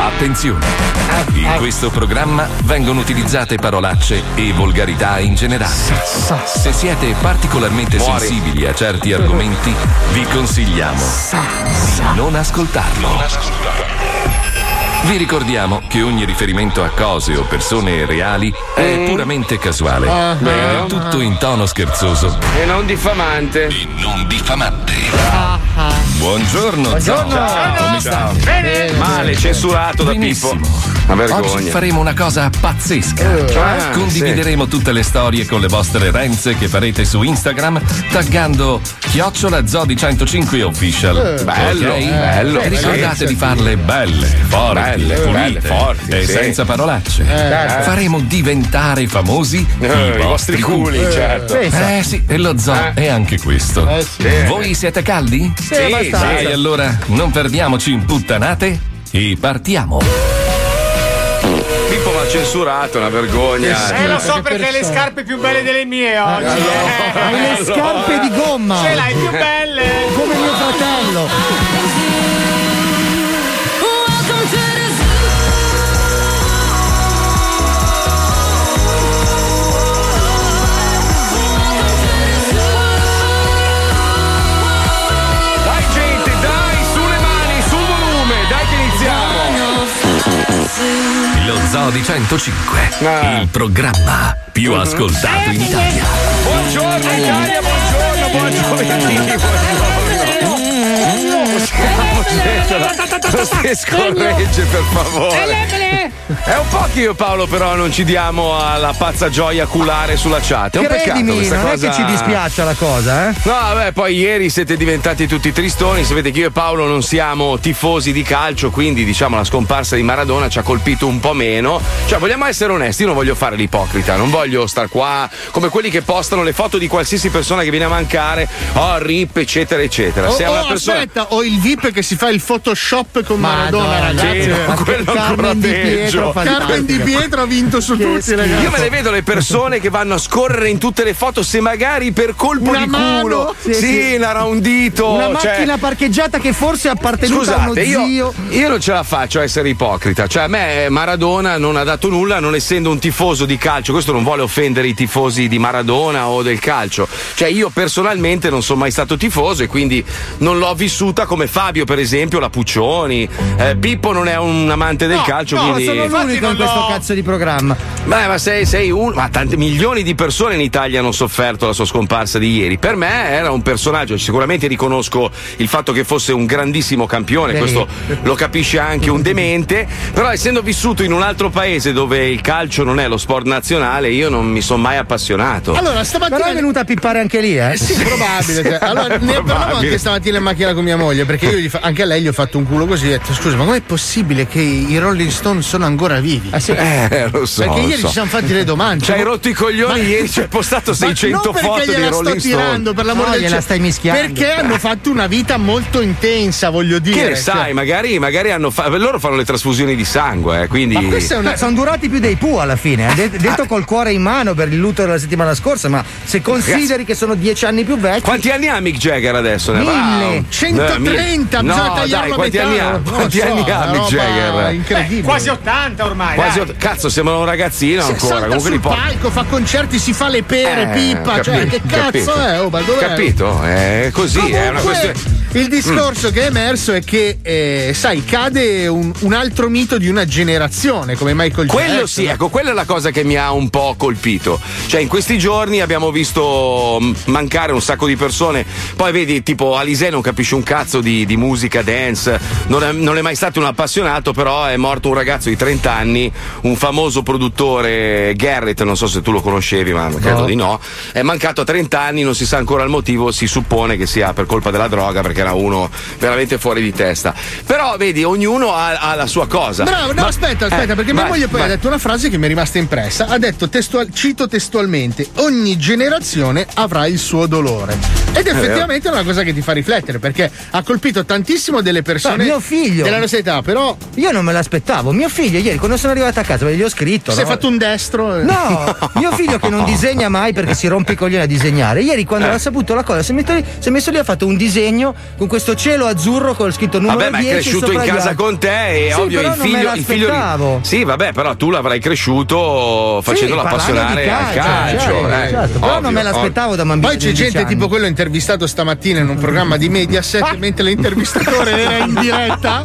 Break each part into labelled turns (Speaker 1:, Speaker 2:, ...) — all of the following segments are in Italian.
Speaker 1: Attenzione! In questo programma vengono utilizzate parolacce e volgarità in generale. Se siete particolarmente sensibili a certi argomenti, vi consigliamo di non ascoltarlo. Vi ricordiamo che ogni riferimento a cose o persone reali è puramente casuale.
Speaker 2: Ah, ah.
Speaker 1: tutto in tono scherzoso.
Speaker 3: E non diffamante.
Speaker 1: E non diffamante. Buongiorno,
Speaker 3: Buongiorno.
Speaker 1: Zao. Come sta?
Speaker 3: Bene. Male, censurato da
Speaker 1: Benissimo.
Speaker 3: Pippo. Una
Speaker 1: Oggi
Speaker 3: vergogna.
Speaker 1: faremo una cosa pazzesca.
Speaker 3: Ah,
Speaker 1: Condivideremo tutte le storie con le vostre renze che farete su Instagram taggando chiocciola Zodi105 official.
Speaker 3: Eh, bello,
Speaker 1: Ok?
Speaker 3: bello.
Speaker 1: E ricordate
Speaker 3: Sì.
Speaker 1: di farle belle, forti,
Speaker 3: Belle,
Speaker 1: pulite
Speaker 3: belle, forti,
Speaker 1: e
Speaker 3: sì.
Speaker 1: senza parolacce.
Speaker 3: certo.
Speaker 1: Faremo diventare famosi
Speaker 3: Eh,
Speaker 1: i
Speaker 3: i
Speaker 1: vostri
Speaker 3: vostri culi, certo.
Speaker 1: Eh sì, e lo zoo
Speaker 3: Eh.
Speaker 1: è anche questo.
Speaker 3: Eh, sì.
Speaker 1: Voi siete caldi?
Speaker 3: Sì, abbastanza.
Speaker 1: Dai, allora non perdiamoci in puttanate e partiamo.
Speaker 3: Pippo mi ha censurato, una vergogna.
Speaker 4: Eh, lo so perché hai le scarpe più belle delle mie oggi. eh.
Speaker 2: Hai le scarpe di gomma.
Speaker 4: Ce l'hai più belle.
Speaker 2: Come mio fratello.
Speaker 1: Lo Zoo di 105,
Speaker 3: Ah.
Speaker 1: il programma più ascoltato in Italia.
Speaker 3: Buongiorno Italia, buongiorno, buongiorno. Non si scorregge per favore. È un po' che io e Paolo però non ci diamo alla pazza gioia culare sulla chat. È un peccato
Speaker 2: Credimi,
Speaker 3: questa
Speaker 2: non
Speaker 3: cosa.
Speaker 2: è che ci dispiaccia la cosa, eh?
Speaker 3: No, vabbè, poi ieri siete diventati tutti tristoni. Sapete che io e Paolo non siamo tifosi di calcio, quindi diciamo la scomparsa di Maradona ci ha colpito un po' meno. Cioè, vogliamo essere onesti, io non voglio fare l'ipocrita, non voglio star qua come quelli che postano le foto di qualsiasi persona che viene a mancare, oh, rip, eccetera, eccetera.
Speaker 5: Oh,
Speaker 3: Se è
Speaker 5: oh,
Speaker 3: una persona.
Speaker 5: aspetta, ho il VIP che si fa il Photoshop con Maradona,
Speaker 2: Madonna,
Speaker 5: ragazzi.
Speaker 3: Sì, quello
Speaker 2: Carmen Di. Pietro,
Speaker 5: Carmen Di Pietro ha vinto su tutti, ragazzi.
Speaker 3: Io me le vedo le persone che vanno a scorrere in tutte le foto, se magari per colpo
Speaker 5: Una
Speaker 3: di
Speaker 5: mano?
Speaker 3: culo,
Speaker 2: Sì,
Speaker 3: sì,
Speaker 2: sì.
Speaker 3: era un dito.
Speaker 2: Una
Speaker 3: cioè-
Speaker 2: macchina parcheggiata che forse è appartenuta a uno
Speaker 3: Scusate,
Speaker 2: zio.
Speaker 3: io, io non ce la faccio a essere ipocrita. Cioè, a me Maradona non ha dato nulla, non essendo un tifoso di calcio. Questo non vuole offendere i tifosi di Maradona o del calcio. Cioè, io personalmente non sono mai stato tifoso e quindi non l'ho vissuta come Fabio, per esempio, la Puccioni. Eh, Pippo non è un amante del
Speaker 5: No,
Speaker 3: calcio,
Speaker 5: no,
Speaker 3: quindi.
Speaker 2: Sono l'unico in questo cazzo di programma.
Speaker 3: Beh, ma sei, sei un. Ma tanti milioni di persone in Italia hanno sofferto la sua scomparsa di ieri. Per me era un personaggio. Sicuramente riconosco il fatto che fosse un grandissimo campione,
Speaker 2: Vedi?
Speaker 3: questo lo capisce anche un demente. Però, essendo vissuto in un altro paese dove il calcio non è lo sport nazionale, io non mi sono mai appassionato.
Speaker 5: Allora, stamattina.
Speaker 2: Però è venuta a pippare anche lì, eh?
Speaker 5: Sì, probabile. cioè. Allora, ne parlavo anche stamattina in macchina con mia moglie, perché io gli fa- anche a lei gli ho fatto un culo così e ho detto: scusa, ma com'è possibile che i Rolling Stone sono ancora vivi?
Speaker 2: Ah, sì.
Speaker 3: Eh, lo so.
Speaker 5: perché
Speaker 3: lo
Speaker 5: ieri
Speaker 3: so.
Speaker 5: ci siamo fatti le domande.
Speaker 3: Ci hai rotto i coglioni ieri, ci hai postato 600
Speaker 5: ma non
Speaker 3: foto
Speaker 5: perché
Speaker 3: di
Speaker 5: gliela sto
Speaker 3: Rolling
Speaker 5: tirando,
Speaker 3: Stone.
Speaker 5: per l'amore
Speaker 2: No,
Speaker 5: del cielo.
Speaker 2: stai mischiando.
Speaker 5: Perché hanno fatto una vita molto intensa, voglio dire.
Speaker 3: Che ne
Speaker 5: Cioè,
Speaker 3: sai, magari, magari hanno fa- loro fanno le trasfusioni di sangue, eh, quindi.
Speaker 5: Ma questa è una.
Speaker 2: No, sono durati più dei Pooh alla fine. eh. De- detto col cuore in mano per il lutto della settimana scorsa, ma se consideri che sono dieci anni più vecchi.
Speaker 3: Quanti anni ha Mick Jagger adesso?
Speaker 2: Mille.
Speaker 3: Eh,
Speaker 5: 130,
Speaker 3: mille.
Speaker 5: Bisogna
Speaker 3: no,
Speaker 5: tagliarlo
Speaker 3: dai, quanti
Speaker 5: metà,
Speaker 3: anni ha? Quanti
Speaker 5: so,
Speaker 3: anni ha Mick Jagger?
Speaker 5: Incredibile.
Speaker 4: Quasi 80 ormai.
Speaker 3: Quasi ott- Cazzo, sembra un ragazzino ancora. Comunque
Speaker 5: sul palco, fa concerti, si fa le pere,
Speaker 3: Eh,
Speaker 5: pippa. Cioè,
Speaker 3: capito,
Speaker 5: che cazzo
Speaker 3: capito.
Speaker 5: è? Oh, ma dov'è?
Speaker 3: Capito? È così, è una
Speaker 5: Comunque,
Speaker 3: questione.
Speaker 5: Il discorso che è emerso è che, eh, sai, cade un, un altro mito di una generazione come Michael Jackson.
Speaker 3: Quello sì, ecco, quella è la cosa che mi ha un po' colpito. Cioè, in questi giorni abbiamo visto mm, mancare un sacco di persone. Poi vedi, tipo, Alisei non capisce un cazzo di, di musica dance, non è, non è mai stato un appassionato, però è morto un ragazzo di 30 anni, un famoso produttore, Garrett, non so se tu lo conoscevi, ma credo
Speaker 2: No.
Speaker 3: di no. È mancato a 30 anni, non si sa ancora il motivo, si suppone che sia per colpa della droga, perché era uno veramente fuori di testa. Però, vedi, ognuno ha, ha la sua cosa.
Speaker 5: Bravo, no,
Speaker 3: Ma-
Speaker 5: aspetta, aspetta,
Speaker 3: eh,
Speaker 5: perché mia
Speaker 3: vai,
Speaker 5: moglie poi
Speaker 3: vai.
Speaker 5: ha detto una frase che mi è rimasta impressa. Ha detto, testual- cito testualmente, ogni generazione avrà il suo dolore. Ed effettivamente è una cosa che ti fa riflettere, perché ha colpito tantissimo delle persone
Speaker 2: Ma mio figlio-
Speaker 5: della nostra età, però
Speaker 2: Io non me l'aspettavo. Mio figlio, ieri, quando sono arrivato a casa, gli ho scritto.
Speaker 5: si è
Speaker 2: no?
Speaker 5: fatto un destro. eh.
Speaker 2: No, mio figlio che non disegna mai perché si rompe i coglioni a disegnare. Ieri, quando
Speaker 3: Eh.
Speaker 2: ha saputo la cosa, si è, messo lì, si è messo lì e ha fatto un disegno con questo cielo azzurro con scritto numero
Speaker 3: Vabbè, ma è
Speaker 2: 10
Speaker 3: cresciuto in casa con te e
Speaker 2: Sì,
Speaker 3: ovvio
Speaker 2: però
Speaker 3: il
Speaker 2: non me
Speaker 3: figlio, il figlio. Sì, vabbè, però tu l'avrai cresciuto facendolo
Speaker 2: Sì,
Speaker 3: appassionare
Speaker 2: di
Speaker 3: al
Speaker 2: calcio,
Speaker 3: calcio.
Speaker 2: certo,
Speaker 3: eh.
Speaker 2: certo. Però non
Speaker 3: Ovvio,
Speaker 2: me l'aspettavo da bambino.
Speaker 5: Poi c'è gente
Speaker 2: 11
Speaker 5: tipo
Speaker 2: anni.
Speaker 5: quello intervistato stamattina in un programma di Mediaset, mentre l'intervistatore era in diretta,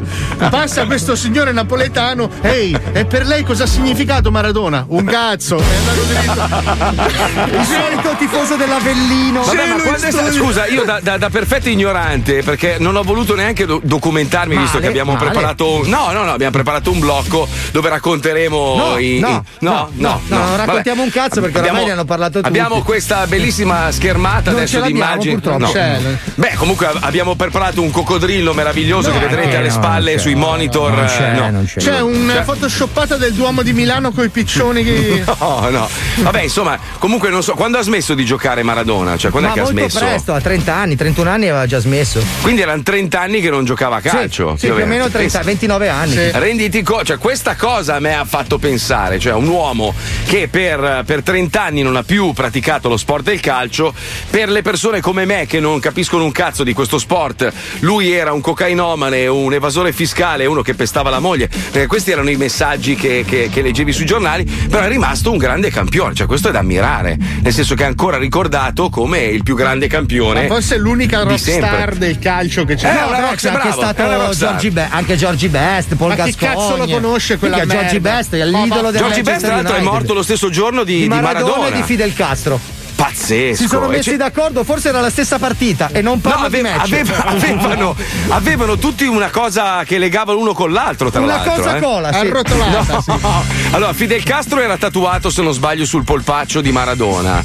Speaker 5: passa questo signore napoletano, ehi, e per lei cosa ha significato Maradona? Un cazzo! È andato
Speaker 2: Il solito tifoso dell'Avellino.
Speaker 3: Vabbè, ma quando è scusa, io da, da- da perfetto ignorante, perché non ho voluto neanche do- documentarmi, visto
Speaker 2: Male,
Speaker 3: che abbiamo
Speaker 2: male.
Speaker 3: preparato. un- No, no, no, abbiamo preparato un blocco dove racconteremo.
Speaker 2: No,
Speaker 3: i,
Speaker 2: no,
Speaker 3: i-
Speaker 2: no, no, no, non raccontiamo un cazzo perché oramai ne hanno parlato tutti.
Speaker 3: Abbiamo questa bellissima schermata
Speaker 2: Non
Speaker 3: adesso di immagini. No.
Speaker 5: C'è.
Speaker 3: Beh, comunque ab- abbiamo preparato un coccodrillo meraviglioso che
Speaker 2: No,
Speaker 3: vedrete
Speaker 2: no,
Speaker 3: alle
Speaker 2: no,
Speaker 3: spalle
Speaker 2: non c'è,
Speaker 3: sui monitor.
Speaker 2: non
Speaker 3: eh,
Speaker 2: c'è,
Speaker 3: no.
Speaker 2: non c'è.
Speaker 5: C'è una photoshoppata del Duomo di Milano con i piccioni che.
Speaker 3: No, no. Vabbè, insomma, comunque non so. Quando ha smesso di giocare Maradona? Cioè, quando
Speaker 2: Ma
Speaker 3: è che ha smesso?
Speaker 2: presto, a 30 anni, 31 anni aveva già smesso.
Speaker 3: Quindi erano 30 anni che non giocava a calcio.
Speaker 2: Sì, sì, più o meno 30,
Speaker 3: Pensa-
Speaker 2: 29 anni.
Speaker 5: Sì.
Speaker 3: Renditi conto, cioè questa cosa a me ha fatto pensare, cioè un uomo che per, per 30 anni non ha più praticato lo sport del calcio, per le persone come me che non capiscono un cazzo di questo sport, lui era un cocainomane, un evasore fiscale, uno che pestava la moglie, perché questi erano i messaggi che, che- che leggevi sui giornali, però è rimasto un grande campione, cioè questo è da ammirare, nel senso che è ancora ricordato come il più grande campione.
Speaker 5: Ma forse è l'unica
Speaker 3: di
Speaker 5: rockstar del calcio che c'è.
Speaker 3: Eh,
Speaker 2: No,
Speaker 3: una rockstar, bravo, è una
Speaker 2: stato
Speaker 3: rockstar.
Speaker 2: Giorgi Be- anche Giorgi Best, Paul
Speaker 5: Ma chi
Speaker 2: Gascogne.
Speaker 5: cazzo lo conosce quella
Speaker 2: Giorgi? Best è
Speaker 5: Ma-
Speaker 2: l'idolo del
Speaker 3: Giorgi Best, tra l'altro, è morto lo stesso giorno di,
Speaker 2: di
Speaker 3: di
Speaker 2: Maradona,
Speaker 3: Maradona.
Speaker 2: e di Fidel Castro.
Speaker 3: Pazzesco.
Speaker 2: Si sono
Speaker 3: E
Speaker 2: messi
Speaker 3: c'è-
Speaker 2: d'accordo, forse era la stessa partita e non
Speaker 3: No,
Speaker 2: parlo
Speaker 3: ave-
Speaker 2: di match.
Speaker 3: aveva- avevano, avevano tutti una cosa che legava l'uno con l'altro, tra
Speaker 2: Una
Speaker 3: l'altro.
Speaker 2: cosa
Speaker 3: eh.
Speaker 2: cola, sì.
Speaker 5: Arrotolata,
Speaker 3: No.
Speaker 5: sì.
Speaker 3: Allora, Fidel Castro era tatuato, se non sbaglio, sul polpaccio di Maradona.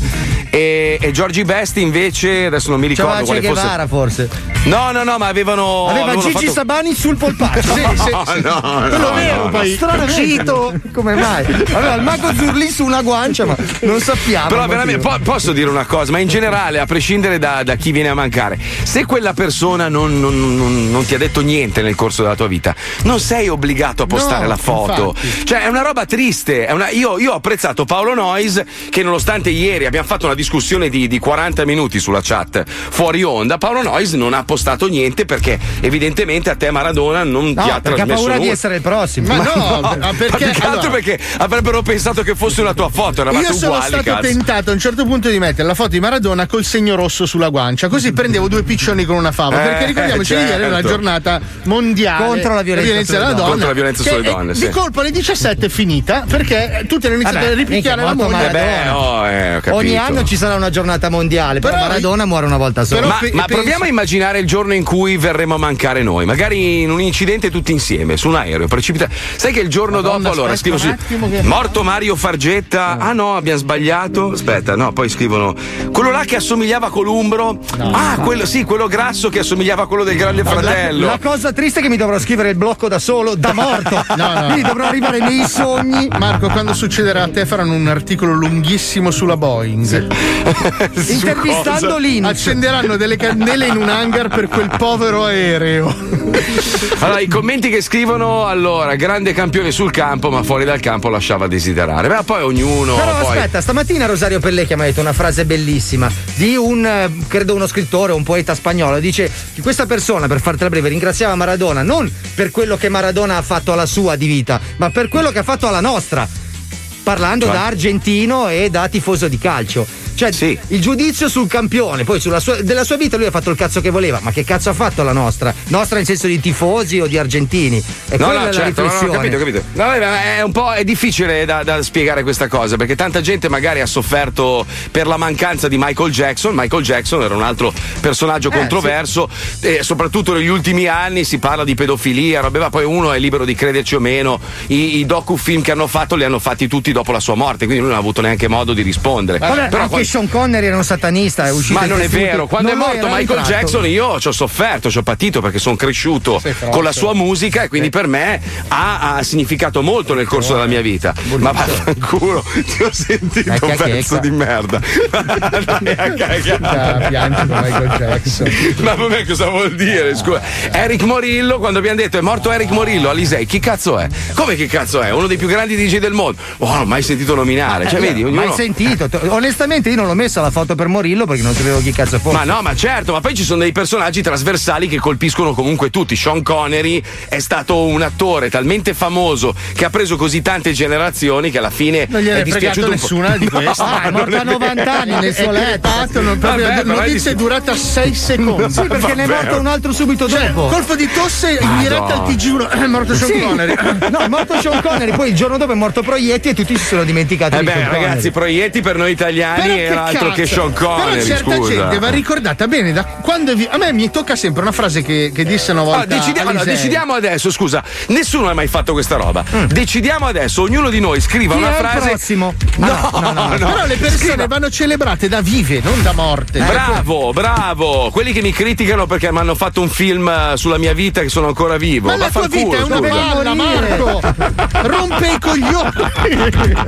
Speaker 3: E, e Giorgi Best invece, adesso non mi ricordo
Speaker 2: Che
Speaker 3: quale fosse.
Speaker 2: Guevara forse.
Speaker 3: No, no, no, ma avevano.
Speaker 2: Aveva
Speaker 3: avevano
Speaker 2: Gigi
Speaker 3: fatto-
Speaker 2: Sabani sul polpaccio.
Speaker 5: Sì, sì, sì.
Speaker 3: No, no,
Speaker 5: Quello
Speaker 3: no,
Speaker 5: vero,
Speaker 3: no.
Speaker 5: poi.
Speaker 2: Stranamente. Come mai? Aveva il mago Zurli su una guancia, ma non sappiamo.
Speaker 3: Però veramente po- posso dire una cosa, ma in generale, a prescindere da, da chi viene a mancare, se quella persona non, non- non- non ti ha detto niente nel corso della tua vita, non sei obbligato a postare
Speaker 5: No,
Speaker 3: la foto.
Speaker 5: infatti.
Speaker 3: Cioè, è una roba triste. è una- io, io ho apprezzato Paolo Noyes, che nonostante ieri abbiamo fatto una discussione di, di 40 minuti sulla chat fuori onda, Paolo Noyes non ha postato niente perché evidentemente a te Maradona non
Speaker 2: No,
Speaker 3: ti ha
Speaker 2: perché ha
Speaker 3: trasmesso
Speaker 2: paura di
Speaker 3: nulla.
Speaker 2: essere il prossimo.
Speaker 5: Ma no,
Speaker 3: Ma
Speaker 5: ma
Speaker 3: più
Speaker 5: perché.
Speaker 3: che altro
Speaker 5: allora,
Speaker 3: perché avrebbero pensato che fosse una tua foto, eravate
Speaker 5: Io sono
Speaker 3: uguali,
Speaker 5: stato
Speaker 3: cazzo.
Speaker 5: tentato a un certo punto di mettere la foto di Maradona col segno rosso sulla guancia, così prendevo due piccioni con una fava.
Speaker 3: Eh,
Speaker 5: perché ricordiamoci che ieri era una
Speaker 3: certo.
Speaker 5: giornata mondiale
Speaker 2: Contro la violenza sulle
Speaker 5: della
Speaker 2: donne.
Speaker 5: donna.
Speaker 3: Contro la violenza sulle donne,
Speaker 5: Di
Speaker 3: sì.
Speaker 5: colpo alle 17 è finita perché tutti hanno iniziato
Speaker 2: Vabbè,
Speaker 5: a ripicchiare la moglie.
Speaker 3: Eh beh, oh, eh.
Speaker 2: Ogni anno ci sarà una giornata mondiale, però,
Speaker 5: Però-
Speaker 2: Maradona muore una volta sola.
Speaker 3: Ma,
Speaker 5: pe-
Speaker 3: ma
Speaker 5: penso-
Speaker 3: proviamo a immaginare il giorno in cui verremo a mancare noi, magari in un incidente tutti insieme, su un aereo, precipita. Sai che il giorno
Speaker 5: Madonna,
Speaker 3: dopo allora scrivo su Morto Mario Fargetta. Ah no, abbiamo sbagliato. Aspetta, no, poi scrivono quello là che assomigliava a Columbro. ah, quello sì, quello grasso che assomigliava a quello del Grande Fratello.
Speaker 2: La cosa triste è che mi dovrò scrivere il blocco da solo, da morto.
Speaker 5: No, no.
Speaker 2: Quindi dovrò arrivare nei sogni.
Speaker 5: Marco, quando succederà a te faranno un articolo lunghissimo sulla Boeing.
Speaker 3: Su
Speaker 2: Intervistando
Speaker 3: cosa?
Speaker 5: Accenderanno delle candele in un hangar per quel povero aereo.
Speaker 3: Allora, i commenti che scrivono, allora, grande campione sul campo, ma fuori dal campo lasciava desiderare. Ma poi ognuno.
Speaker 2: Però
Speaker 3: poi...
Speaker 2: aspetta, stamattina Rosario Pellecchia mi ha detto una frase bellissima di un, eh, credo uno scrittore, un poeta spagnolo. Dice che questa persona, per fartela breve, ringraziava Maradona non per quello che Maradona ha fatto alla sua di vita, ma per quello che ha fatto alla nostra. Parlando
Speaker 3: Cioè?
Speaker 2: da argentino e da tifoso di calcio. Cioè,
Speaker 3: Sì.
Speaker 2: il giudizio sul campione, poi sulla sua, della sua vita lui ha fatto il cazzo che voleva, ma che cazzo ha fatto la nostra? Nostra nel senso di tifosi o di argentini? E
Speaker 3: No,
Speaker 2: quella
Speaker 3: no, certo, no, no, capito, capito. No, ma è un po' è difficile da, da spiegare questa cosa perché tanta gente magari ha sofferto per la mancanza di Michael Jackson. Michael Jackson era un altro personaggio
Speaker 2: Eh,
Speaker 3: controverso, e soprattutto negli ultimi anni si parla di pedofilia, roba, poi uno è libero di crederci o meno. I, i docufilm che hanno fatto li hanno fatti tutti dopo la sua morte, quindi lui non ha avuto neanche modo di rispondere.
Speaker 2: Vabbè,
Speaker 3: Però
Speaker 2: anche Sean Connery era un satanista, è uscito
Speaker 3: ma non è vero, quando
Speaker 2: Non
Speaker 3: è morto Michael
Speaker 2: ritratto.
Speaker 3: Jackson io ci ho sofferto, ci ho patito perché sono cresciuto con la sua musica e quindi per me ha, ha significato molto nel corso della mia vita. Ma vaffanculo, ti ho sentito
Speaker 2: Eh, che
Speaker 3: un pezzo di merda.
Speaker 5: Michael Jackson.
Speaker 3: Ma vabbè, cosa vuol dire? Scusa. Eric Morillo, quando abbiamo detto è morto Eric Morillo, Alisei, chi cazzo è? Come chi cazzo è? Uno dei più grandi DJ del mondo. Oh, non ho mai sentito nominare. Cioè, vedi, ognuno.
Speaker 2: Mai sentito. Onestamente io non l'ho messa la foto per Morillo perché non sapevo chi cazzo fosse.
Speaker 3: Ma no, ma certo, ma poi ci sono dei personaggi trasversali che colpiscono comunque tutti. Sean Connery è stato un attore talmente famoso che ha preso così tante generazioni che alla fine
Speaker 5: Non gliene
Speaker 3: è dispiaciuto
Speaker 5: nessuna di queste.
Speaker 2: Ah, è morto a 90 anni nel suo letto.
Speaker 5: Patto, proprio,
Speaker 3: Vabbè, è
Speaker 5: notizia è durata 6 secondi.
Speaker 2: Sì, perché ne è morto un altro subito
Speaker 5: Cioè,
Speaker 2: dopo.
Speaker 5: colpo di tosse in diretta al TG1 è morto Sean
Speaker 2: Sì.
Speaker 5: Connery.
Speaker 2: No, è morto Sean Connery, poi il giorno dopo è morto Proietti e tutti si sono dimenticati
Speaker 3: Eh
Speaker 2: di
Speaker 3: beh, ragazzi, Proietti per noi italiani era
Speaker 5: che
Speaker 3: altro che
Speaker 5: cazzo?
Speaker 3: Sean Connery.
Speaker 5: Però certa
Speaker 3: scusa.
Speaker 5: gente va ricordata bene da quando vi- a me mi tocca sempre una frase che, che disse una volta
Speaker 3: Ah, decidiamo, no, decidiamo adesso, scusa, nessuno ha mai fatto questa roba. Decidiamo adesso, ognuno di noi scriva
Speaker 2: Mm. Chi
Speaker 3: una frase.
Speaker 2: prossimo?
Speaker 3: No,
Speaker 2: Ah, no, no, no, no.
Speaker 5: Però le persone vanno celebrate da vive, non da morte.
Speaker 3: Bravo, bravo. Quelli che mi criticano perché mi hanno fatto un film eh, sulla mia vita che sono ancora vivo.
Speaker 5: Ma la tua vita è una palla, Marco! Rompe i coglioni!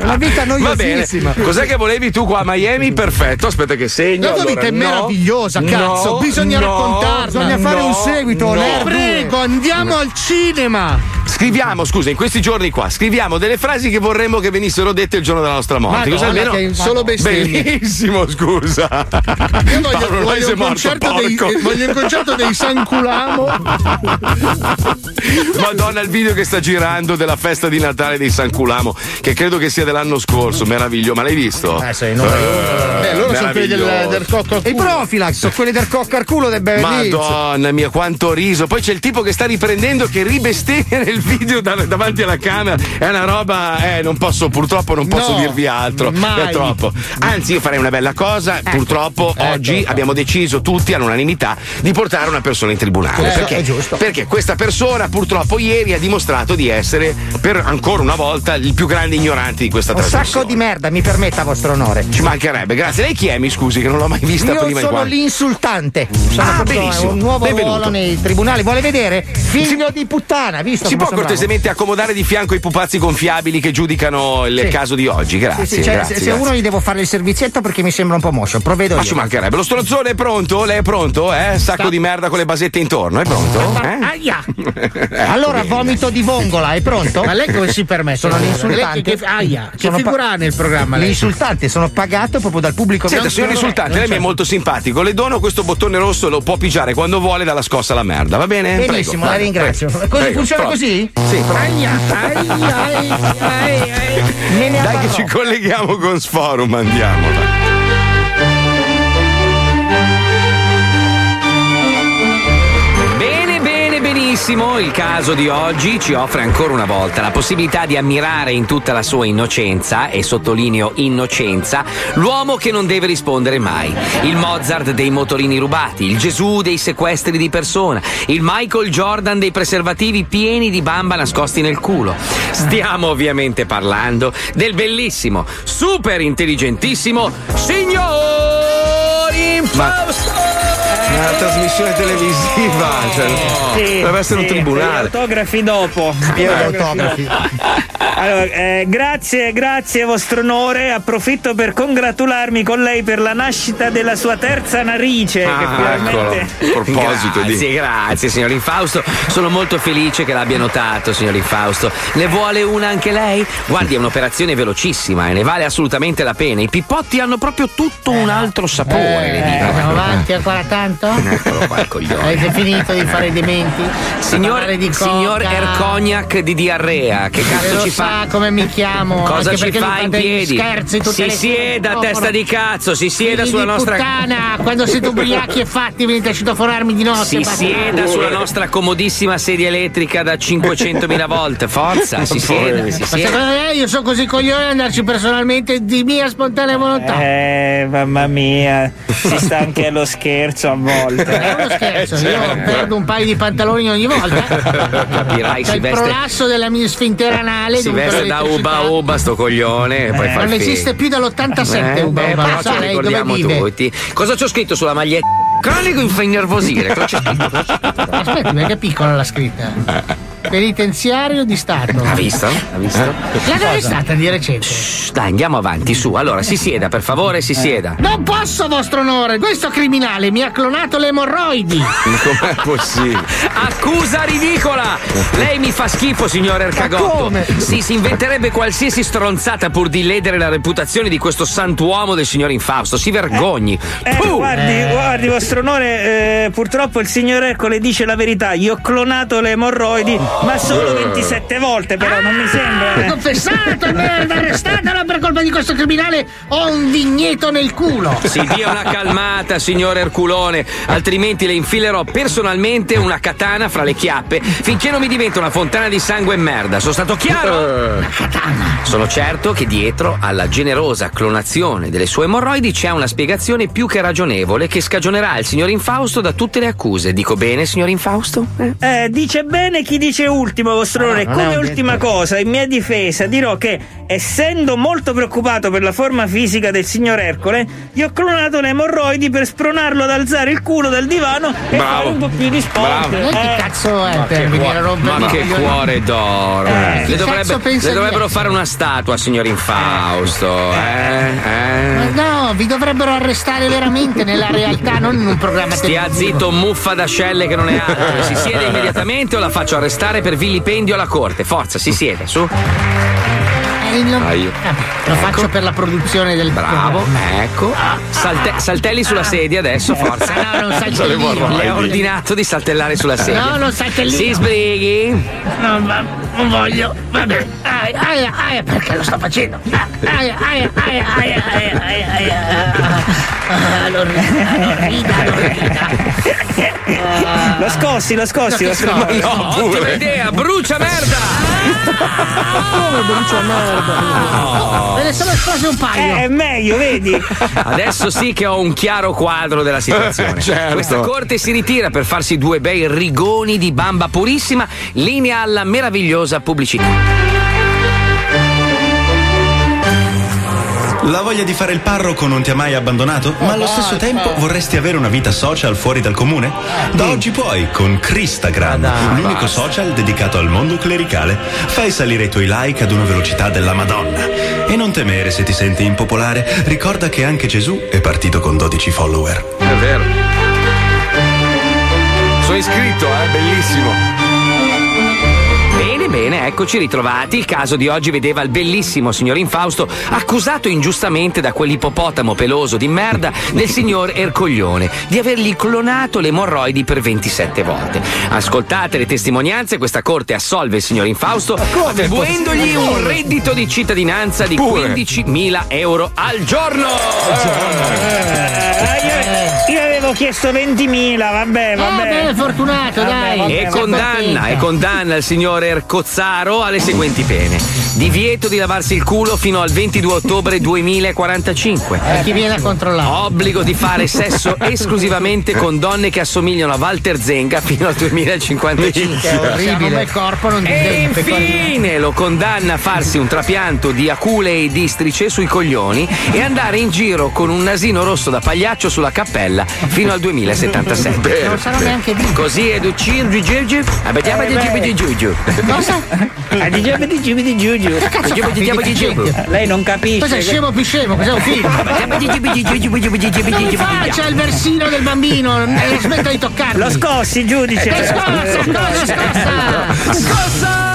Speaker 2: Una vita
Speaker 3: Va bene.
Speaker 2: noiosissima.
Speaker 3: Cos'è che volevi tu qua a Miami? Perfetto, aspetta che segno.
Speaker 5: La tua
Speaker 3: Allora,
Speaker 5: vita è
Speaker 3: no,
Speaker 5: meravigliosa, cazzo!
Speaker 3: no,
Speaker 5: Bisogna
Speaker 3: no,
Speaker 5: raccontarla!
Speaker 2: Bisogna fare un seguito,
Speaker 3: no.
Speaker 5: Prego, andiamo al cinema!
Speaker 3: Scriviamo, scusa, in questi giorni qua, scriviamo delle frasi che vorremmo che venissero dette il giorno della nostra morte.
Speaker 5: Madonna,
Speaker 3: almeno.
Speaker 5: che- solo bestemmie.
Speaker 3: Benissimo, scusa.
Speaker 5: Io voglio,
Speaker 3: Paolo
Speaker 5: voglio il
Speaker 3: morto,
Speaker 5: concerto dei, eh, voglio il concerto dei Sanculamo.
Speaker 3: Madonna, il video che sta girando della festa di Natale dei San Culamo, che credo che sia dell'anno scorso, meraviglioso. Ma l'hai visto?
Speaker 2: Eh, sei uno.
Speaker 5: Eh, loro sono quelli del, del cocco al
Speaker 2: E i
Speaker 5: culo.
Speaker 2: Profilax sono quelli del cocco al culo del Beverly Hills.
Speaker 3: Madonna mia, quanto riso. Poi c'è il tipo che sta riprendendo che ribestemmia nel video da- davanti alla camera. È una roba, eh, non posso, purtroppo non posso
Speaker 5: No,
Speaker 3: dirvi altro.
Speaker 5: mai.
Speaker 3: È troppo. Anzi, io farei una bella cosa. Purtroppo oggi abbiamo deciso tutti all'unanimità di portare una persona in tribunale.
Speaker 2: Eh,
Speaker 3: perché?
Speaker 2: è giusto.
Speaker 3: Perché questa persona purtroppo ieri ha dimostrato di essere, per ancora una volta, il più grande ignorante di questa
Speaker 2: Un
Speaker 3: trasmissione.
Speaker 2: sacco di merda, mi permetta, vostro onore.
Speaker 3: Ci mancherebbe, grazie. Lei chi è? Mi scusi, che non l'ho mai vista
Speaker 2: Io
Speaker 3: prima
Speaker 2: sono
Speaker 3: qua.
Speaker 2: l'insultante. Sono
Speaker 3: Ah,
Speaker 2: proprio
Speaker 3: benissimo.
Speaker 2: un nuovo
Speaker 3: Benvenuto.
Speaker 2: ruolo nei tribunali. Vuole vedere? Figlio di puttana, visto
Speaker 3: Si può
Speaker 2: sono bravo?
Speaker 3: cortesemente accomodare di fianco i pupazzi gonfiabili che giudicano il
Speaker 2: Sì.
Speaker 3: caso di oggi? Grazie.
Speaker 2: Sì, sì, cioè,
Speaker 3: grazie,
Speaker 2: se,
Speaker 3: grazie.
Speaker 2: uno gli devo fare il servizietto perché mi sembra un po' moscio, provvedo
Speaker 3: Ma
Speaker 2: io.
Speaker 3: ci mancherebbe. Lo stronzone è pronto? Lei è pronto? Eh? Sacco di merda con le basette intorno, è pronto? Eh?
Speaker 2: Aia!
Speaker 3: Ecco,
Speaker 2: allora,
Speaker 3: bene.
Speaker 2: vomito di vongola, è pronto?
Speaker 5: Ma lei come si permette?
Speaker 2: Sono l'insultante.
Speaker 5: Che, che, aia, che
Speaker 2: Sono
Speaker 5: figura nel programma?
Speaker 2: L'insultante, sono pagato proprio dal pubblico
Speaker 3: Senta, signor insultante, lei mi è molto simpatico. Le dono questo bottone rosso lo può pigiare quando vuole dalla scossa alla merda, va bene?
Speaker 2: Benissimo,
Speaker 3: Prego,
Speaker 2: la ringrazio.
Speaker 3: prego,
Speaker 2: Così
Speaker 3: prego,
Speaker 2: funziona
Speaker 3: prova.
Speaker 2: così?
Speaker 3: Sì.
Speaker 2: Aia, aia, aia, aia, aia.
Speaker 3: Dai che ci colleghiamo con Sforum, andiamo.
Speaker 6: Benissimo. Il caso di oggi ci offre ancora una volta la possibilità di ammirare in tutta la sua innocenza, e sottolineo innocenza, l'uomo che non deve rispondere mai. Il Mozart dei motorini rubati, il Gesù dei sequestri di persona, il Michael Jordan dei preservativi pieni di bamba nascosti nel culo. Stiamo ovviamente parlando del bellissimo, super intelligentissimo signor Infausto!
Speaker 3: Una trasmissione televisiva, cioè, deve essere un
Speaker 7: sì,
Speaker 3: tribunale.
Speaker 7: gli autografi dopo.
Speaker 2: Pieno di autografi.
Speaker 7: Allora, eh, grazie, grazie vostro onore. Approfitto per congratularmi con lei per la nascita della sua terza narice. che
Speaker 3: Ah, eccolo.
Speaker 7: finalmente.
Speaker 3: A proposito
Speaker 6: grazie,
Speaker 3: di.
Speaker 6: grazie, signor Infausto. Sono molto felice che l'abbia notato, signor Infausto. Ne vuole una anche lei? Guardi, è un'operazione velocissima e ne vale assolutamente la pena. I pippotti hanno proprio tutto un altro sapore, dico.
Speaker 2: Andiamo avanti ancora tanto?
Speaker 6: Eccolo qua il coglione.
Speaker 2: Avete finito di fare i dementi?
Speaker 6: Signor,
Speaker 2: di
Speaker 6: signor? Ercognac di diarrea, che cazzo
Speaker 2: lo
Speaker 6: ci
Speaker 2: sa
Speaker 6: fa?
Speaker 2: come mi chiamo?
Speaker 6: Cosa
Speaker 2: Anche
Speaker 6: ci fa in piedi?
Speaker 2: Scherzi
Speaker 6: Si
Speaker 2: le
Speaker 6: sieda, testa di cazzo, si sieda sulla nostra.
Speaker 2: puttana, quando siete ubriachi e fatti venite a citofonarmi di notte.
Speaker 6: Si sieda sulla nostra comodissima sedia elettrica da 500.000 volte. Forza, si sieda, si
Speaker 2: Ma
Speaker 6: sieda.
Speaker 2: secondo lei io sono così coglione di andarci personalmente di mia spontanea volontà?
Speaker 7: Eh, mamma mia, si sta anche allo scherzo a volte.
Speaker 2: È uno scherzo, io perdo un paio di pantaloni ogni volta.
Speaker 6: Capirai,
Speaker 2: C'è
Speaker 6: si
Speaker 2: il
Speaker 6: veste,
Speaker 2: prolasso della mia sfintere anale.
Speaker 6: si veste da uba uba sto coglione e poi
Speaker 2: Non esiste più dall'87
Speaker 6: Eh,
Speaker 2: Uba
Speaker 6: beh,
Speaker 2: Uba, lo
Speaker 6: ricordiamo tutti. Cosa c'ho scritto sulla maglietta? Cronico mi fa innervosire.
Speaker 2: Aspetta, perché è piccola la scritta?
Speaker 8: penitenziario di Stato.
Speaker 6: Ha visto? Ha visto?
Speaker 8: L'hanno arrestata di recente.
Speaker 6: Shh, Dai, andiamo avanti, su. Allora, si sieda, per favore, si sieda.
Speaker 8: Non posso, vostro onore! Questo criminale mi ha clonato le emorroidi!
Speaker 3: Com'è possibile?
Speaker 6: Accusa ridicola! Lei mi fa schifo, signor Ercagotto. Sì, si inventerebbe qualsiasi stronzata pur di ledere la reputazione di questo santuomo del signor Infausto. Si vergogni.
Speaker 7: Eh,
Speaker 6: Puh!
Speaker 7: guardi, guardi, vostro onore, eh, purtroppo il signor Ercole dice la verità. Io ho clonato le emorroidi, ma solo 27 volte, però non mi sembra. eh.
Speaker 8: Confessato, merda, arrestatelo per colpa di questo criminale! Ho un vigneto nel culo!
Speaker 6: Si dia una calmata, signor Erculone, altrimenti le infilerò personalmente una katana fra le chiappe finché non mi diventa una fontana di sangue e merda. Sono stato chiaro? Sono certo che dietro alla generosa clonazione delle sue emorroidi c'è una spiegazione più che ragionevole che scagionerà il signor Infausto da tutte le accuse. Dico bene, signor Infausto? Eh?
Speaker 7: Eh, dice bene chi dice ultimo, vostro onore.
Speaker 2: non è
Speaker 7: Come ultima cosa, in mia difesa, dirò che, essendo molto preoccupato per la forma fisica del signor Ercole, gli ho clonato le emorroidi per spronarlo ad alzare il culo dal divano e
Speaker 3: Bravo.
Speaker 7: fare un po' più di sport.
Speaker 3: Bravo.
Speaker 8: E che
Speaker 7: Eh,
Speaker 8: cazzo è per venire a rompere
Speaker 6: Ma che cuore d'oro!
Speaker 8: Eh,
Speaker 6: le,
Speaker 8: che
Speaker 6: dovrebbe- le dovrebbero fare una statua, signor Infausto. Eh?
Speaker 8: Ma
Speaker 6: Eh?
Speaker 8: No, vi dovrebbero arrestare veramente nella realtà, non in un programma
Speaker 6: Stia
Speaker 8: televisivo.
Speaker 6: zitto, muffa d'ascelle che non è altro. Si siede immediatamente o la faccio arrestare per vilipendio alla corte. Forza, si siede, su.
Speaker 8: Eh, il-
Speaker 3: Dai.
Speaker 8: Vabbè, lo faccio per la produzione del
Speaker 6: Bravo, ecco. Salte- saltelli sulla sedia adesso, forza.
Speaker 8: Ah, no, non saltellino.
Speaker 6: Le ho ordinato di saltellare sulla sedia.
Speaker 8: No, non saltellino.
Speaker 6: Si sbrighi.
Speaker 8: No, ma non voglio. Vabbè. Aia, aia, aia, perché lo sto facendo? Ah, Aia, aia, aia, aia, aia, aia, aia. Ah, l'orrida, l'orrida, l'orrida.
Speaker 7: Lo scossi, lo scossi,
Speaker 8: No,
Speaker 7: vostro
Speaker 8: che
Speaker 7: onore.
Speaker 8: scossi?
Speaker 6: No, ottima idea, brucia merda!
Speaker 8: Me ne sono esplosi un
Speaker 7: Eh,
Speaker 8: paio.
Speaker 7: è meglio, vedi?
Speaker 6: Adesso sì che ho un chiaro quadro della situazione.
Speaker 3: Certo.
Speaker 6: Questa corte si ritira per farsi due bei rigoni di bamba purissima, linea alla meravigliosa pubblicità.
Speaker 9: La voglia di fare il parroco non ti ha mai abbandonato? Ma allo stesso tempo vorresti avere una vita social fuori dal comune? Da oggi puoi con Cristagram, l'unico social dedicato al mondo clericale. Fai salire i tuoi like ad una velocità della Madonna. E non temere se ti senti impopolare, ricorda che anche Gesù è partito con 12 follower.
Speaker 3: È vero. Sono iscritto, eh, bellissimo.
Speaker 6: Bene, bene, eccoci ritrovati. Il caso di oggi vedeva il bellissimo signor Infausto accusato ingiustamente da quell'ippopotamo peloso di merda del signor Ercoglione di avergli clonato le emorroidi per 27 volte. Ascoltate le testimonianze, questa corte assolve il signor Infausto attribuendogli un reddito di cittadinanza di
Speaker 3: Pure.
Speaker 6: 15.000 euro al giorno.
Speaker 7: Eh, io, io avevo chiesto 20.000, vabbè, vabbè.
Speaker 8: Vabbè, fortunato, dai.
Speaker 7: vabbè,
Speaker 6: E
Speaker 7: vabbè.
Speaker 6: condanna, e condanna il signor Ercozzaro alle seguenti pene: divieto di lavarsi il culo fino al 22 ottobre 2045.
Speaker 8: Per chi viene a controllare.
Speaker 6: Obbligo di fare sesso esclusivamente con donne che assomigliano a Walter Zenga fino al 2055.
Speaker 8: Che orribile. non
Speaker 6: E infine lo condanna a farsi un trapianto di acule e districe sui coglioni e andare in giro con un nasino rosso da pagliaccio sulla cappella fino al 2077.
Speaker 8: Non sarò neanche vivo.
Speaker 6: Così è Ducin Giugiu, abbiamo
Speaker 7: Ah. Lei non capisce.
Speaker 8: Cos'è scemo più scemo? Cos'è un film? Faccia il versino del bambino, e smetta di toccarmi.
Speaker 7: Lo scossi, giudice.
Speaker 8: Eh, scossa, scossa, scossa!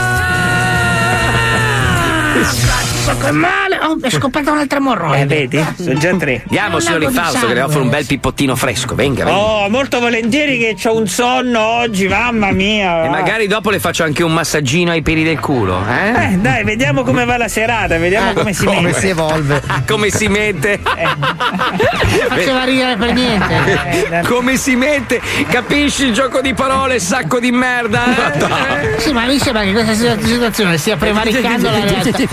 Speaker 8: Cazzo, che male! Oh, è scoperta un'altra
Speaker 7: Eh,
Speaker 8: emorroide.
Speaker 7: vedi? Sono già tre.
Speaker 6: Andiamo, signor Infausto, che le offro un bel pippottino fresco. Venga, venga.
Speaker 7: Oh, molto volentieri che ho un sonno oggi, mamma mia.
Speaker 6: E magari dopo le faccio anche un massaggino ai peli del culo, eh?
Speaker 7: Eh, dai, vediamo come va la serata, vediamo come si
Speaker 2: Come
Speaker 7: mette.
Speaker 2: si evolve.
Speaker 6: Ah, come si mette?
Speaker 8: Faceva ridere per niente.
Speaker 7: Eh,
Speaker 6: Come si mette? Capisci il gioco di parole, sacco di merda? eh?
Speaker 8: Sì, ma mi sembra che questa situazione stia prevaricando la realtà.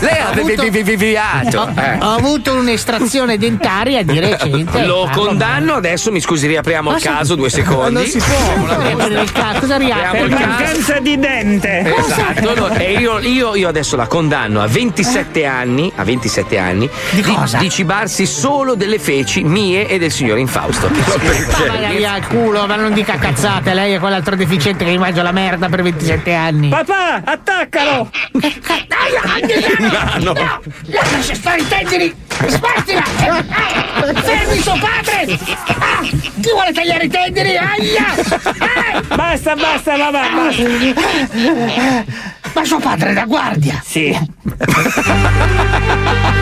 Speaker 3: Lei ha viviato.
Speaker 10: Ho, ho avuto un'estrazione dentaria di recente.
Speaker 6: Lo condanno adesso, mi scusi, riapriamo il caso, due secondi.
Speaker 10: Non si può. Cosa riapre?
Speaker 7: Mancanza di dente.
Speaker 6: Esatto, no, e io, io- io adesso la condanno a 27 anni, a 27 anni di,
Speaker 10: cosa?
Speaker 6: di cibarsi solo delle feci mie e del signor Infausto.
Speaker 10: Ma il culo, ma non dica cazzate, lei è quell'altro deficiente che mi mangia la merda per 27 anni.
Speaker 7: Papà, attaccalo!
Speaker 10: No, no. Lascia stare i tendini! Smettila! Eh, Fermi suo padre! Ah, chi vuole tagliare i tendini? Aia! Eh!
Speaker 7: Basta, basta, papà, basta.
Speaker 10: Ma suo padre è da guardia!
Speaker 7: Sì.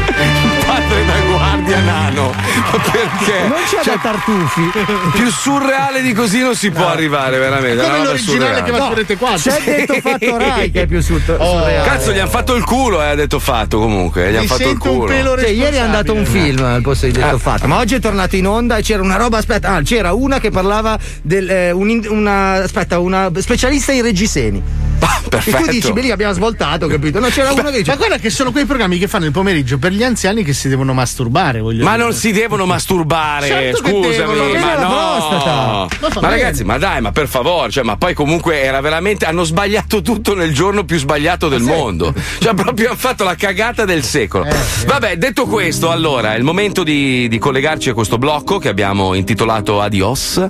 Speaker 3: Padre da guardia nano. Ma perché?
Speaker 2: Non c'è da tartufi.
Speaker 3: Più surreale di così non si può arrivare, veramente.
Speaker 5: Come l'originale
Speaker 3: surreale.
Speaker 5: che va su Rete 4.
Speaker 2: C'è detto fatto Rai che è più su surreale.
Speaker 3: Cazzo, gli hanno fatto il culo, eh, ha detto fatto comunque. Gli hanno fatto il culo.
Speaker 2: Cioè, ieri è andato un film al posto di detto fatto, ma oggi è tornato in onda e c'era una roba. Aspetta, ah, c'era una che parlava del. eh, un una, aspetta, una specialista in reggiseni. E tu dici, beh, lì abbiamo svoltato, capito? No, c'era uno che dice.
Speaker 5: Ma guarda che sono quei programmi che fanno il pomeriggio per gli anziani che si devono masturbare, voglio
Speaker 3: Ma
Speaker 5: dire.
Speaker 3: non si devono masturbare,
Speaker 5: Certo
Speaker 3: scusami,
Speaker 5: devono,
Speaker 3: ma no.
Speaker 5: Ma
Speaker 3: Ma ragazzi, ma dai, ma per favore, cioè, ma poi comunque era veramente hanno sbagliato tutto nel giorno più sbagliato del mondo. Cioè, proprio hanno fatto la cagata del secolo. Vabbè, detto questo, allora è il momento di, di collegarci a questo blocco che abbiamo intitolato Adios,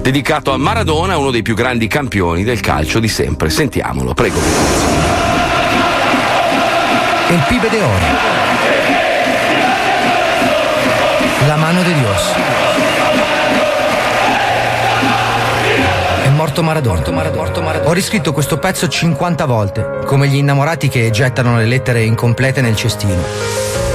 Speaker 3: dedicato a Maradona, uno dei più grandi campioni del calcio di sempre. Sentiamolo, prego.
Speaker 2: El pibe de oro. La mano de Dios. È morto Maradona. Ho riscritto questo pezzo 50 volte, come gli innamorati che gettano le lettere incomplete nel cestino.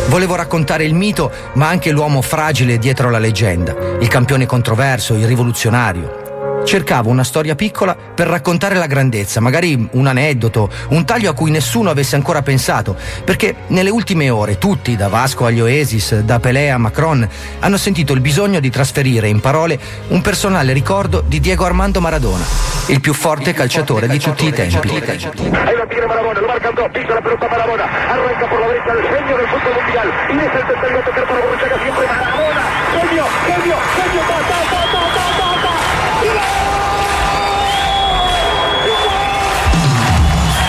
Speaker 2: Volevo raccontare il mito, ma anche l'uomo fragile dietro la leggenda, il campione controverso, il rivoluzionario. Cercavo una storia piccola per raccontare la grandezza, magari un aneddoto, un taglio a cui nessuno avesse ancora pensato, perché nelle ultime ore tutti, da Vasco agli Oasis, da Pelé a Macron, hanno sentito il bisogno di trasferire in parole un personale ricordo di Diego Armando Maradona, il più forte calciatore di tutti i tempi.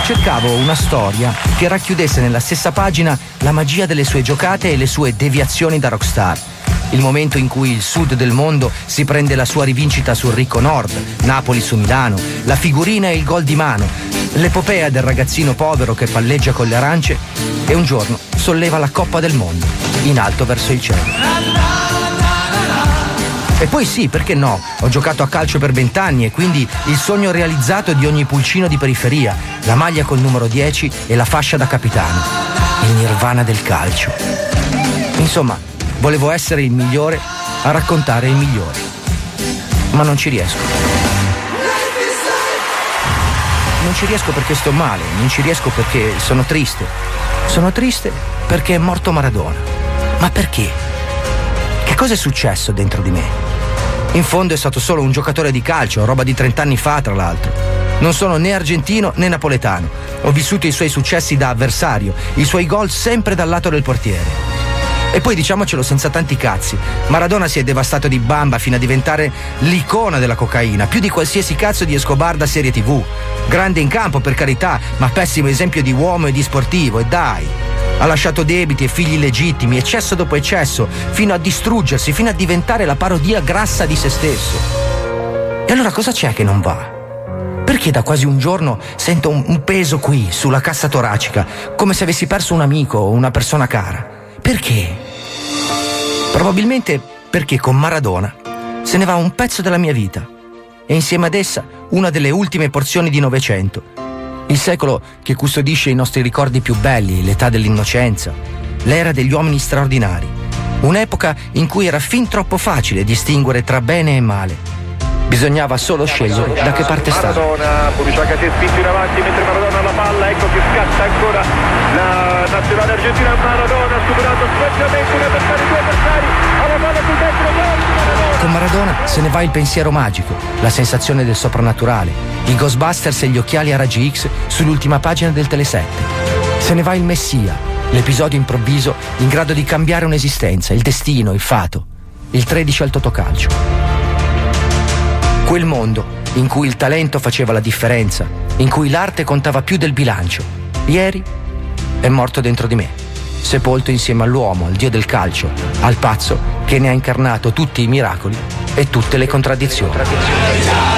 Speaker 2: Cercavo una storia che racchiudesse nella stessa pagina la magia delle sue giocate e le sue deviazioni da rockstar. Il momento in cui il sud del mondo si prende la sua rivincita sul ricco nord, Napoli su Milano, la figurina e il gol di mano, l'epopea del ragazzino povero che palleggia con le arance e un giorno solleva la Coppa del Mondo, in alto verso il cielo. E poi sì, perché no? Ho giocato a calcio per vent'anni e quindi il sogno realizzato di ogni pulcino di periferia, la maglia col numero 10 e la fascia da capitano. Il nirvana del calcio. Insomma, volevo essere il migliore a raccontare il migliore. Ma non ci riesco. Non ci riesco perché sto male, non ci riesco perché sono triste. Sono triste perché è morto Maradona. Ma perché? Che cosa è successo dentro di me? In fondo è stato solo un giocatore di calcio, roba di 30 anni fa, tra l'altro. Non sono né argentino né napoletano. Ho vissuto i suoi successi da avversario, i suoi gol sempre dal lato del portiere. E poi diciamocelo senza tanti cazzi, Maradona si è devastato di bamba fino a diventare l'icona della cocaina, più di qualsiasi cazzo di Escobar da serie tv. Grande in campo, per carità, ma pessimo esempio di uomo e di sportivo, e dai. Ha lasciato debiti e figli illegittimi, eccesso dopo eccesso, fino a distruggersi, fino a diventare la parodia grassa di se stesso. E allora cosa c'è che non va? Perché da quasi un giorno sento un peso qui, sulla cassa toracica, come se avessi perso un amico o una persona cara? Perché? Probabilmente perché con Maradona se ne va un pezzo della mia vita e insieme ad essa una delle ultime porzioni di Novecento. Il secolo che custodisce i nostri ricordi più belli, l'età dell'innocenza, l'era degli uomini straordinari. Un'epoca in cui era fin troppo facile distinguere tra bene e male. Bisognava solo scegliere da che parte stare.
Speaker 11: Maradona, Puriciaga si è spinto in avanti mentre Maradona la palla, ecco che scatta ancora la nazionale argentina, Maradona ha superato sfacciamento un avversario, due avversari, ha la palla sul destro, Maradona.
Speaker 2: Con Maradona se ne va il pensiero magico, la sensazione del soprannaturale, i Ghostbusters e gli occhiali a raggi X sull'ultima pagina del Telesette. Se ne va il Messia, l'episodio improvviso in grado di cambiare un'esistenza, il destino, il fato, il 13 al totocalcio. Quel mondo in cui il talento faceva la differenza, in cui l'arte contava più del bilancio. Ieri è morto dentro di me, sepolto insieme all'uomo, al dio del calcio, al pazzo che ne ha incarnato tutti i miracoli e tutte le contraddizioni.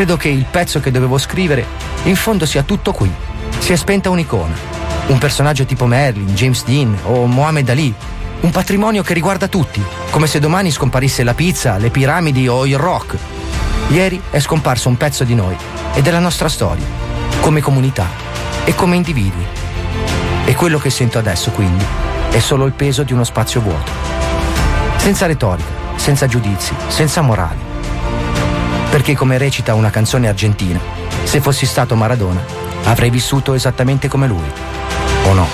Speaker 2: Credo che il pezzo che dovevo scrivere in fondo sia tutto qui. Si è spenta un'icona, un personaggio tipo Merlin, James Dean o Mohammed Ali, un patrimonio che riguarda tutti, come se domani scomparisse la pizza, le piramidi o il rock. Ieri è scomparso un pezzo di noi e della nostra storia, come comunità e come individui. E quello che sento adesso, quindi, è solo il peso di uno spazio vuoto. Senza retorica, senza giudizi, senza morali. Perché come recita una canzone argentina, se fossi stato Maradona, avrei vissuto esattamente come lui. O no?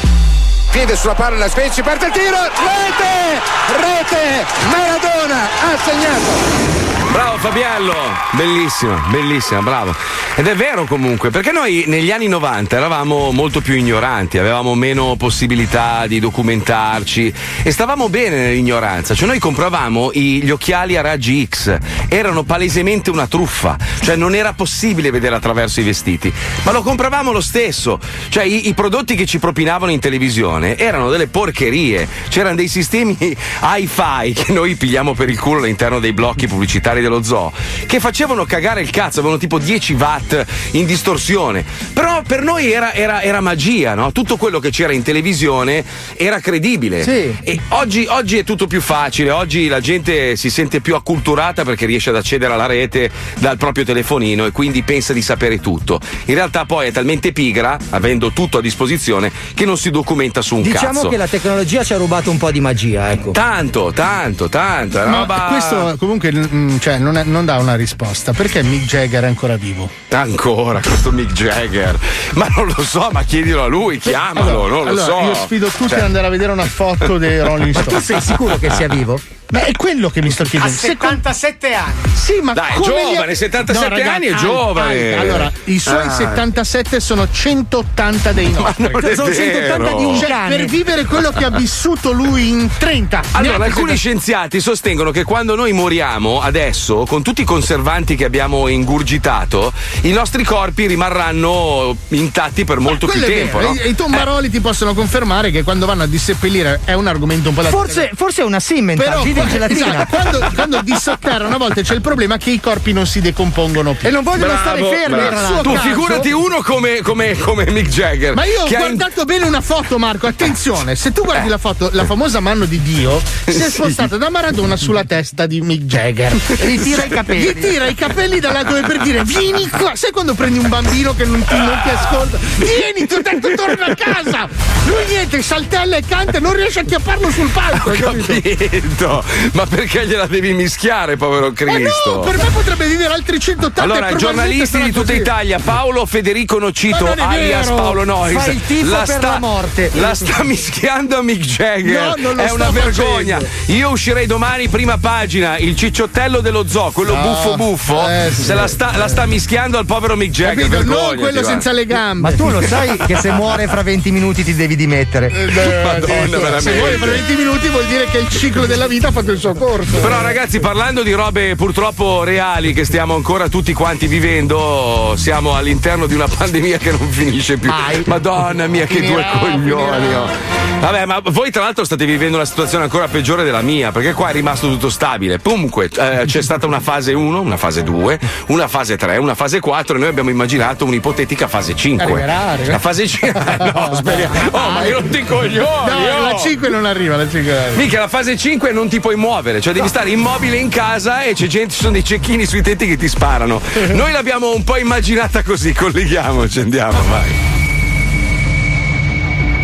Speaker 12: Piede sulla palla, Spezzi, parte il tiro, rete! Rete! Maradona ha segnato!
Speaker 3: Bravo Fabiello, bellissima, bellissima, bravo. Ed è vero comunque, perché noi negli anni 90 eravamo molto più ignoranti, avevamo meno possibilità di documentarci e stavamo bene nell'ignoranza. Cioè noi compravamo i- gli occhiali a raggi X, erano palesemente una truffa, cioè non era possibile vedere attraverso i vestiti, ma lo compravamo lo stesso. Cioè i, i prodotti che ci propinavano in televisione erano delle porcherie, c'erano dei sistemi hi-fi che noi pigliamo per il culo all'interno dei blocchi pubblicitari dello zoo, che facevano cagare il cazzo, avevano tipo 10 watt in distorsione. Però per noi era, era- era magia, no? Tutto quello che c'era in televisione era credibile.
Speaker 13: Sì.
Speaker 3: E oggi, oggi è tutto più facile, oggi la gente si sente più acculturata perché riesce ad accedere alla rete dal proprio telefonino e quindi pensa di sapere tutto. In realtà poi è talmente pigra, avendo tutto a disposizione, che non si documenta su un
Speaker 13: Diciamo
Speaker 3: cazzo.
Speaker 13: che la tecnologia ci ha rubato un po' di magia, ecco.
Speaker 3: Tanto, tanto, tanto. è
Speaker 5: Ma
Speaker 3: roba-
Speaker 5: questo comunque mm, cioè, non, è- non dà una risposta. Perché Mick Jagger è ancora vivo?
Speaker 3: Ancora questo Mick Jagger. Ma non lo so, ma chiedilo a lui, chiamalo,
Speaker 5: Allora,
Speaker 3: non lo
Speaker 5: allora,
Speaker 3: so.
Speaker 5: Io sfido tutti
Speaker 3: Cioè-
Speaker 5: ad andare a vedere una foto dei Rolling
Speaker 13: Ma
Speaker 5: Stones.
Speaker 13: tu sei sicuro che sia vivo?
Speaker 5: Ma è quello che mi sto chiedendo. Secondo-
Speaker 4: 77 anni.
Speaker 5: Sì, ma
Speaker 3: Dai, è
Speaker 5: come gli-
Speaker 3: giovane, 77
Speaker 5: ragazzi,
Speaker 3: anni è
Speaker 5: ah,
Speaker 3: giovane.
Speaker 5: ah, Allora, i suoi
Speaker 3: Ah.
Speaker 5: 77 sono 180 dei nostri.
Speaker 3: è
Speaker 13: Sono 180 di un
Speaker 5: Cioè,
Speaker 13: cane.
Speaker 5: per vivere quello che ha vissuto lui in 30.
Speaker 3: Allora, alcuni
Speaker 5: se-
Speaker 3: scienziati sostengono che quando noi moriamo, adesso, con tutti i conservanti che abbiamo ingurgitato, i nostri corpi rimarranno intatti per molto più tempo. no?
Speaker 5: E, e i tombaroli ti possono confermare che quando vanno a disseppellire è un argomento un po' da
Speaker 13: Forse, forse è una simmental, In
Speaker 5: qua-
Speaker 13: gelatina.
Speaker 5: esatto, quando, quando dissotterra una volta c'è il problema che i corpi non si decompongono più.
Speaker 13: E non vogliono stare fermi.
Speaker 3: Tu
Speaker 5: caso-
Speaker 3: figurati uno come, come- come Mick Jagger.
Speaker 5: Ma io ho
Speaker 3: ha in-
Speaker 5: guardato bene una foto, Marco. Attenzione, se tu guardi la foto, la famosa mano di Dio si è
Speaker 3: Sì.
Speaker 5: spostata da Maradona sulla testa di Mick Jagger.
Speaker 13: Gli tira i capelli.
Speaker 5: Gli tira i capelli da là dove per dire vieni qua. Sai quando prendi un bambino che non ti, non ti ascolta? Vieni, ti ho detto torna a casa. Lui niente, saltella e canta, non riesce a chiapparlo sul palco.
Speaker 3: Ho
Speaker 5: capito?
Speaker 3: capito, ma perché gliela devi mischiare, povero Cristo?
Speaker 5: no, per me potrebbe vivere altri 180
Speaker 3: Allora, giornalisti di tutta
Speaker 5: così.
Speaker 3: Italia, Paolo Federico Nocito, alias
Speaker 5: vero.
Speaker 3: Paolo Nois,
Speaker 13: Fa il tifo per la morte.
Speaker 3: la sta mischiando a Mick Jagger.
Speaker 5: No, non lo
Speaker 3: è
Speaker 5: sto
Speaker 3: una vergogna.
Speaker 5: facendo.
Speaker 3: Io uscirei domani, prima pagina, il cicciottello dello zoo, quello
Speaker 5: No,
Speaker 3: buffo buffo,
Speaker 5: eh, sì.
Speaker 3: se la sta, la sta mischiando al povero Mick Jagger.
Speaker 5: Capito? Non quello senza le gambe.
Speaker 13: Ma tu lo sai che se muore fra 20 minuti ti devi dimettere.
Speaker 5: Eh,
Speaker 3: Madonna, veramente.
Speaker 5: Se vuoi per 20 minuti vuol dire che il ciclo della vita fatto il suo corso.
Speaker 3: Però ragazzi, parlando di robe purtroppo reali che stiamo ancora tutti quanti vivendo, siamo all'interno di una pandemia che non finisce più.
Speaker 13: Mai.
Speaker 3: Madonna mia, che
Speaker 5: Finirà,
Speaker 3: due coglioni.
Speaker 5: finirà.
Speaker 3: oh. Vabbè, ma voi tra l'altro state vivendo una situazione ancora peggiore della mia, perché qua è rimasto tutto stabile. Comunque, eh, c'è stata una fase 1, una fase 2, una fase 3, una fase 4 e noi abbiamo immaginato un'ipotetica fase 5.
Speaker 5: Arriverà, arriverà.
Speaker 3: La fase 5. no, speriamo. Oh, ma io non ti coglioni!
Speaker 5: No,
Speaker 3: oh!
Speaker 5: la 5 non arriva, la 5 non arriva.
Speaker 3: Mica la fase 5 non ti puoi muovere, cioè devi stare immobile in casa e c'è gente, ci sono dei cecchini sui tetti che ti sparano. Noi l'abbiamo un po' immaginata così, colleghiamoci, andiamo, vai.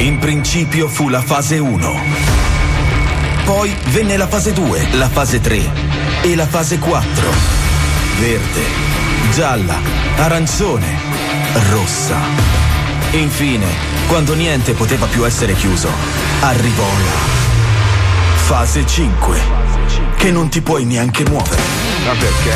Speaker 14: In principio fu la fase 1. Poi venne la fase 2, la fase 3 e la fase 4. Verde, gialla, arancione, rossa. Infine, quando niente poteva più essere chiuso, arrivò la fase 5, che non ti puoi neanche muovere.
Speaker 3: Ma perché?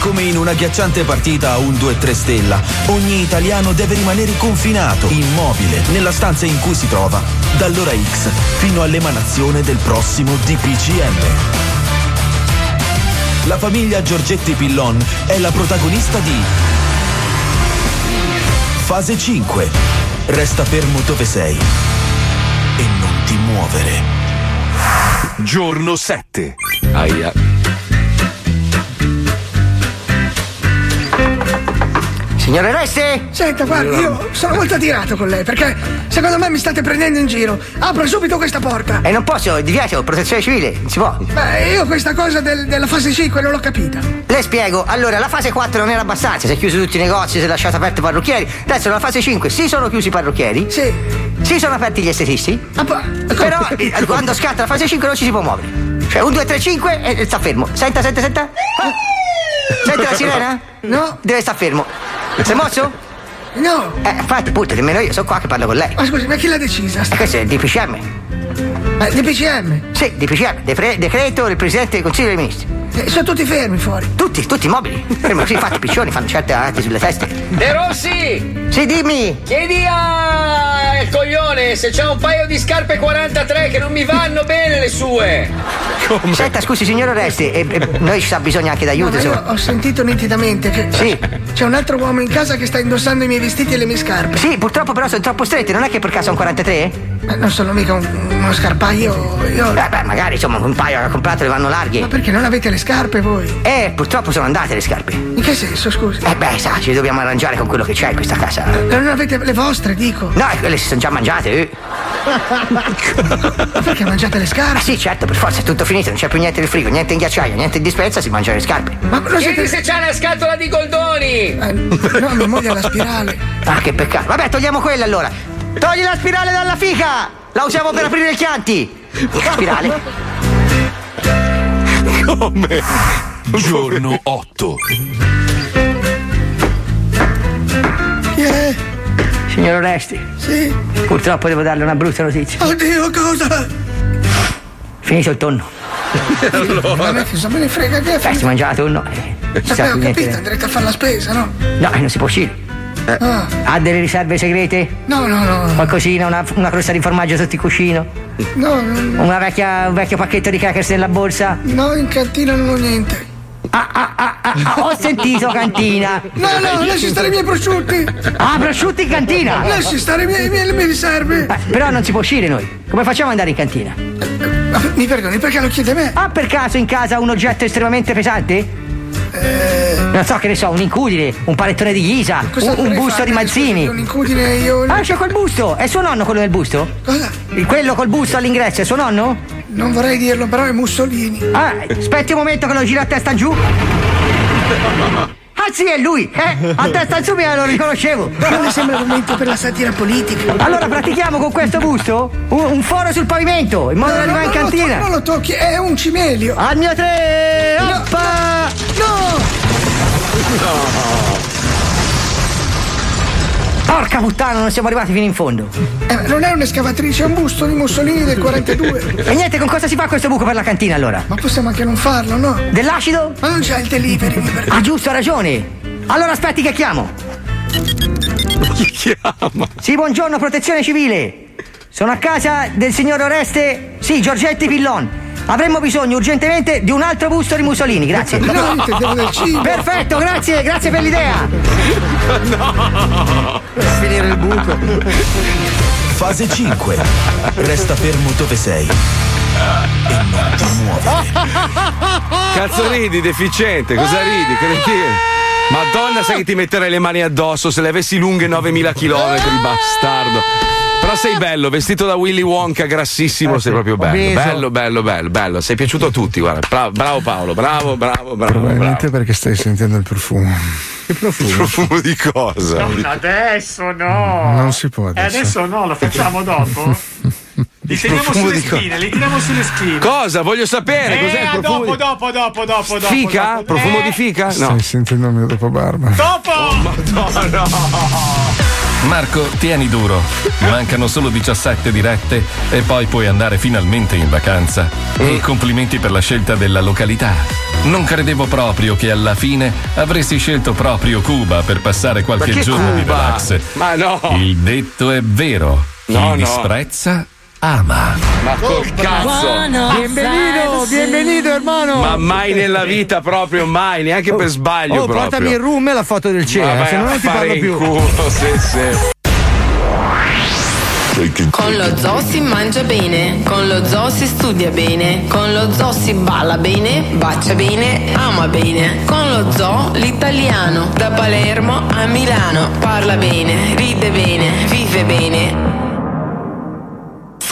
Speaker 14: Come in una ghiacciante partita a un 2-3 stella, ogni italiano deve rimanere confinato, immobile, nella stanza in cui si trova, dall'ora X fino all'emanazione del prossimo DPCM. La famiglia Giorgetti Pillon è la protagonista di Fase 5. Resta fermo dove sei e non ti muovere.
Speaker 1: Giorno 7.
Speaker 3: Aia.
Speaker 2: Signore Reste?
Speaker 10: Senta, guardi, io sono molto attirato con lei perché secondo me mi state prendendo in giro. Apro subito questa porta.
Speaker 2: E non posso, è divieto, protezione civile, non si può.
Speaker 10: Beh, io questa cosa del- della fase 5 non l'ho capita.
Speaker 2: Le spiego, allora la fase 4 non era abbastanza, si è chiuso tutti i negozi, si è lasciato aperti i parrucchieri. Adesso nella fase 5 si sono chiusi i parrucchieri.
Speaker 10: Sì.
Speaker 2: Si sono aperti gli estetisti. Però eh, quando scatta la fase 5 non ci si può muovere. Cioè un 2, 3, 5 e sta fermo. Senta, senta, senta. Ah. Sente la sirena?
Speaker 10: No.
Speaker 2: Deve stare fermo. È mosso?
Speaker 10: No.
Speaker 2: Eh, infatti, appunto, nemmeno io sono qua che parlo con lei.
Speaker 10: Ma scusi, ma chi l'ha decisa?
Speaker 2: E questo è il DPCM.
Speaker 10: Eh, DPCM?
Speaker 2: Sì, DPCM, Depre- decreto del Presidente del Consiglio dei Ministri.
Speaker 10: Eh, sono tutti fermi fuori.
Speaker 2: Tutti, tutti immobili. Fermi così, infatti i piccioni fanno certe arti sulle teste.
Speaker 6: De Rossi!
Speaker 2: Sì, dimmi!
Speaker 6: Chiedi coglione se c'è un paio di scarpe 43 che non mi vanno bene le sue!
Speaker 2: Senta, scusi, signor Oresti, e, e noi ci sa bisogno anche
Speaker 10: No,
Speaker 2: d'aiuto. insomma.
Speaker 10: ho sentito nitidamente che
Speaker 2: Sì.
Speaker 10: c'è un altro uomo in casa che sta indossando i miei vestiti e le mie scarpe.
Speaker 2: Sì, purtroppo però sono troppo strette, non è che per caso è un 43?
Speaker 10: Ma non sono mica un- uno scarpaio. Io...
Speaker 2: Beh, beh, magari insomma un paio che ha comprato le vanno larghe.
Speaker 10: Ma perché non avete le scarpe voi?
Speaker 2: Eh, purtroppo sono andate le scarpe.
Speaker 10: In che senso, scusi?
Speaker 2: Eh beh, sa, ci dobbiamo arrangiare con quello che c'è in questa casa.
Speaker 10: Eh, Non avete le vostre, dico.
Speaker 2: No, e quelle si sono già mangiate, eh.
Speaker 10: Ma perché mangiate le scarpe?
Speaker 2: Ah sì, certo, per forza è tutto finito, non c'è più niente nel frigo, niente in ghiacciaio, niente in dispensa, si mangiano le scarpe.
Speaker 10: Ma non
Speaker 6: Chiedi
Speaker 10: siete...
Speaker 6: se c'è una scatola di goldoni!
Speaker 10: Eh, no, mia moglie ha la spirale.
Speaker 2: Ah, che peccato. Vabbè, togliamo quella allora. Togli la spirale dalla fica! La usiamo per aprire il chianti! Spirale?
Speaker 1: Come? Giorno 8.
Speaker 10: Eh,
Speaker 2: Signor Oresti,
Speaker 10: sì.
Speaker 2: purtroppo devo darle una brutta notizia.
Speaker 10: Oddio, cosa?
Speaker 2: Finito il tonno.
Speaker 10: Ma me cosa me ne frega che
Speaker 2: Eh, si mangiava tonno. eh,
Speaker 10: Vabbè, ho
Speaker 2: più niente.
Speaker 10: capito, andrete a fare la spesa, no?
Speaker 2: No, eh, non si può uscire.
Speaker 10: Ah,
Speaker 2: Ha delle riserve segrete?
Speaker 10: no, no, no.
Speaker 2: Qualcosina, una, una crosta di formaggio sotto il cuscino?
Speaker 10: No, no,
Speaker 2: Una vecchia, un vecchio pacchetto di crackers nella borsa?
Speaker 10: no, in cantina non ho niente.
Speaker 2: Ah, ah, ah, ah, ah, ho sentito cantina!
Speaker 10: No, no, lasci stare i miei prosciutti.
Speaker 2: Ah, prosciutti in cantina!
Speaker 10: Lasci stare i miei, miei- le mie riserve.
Speaker 2: Eh, però non si può uscire noi. Come facciamo ad andare in cantina?
Speaker 10: Ma Mi perdoni, perché lo chiede a me?
Speaker 2: Ha per caso in casa un oggetto estremamente pesante? Non so che ne so, un incudine, un palettone di ghisa,
Speaker 10: Eh.
Speaker 2: Un, un busto di Mazzini.
Speaker 10: Un incudine io.
Speaker 2: Ah, c'è quel busto! È suo nonno quello del busto?
Speaker 10: Cosa?
Speaker 2: Quello col busto all'ingresso è suo nonno?
Speaker 10: Non vorrei dirlo, però è Mussolini.
Speaker 2: Ah, aspetti un momento che lo gira a testa giù. Sì, è lui! Eh? A testa giù me lo riconoscevo!
Speaker 10: Non mi sembra il momento per la satira politica.
Speaker 2: Allora pratichiamo con questo busto un, un foro sul pavimento, in modo da
Speaker 10: No, no,
Speaker 2: arrivare in
Speaker 10: lo to-
Speaker 2: cantina.
Speaker 10: non lo tocchi, è un cimelio.
Speaker 2: Al mio tre!
Speaker 10: No,
Speaker 2: Oppa!
Speaker 10: No!
Speaker 2: Porca puttana, non siamo arrivati fino in fondo.
Speaker 10: Eh, non è un'escavatrice, è un busto di Mussolini del 42.
Speaker 2: E niente, con cosa si fa questo buco per la cantina allora?
Speaker 10: Ma possiamo anche non farlo, no?
Speaker 2: Dell'acido?
Speaker 10: Ma non c'è il delivery.
Speaker 2: Ah, giusto, ha ragione. Allora aspetti che chiamo.
Speaker 3: Chi chiama?
Speaker 2: Sì, buongiorno, protezione civile. Sono a casa del signor Oreste. Sì, Giorgetti Pillon. Avremmo bisogno urgentemente di un altro busto di Mussolini, grazie.
Speaker 10: No.
Speaker 2: Perfetto, grazie, grazie per l'idea.
Speaker 15: Per finire il buco.
Speaker 14: Fase 5. Resta fermo dove sei. E non ti muovere.
Speaker 3: Cazzo ridi, deficiente, cosa ridi? Cretino? Madonna, sai che ti metterei le mani addosso se le avessi lunghe 9000 km, bastardo. Sei bello, vestito da Willy Wonka, grassissimo, sei proprio bello. Bello, bello, bello, bello. Sei piaciuto a tutti, guarda. Bravo, bravo Paolo, bravo, bravo, bravo.
Speaker 5: Probabilmente perché stai sentendo il profumo.
Speaker 3: Che profumo? profumo di cosa?
Speaker 4: No, adesso no.
Speaker 5: Non si può
Speaker 4: Eh,
Speaker 5: adesso.
Speaker 4: adesso no, lo facciamo dopo. Li teniamo
Speaker 3: Profumo
Speaker 4: sulle
Speaker 3: di co-
Speaker 4: spine, li teniamo sulle spine.
Speaker 3: Cosa? Voglio sapere,
Speaker 4: Eh,
Speaker 3: cos'è il profumo?
Speaker 4: dopo,
Speaker 3: di-
Speaker 4: dopo, dopo, dopo, dopo.
Speaker 3: Fica?
Speaker 4: dopo.
Speaker 3: Profumo
Speaker 4: Eh,
Speaker 3: di fica? No.
Speaker 5: Stai sentendo il mio dopo barba.
Speaker 4: Dopo!
Speaker 1: Marco, tieni duro. Mancano solo 17 dirette e poi puoi andare finalmente in vacanza. E complimenti per la scelta della località. Non credevo proprio che alla fine avresti scelto proprio Cuba per passare qualche giorno di
Speaker 3: Cuba?
Speaker 1: relax.
Speaker 3: Ma no!
Speaker 1: Il detto è vero.
Speaker 3: No,
Speaker 1: Chi
Speaker 3: no.
Speaker 1: disprezza, ama.
Speaker 3: Ma col cazzo!
Speaker 2: Bienvenido, bienvenido, hermano.
Speaker 3: Ma mai nella vita proprio, mai, neanche per sbaglio
Speaker 2: Oh,
Speaker 3: proprio.
Speaker 2: portami il room e la foto del cielo, se no non ti parlo più.
Speaker 3: culo, sì, sì.
Speaker 16: Con lo zoo si mangia bene, con lo zoo si studia bene, con lo zoo si balla bene, bacia bene, ama bene. Con lo zoo l'italiano, da Palermo a Milano, parla bene, ride bene, vive bene.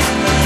Speaker 3: Bello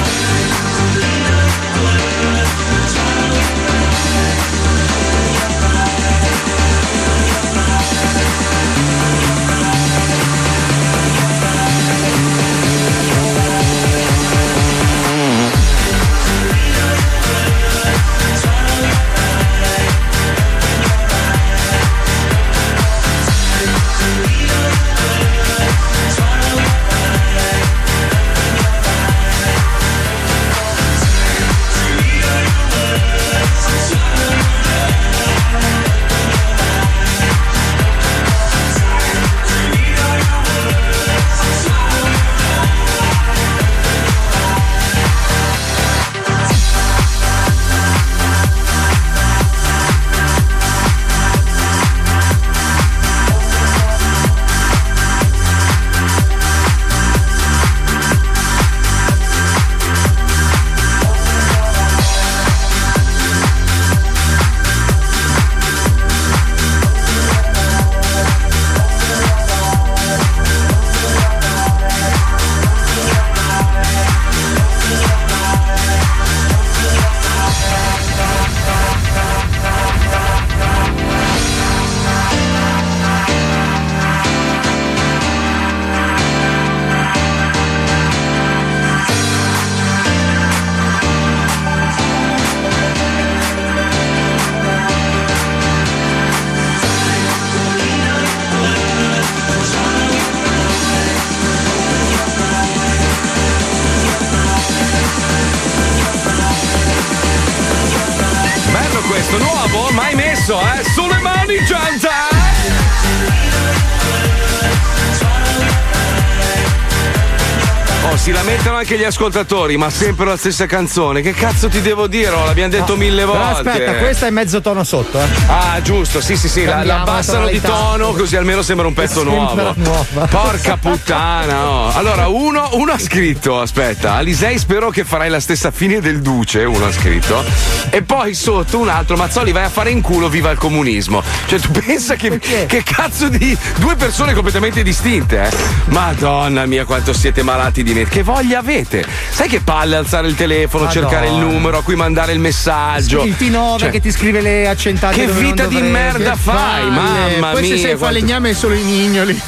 Speaker 3: anche gli ascoltatori, ma sempre la stessa canzone. Che cazzo ti devo dire? Oh, l'abbiamo detto mille
Speaker 2: Però
Speaker 3: volte.
Speaker 2: aspetta, questa è mezzo tono sotto, eh.
Speaker 3: Ah, giusto, sì, sì, sì, la, la
Speaker 2: Cambiamo la
Speaker 3: abbassano di tono così almeno sembra un pezzo nuovo.
Speaker 2: nuova.
Speaker 3: Porca puttana, oh. Allora, uno, uno ha scritto, aspetta, Alisei spero che farai la stessa fine del Duce, uno ha scritto. E poi sotto un altro, Mazzoli vai a fare in culo, viva il comunismo. Cioè, tu pensa che, che cazzo di due persone completamente distinte, eh? Madonna mia, quanto siete malati di me. Che voglia avete? Sai che palle alzare il telefono,
Speaker 2: Madonna.
Speaker 3: cercare il numero, a cui mandare il messaggio.
Speaker 2: Il T9
Speaker 3: Cioè,
Speaker 2: che ti scrive le accentate
Speaker 3: che vita di merda
Speaker 2: Che
Speaker 3: fai,
Speaker 2: palle.
Speaker 3: mamma
Speaker 5: Poi
Speaker 3: mia.
Speaker 5: se sei
Speaker 3: quanto-
Speaker 5: falegname è solo i
Speaker 3: vero.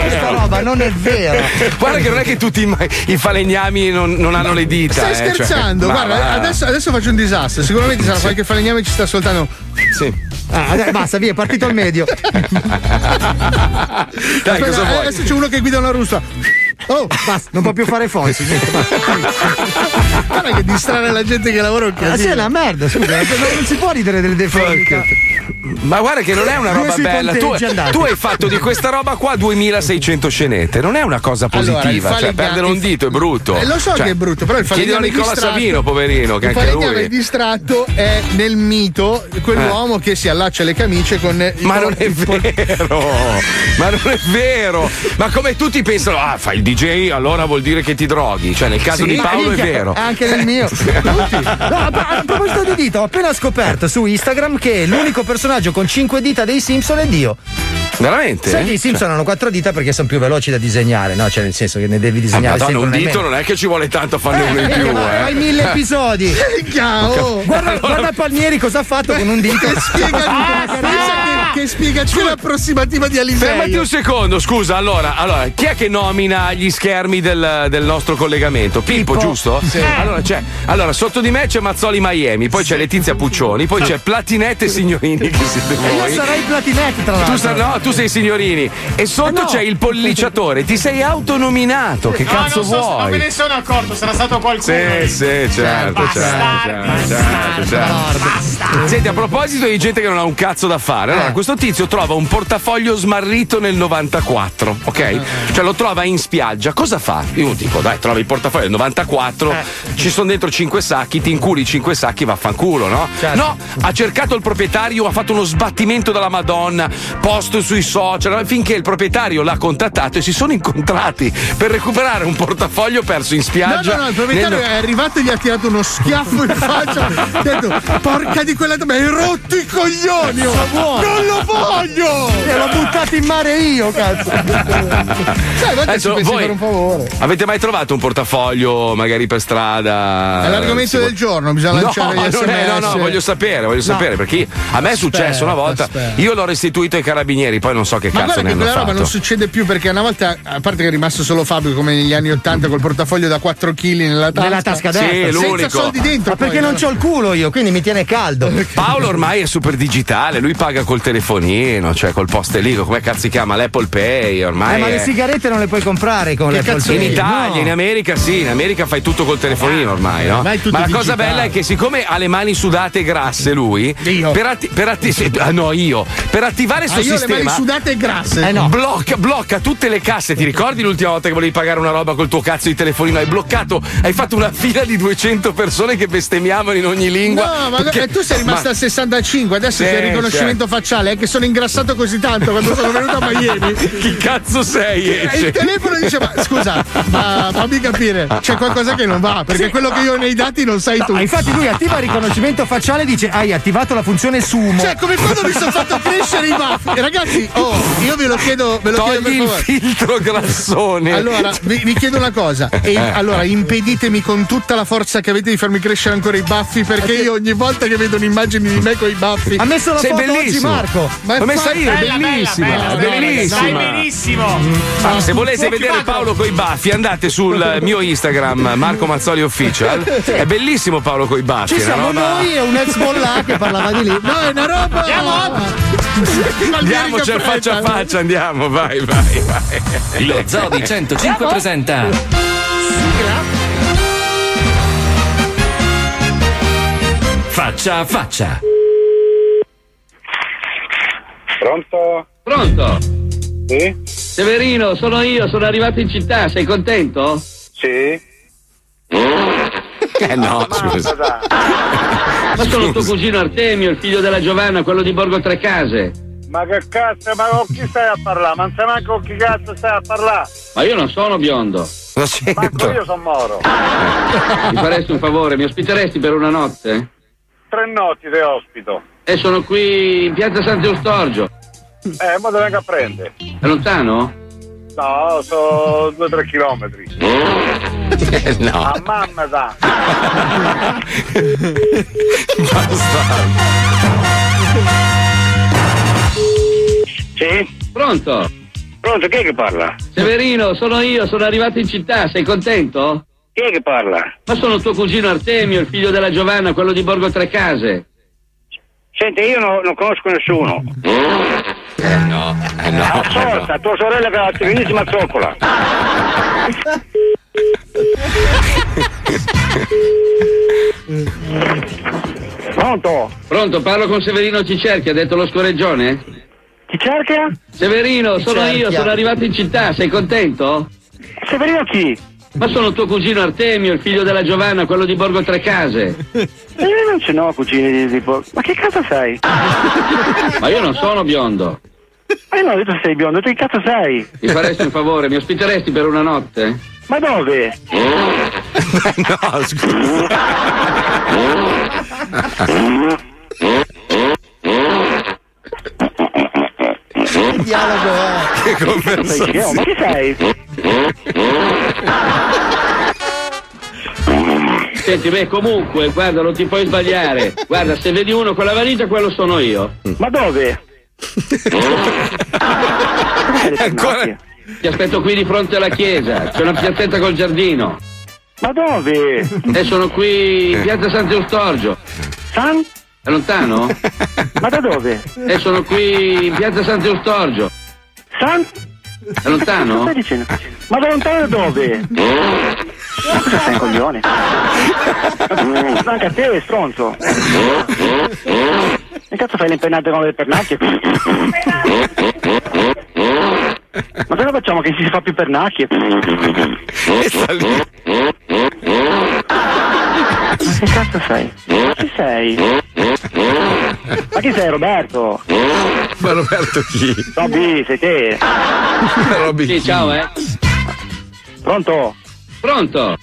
Speaker 2: Questa roba non è vera.
Speaker 3: Guarda che non è che tutti i, falegnami non, non hanno le dita.
Speaker 5: Stai
Speaker 3: eh, cioè,
Speaker 5: scherzando?
Speaker 3: ma
Speaker 5: Guarda, adesso, adesso faccio un disastro. Sicuramente sarà qualche falegname che ci sta ascoltando.
Speaker 3: Sì.
Speaker 2: Ah, dai, basta, via, è partito il medio.
Speaker 5: Aspetta,
Speaker 3: cosa vuoi?
Speaker 5: Adesso c'è uno che guida una ruspa.
Speaker 2: Oh, basta, non può più fare basta.
Speaker 5: Guarda che distrarre la gente che lavora un
Speaker 2: Ah, sì, è
Speaker 5: casino.
Speaker 2: una merda, scusa, non si può ridere delle deformità.
Speaker 3: Ma guarda che non è una roba bella. Tu, tu hai fatto di questa roba qua 2600 scenette. Non è una cosa
Speaker 5: Allora,
Speaker 3: positiva.
Speaker 5: il
Speaker 3: cioè, perdere un dito è brutto.
Speaker 5: Eh, lo so
Speaker 3: Cioè,
Speaker 5: che è brutto, però il
Speaker 3: Chiedilo a Nicola
Speaker 5: distratto-
Speaker 3: Savino, poverino, che
Speaker 5: il
Speaker 3: anche
Speaker 5: falegname
Speaker 3: lui.
Speaker 5: distratto è nel mito quell'uomo che si allaccia le camicie con
Speaker 3: Ma non è vero, ma non è vero. Ma come tutti pensano, ah, fai il DJ, allora vuol dire che ti droghi. Cioè, nel caso
Speaker 2: Sì,
Speaker 3: di Paolo è vero.
Speaker 2: Anche nel mio. No, a, a proposito di dita, ho appena scoperto su Instagram che l'unico personaggio con 5 dita dei Simpson è Dio.
Speaker 3: Veramente?
Speaker 2: Sai che i Simpson hanno 4 dita perché sono più veloci da disegnare, no? Cioè, nel senso che ne devi
Speaker 3: Ah,
Speaker 2: disegnare
Speaker 3: Madonna,
Speaker 2: sempre
Speaker 3: un dito non è che ci vuole tanto a farne uno in
Speaker 2: Eh,
Speaker 3: più,
Speaker 2: ma
Speaker 3: eh.
Speaker 2: Hai mille episodi.
Speaker 5: Oh.
Speaker 2: Guarda, guarda Palmieri cosa ha fatto con un dito.
Speaker 5: Spiega, pensa che, che spiegazione approssimativa di Alisei.
Speaker 3: Fermati un secondo, scusa. Allora, allora, chi è che nomina gli schermi del, del nostro collegamento? Pippo,
Speaker 2: Pippo.
Speaker 3: giusto?
Speaker 2: Sì.
Speaker 3: Allora, c'è, allora, sotto di me c'è Mazzoli Miami, poi c'è Letizia Puccioni, poi c'è Platinette e Signorini che siete
Speaker 2: E io
Speaker 3: voi.
Speaker 2: sarei platinette, tra l'altro.
Speaker 3: Tu, sa- no, tu sei signorini. E sotto
Speaker 2: Eh no.
Speaker 3: c'è il polliciatore. Ti sei autonominato. Che
Speaker 4: No,
Speaker 3: cazzo
Speaker 4: non, so, non
Speaker 3: vuoi?
Speaker 4: me ne sono accorto, sarà stato qualcuno.
Speaker 3: Sì, sì, certo, certo,
Speaker 4: Bastardi,
Speaker 3: certo, certo. Senti, a proposito di gente che non ha un cazzo da fare, allora questo tizio trova un portafoglio smarrito nel 94, ok? Cioè lo trova in spiaggia, cosa fa? Io dico, dai, trova il portafoglio del 94, ci sono dentro 5 sacchi, ti inculi 5 sacchi, vaffanculo, no?
Speaker 2: Certo.
Speaker 3: No, ha cercato il proprietario, ha fatto uno sbattimento della Madonna, posto sui social, finché il proprietario l'ha contattato e si sono incontrati per recuperare un portafoglio perso in
Speaker 5: No,
Speaker 3: spiaggia.
Speaker 5: no, no, il proprietario
Speaker 3: nel-
Speaker 5: è arrivato e gli ha tirato uno schiaffo in faccia. ha detto, porca di quella. Ma hai rotto i coglioni! oh. Non lo voglio!
Speaker 2: E l'ho buttato in mare io, cazzo.
Speaker 5: Sai, a volte
Speaker 3: Adesso
Speaker 5: ci
Speaker 3: voi-
Speaker 5: per un favore.
Speaker 3: Avete mai trovato un portafoglio magari per strada?
Speaker 5: È l'argomento del giorno, bisogna
Speaker 3: no,
Speaker 5: lanciare gli
Speaker 3: non è- no, no,
Speaker 5: SMS.
Speaker 3: voglio sapere, voglio sapere perché a me è successo una volta.
Speaker 5: aspetta.
Speaker 3: Io l'ho restituito ai carabinieri, poi non so che
Speaker 5: Ma
Speaker 3: cazzo ne
Speaker 5: che
Speaker 3: hanno
Speaker 5: quella roba
Speaker 3: fatto.
Speaker 5: non succede più perché una volta, a parte che è rimasto solo Fabio come negli anni 80 col portafoglio da 4 kg nella tasca.
Speaker 2: Nella tasca destra.
Speaker 3: Sì,
Speaker 5: senza
Speaker 3: l'unico.
Speaker 5: soldi dentro.
Speaker 2: Ma perché
Speaker 5: poi,
Speaker 2: non
Speaker 5: no?
Speaker 2: c'ho il culo io, quindi mi tiene caldo.
Speaker 3: Paolo ormai è super digitale, lui paga col telefonino, cioè col post lì, come cazzo si chiama? L'Apple Pay, ormai.
Speaker 2: Eh, ma le sigarette non le puoi comprare con
Speaker 5: Che
Speaker 2: le
Speaker 5: cazzo
Speaker 3: In
Speaker 2: Pay.
Speaker 3: Italia,
Speaker 2: No.
Speaker 3: in America sì, in America fai tutto col telefonino ormai, no?
Speaker 5: ormai tutto
Speaker 3: Ma la cosa bella è che siccome ha le mani sudate e grasse lui,
Speaker 5: Io.
Speaker 3: per, atti- per atti- sì, ah, no, io, per attivare
Speaker 5: Ah,
Speaker 3: questo
Speaker 5: io ho le mani
Speaker 3: sistema
Speaker 5: sudate e grasse.
Speaker 2: Eh no.
Speaker 3: Blocca, blocca tutte le casse. Ti ricordi l'ultima volta che volevi pagare una roba col tuo cazzo di telefonino? Hai bloccato, hai fatto una fila di 200 persone che bestemmiavano in ogni lingua.
Speaker 5: No, ma
Speaker 3: Perché-
Speaker 5: eh, tu sei rimasta
Speaker 3: Ma-
Speaker 5: al 65, adesso
Speaker 3: Sì,
Speaker 5: c'è il riconoscimento facciale, è che sono ingrassato così tanto quando sono venuto a Miami.
Speaker 3: Chi cazzo sei?
Speaker 5: E il telefono dice: Ma scusa, ma fammi capire, c'è qualcosa che non va, perché quello che io ho nei dati non sai tu.
Speaker 2: Ah, infatti lui attiva il riconoscimento facciale e dice hai attivato la funzione sumo.
Speaker 5: Cioè, come quando mi sono fatto crescere i baffi. Ragazzi, oh, io ve lo chiedo, ve lo chiedo per
Speaker 3: Togli il
Speaker 5: favore.
Speaker 3: filtro grassone.
Speaker 5: Allora, vi, vi chiedo una cosa. E, allora, impeditemi con tutta la forza che avete di farmi crescere ancora i baffi, perché io ogni volta che vedo un'immagine di me con i baffi.
Speaker 2: Ha messo la
Speaker 3: Sei
Speaker 2: foto oggi
Speaker 3: bellissimo.
Speaker 2: Marco.
Speaker 5: Ma
Speaker 3: L'ho messa io, è
Speaker 4: Bella,
Speaker 3: bellissima,
Speaker 4: bella,
Speaker 3: è
Speaker 4: bella,
Speaker 3: bellissima.
Speaker 4: Sai benissimo.
Speaker 3: Ah, se volete vedere. Paolo coi baffi, andate sul mio Instagram, Marco Mazzoli Official. È bellissimo Paolo coi baffi.
Speaker 2: Ci siamo
Speaker 3: roba-
Speaker 2: noi e un ex bollà che parlava di lì.
Speaker 5: No, è una roba.
Speaker 3: Andiamo, c'è faccia a faccia, andiamo, vai, vai, vai.
Speaker 1: Lo Zoo di 105 presenta Faccia a faccia.
Speaker 17: Pronto?
Speaker 18: Pronto?
Speaker 17: Sì?
Speaker 18: Severino, sono io, sono arrivato in città, sei contento?
Speaker 17: Sì?
Speaker 3: Eh no, scusa.
Speaker 18: Ma sono tuo cugino Artemio, il figlio della Giovanna, quello di Borgo Tre Case.
Speaker 17: Ma che cazzo, ma con chi stai a parlare? Ma non sai manco con chi cazzo stai a parlare?
Speaker 18: Ma io non sono biondo.
Speaker 3: Lo
Speaker 17: Manco io sono moro.
Speaker 18: Mi faresti un favore, mi ospiteresti per una notte?
Speaker 17: Tre notti te ospito.
Speaker 18: E sono qui in piazza Sant'Eustorgio.
Speaker 17: Eh, ma dove vengo a prendere?
Speaker 18: È lontano?
Speaker 17: No, sono due o tre chilometri.
Speaker 3: Eh, no.
Speaker 17: A mamma sa.
Speaker 18: Sì? Pronto?
Speaker 17: Pronto, chi è che parla?
Speaker 18: Severino, sono io, sono arrivato in città, sei contento?
Speaker 17: Chi è che parla?
Speaker 18: Ma sono tuo cugino Artemio, il figlio della Giovanna, quello di Borgo Tre Case.
Speaker 17: Senti, io no- non conosco nessuno.
Speaker 3: Eh no, eh no.
Speaker 17: Ascolta, tua sorella che ha la finissima zoccola.
Speaker 18: Pronto? Pronto, parlo con Severino Cicerchi, ha detto lo scorreggione?
Speaker 17: Chi cerca?
Speaker 18: Severino, sono
Speaker 17: Cicerchia.
Speaker 18: io, sono arrivato in città, sei contento?
Speaker 17: Severino chi?
Speaker 18: Ma sono tuo cugino Artemio, il figlio della Giovanna, quello di Borgo Tre Case.
Speaker 17: Eh, io non ce n'ho cugini di tipo. Ma che cazzo sei?
Speaker 18: Ma io non sono biondo.
Speaker 17: Ma io non ho detto che sei biondo, tu che cazzo sei?
Speaker 18: Mi faresti un favore, mi ospiteresti per una notte?
Speaker 17: Ma dove?
Speaker 3: no, scusa.
Speaker 2: Che dialogo è?
Speaker 3: Che conversazione.
Speaker 17: Ma chi sei?
Speaker 18: Senti, beh, comunque, guarda, non ti puoi sbagliare. Guarda, se vedi uno con la valigia, quello sono io.
Speaker 17: Ma dove?
Speaker 3: Ancora.
Speaker 18: Ti aspetto qui di fronte alla chiesa. C'è una piazzetta col giardino.
Speaker 17: Ma dove?
Speaker 18: E sono qui in piazza Sant'Eustorgio.
Speaker 17: San?
Speaker 18: È lontano?
Speaker 17: Ma da dove?
Speaker 18: E sono qui in piazza Sant'Eustorgio.
Speaker 17: San?
Speaker 18: È lontano?
Speaker 17: Cosa stai dicendo? Ma da lontano da dove? Ma cosa sei un coglione? Mm, Anche a te, stronzo. Che cazzo fai le impennate con le pernacchie? Ma cosa facciamo che si fa più pernacchie? Che cazzo sei? Ma chi sei? Ma chi sei Roberto?
Speaker 3: Ma Roberto chi?
Speaker 17: Robby, sei te?
Speaker 3: Robby
Speaker 18: Sì, ciao, eh.
Speaker 17: Pronto?
Speaker 18: Pronto?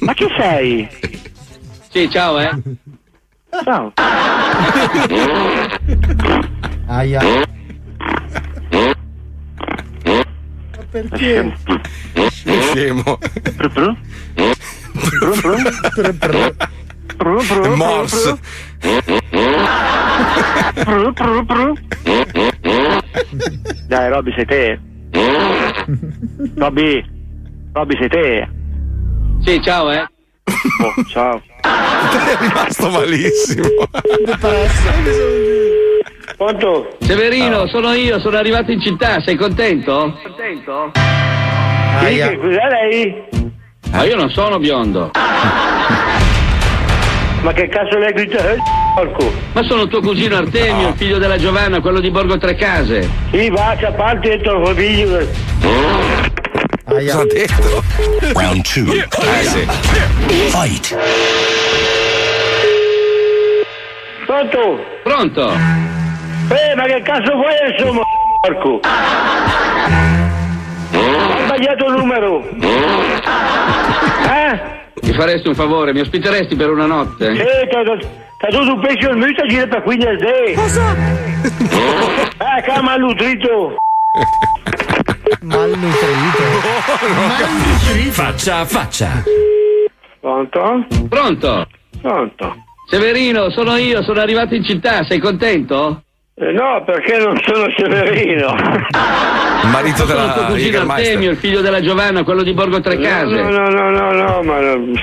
Speaker 17: Ma chi sei?
Speaker 18: Sì, ciao, eh.
Speaker 17: Ciao.
Speaker 2: Aia.
Speaker 17: Perché?
Speaker 3: Scemo. Morse.
Speaker 17: Dai, Robby, sei te? Robby, Robby, sei te?
Speaker 18: Sì, ciao, eh.
Speaker 17: Oh, ciao.
Speaker 3: È rimasto malissimo.
Speaker 17: Quanto?
Speaker 18: Severino, sono io, sono arrivato in città, sei contento? Contento?
Speaker 17: Sì, che cos'è lei?
Speaker 18: Ma io non sono biondo.
Speaker 17: Ma che cazzo lei grida? Eh, porco.
Speaker 18: Ma sono tuo cugino Artemio, il figlio della Giovanna, quello di Borgo Tre Case.
Speaker 17: Sì, va, c'è parte dentro il figlio.
Speaker 3: Cosa ha detto?
Speaker 14: Round two.
Speaker 3: Eh sì.
Speaker 14: Fight.
Speaker 17: Pronto?
Speaker 18: Pronto?
Speaker 17: Eh, ma che cazzo vuoi adesso, porco? Ho sbagliato il numero. Eh?
Speaker 18: Mi faresti un favore, mi ospiteresti per una notte?
Speaker 17: Eh, t'ha dato un pesce al mito a girare per qui nel day. Cosa? Eh, che ha malnutrito.
Speaker 2: Malnutrito.
Speaker 1: Faccia a faccia.
Speaker 17: Pronto?
Speaker 18: Pronto?
Speaker 17: Pronto?
Speaker 18: Severino, sono io, sono arrivato in città, sei contento?
Speaker 17: Eh, no, perché non sono Severino.
Speaker 3: Marito
Speaker 18: Sono tuo
Speaker 3: della
Speaker 18: cugino. Artemio, il figlio della Giovanna, quello di Borgo Tre Case.
Speaker 17: No, no, no, no, no, ma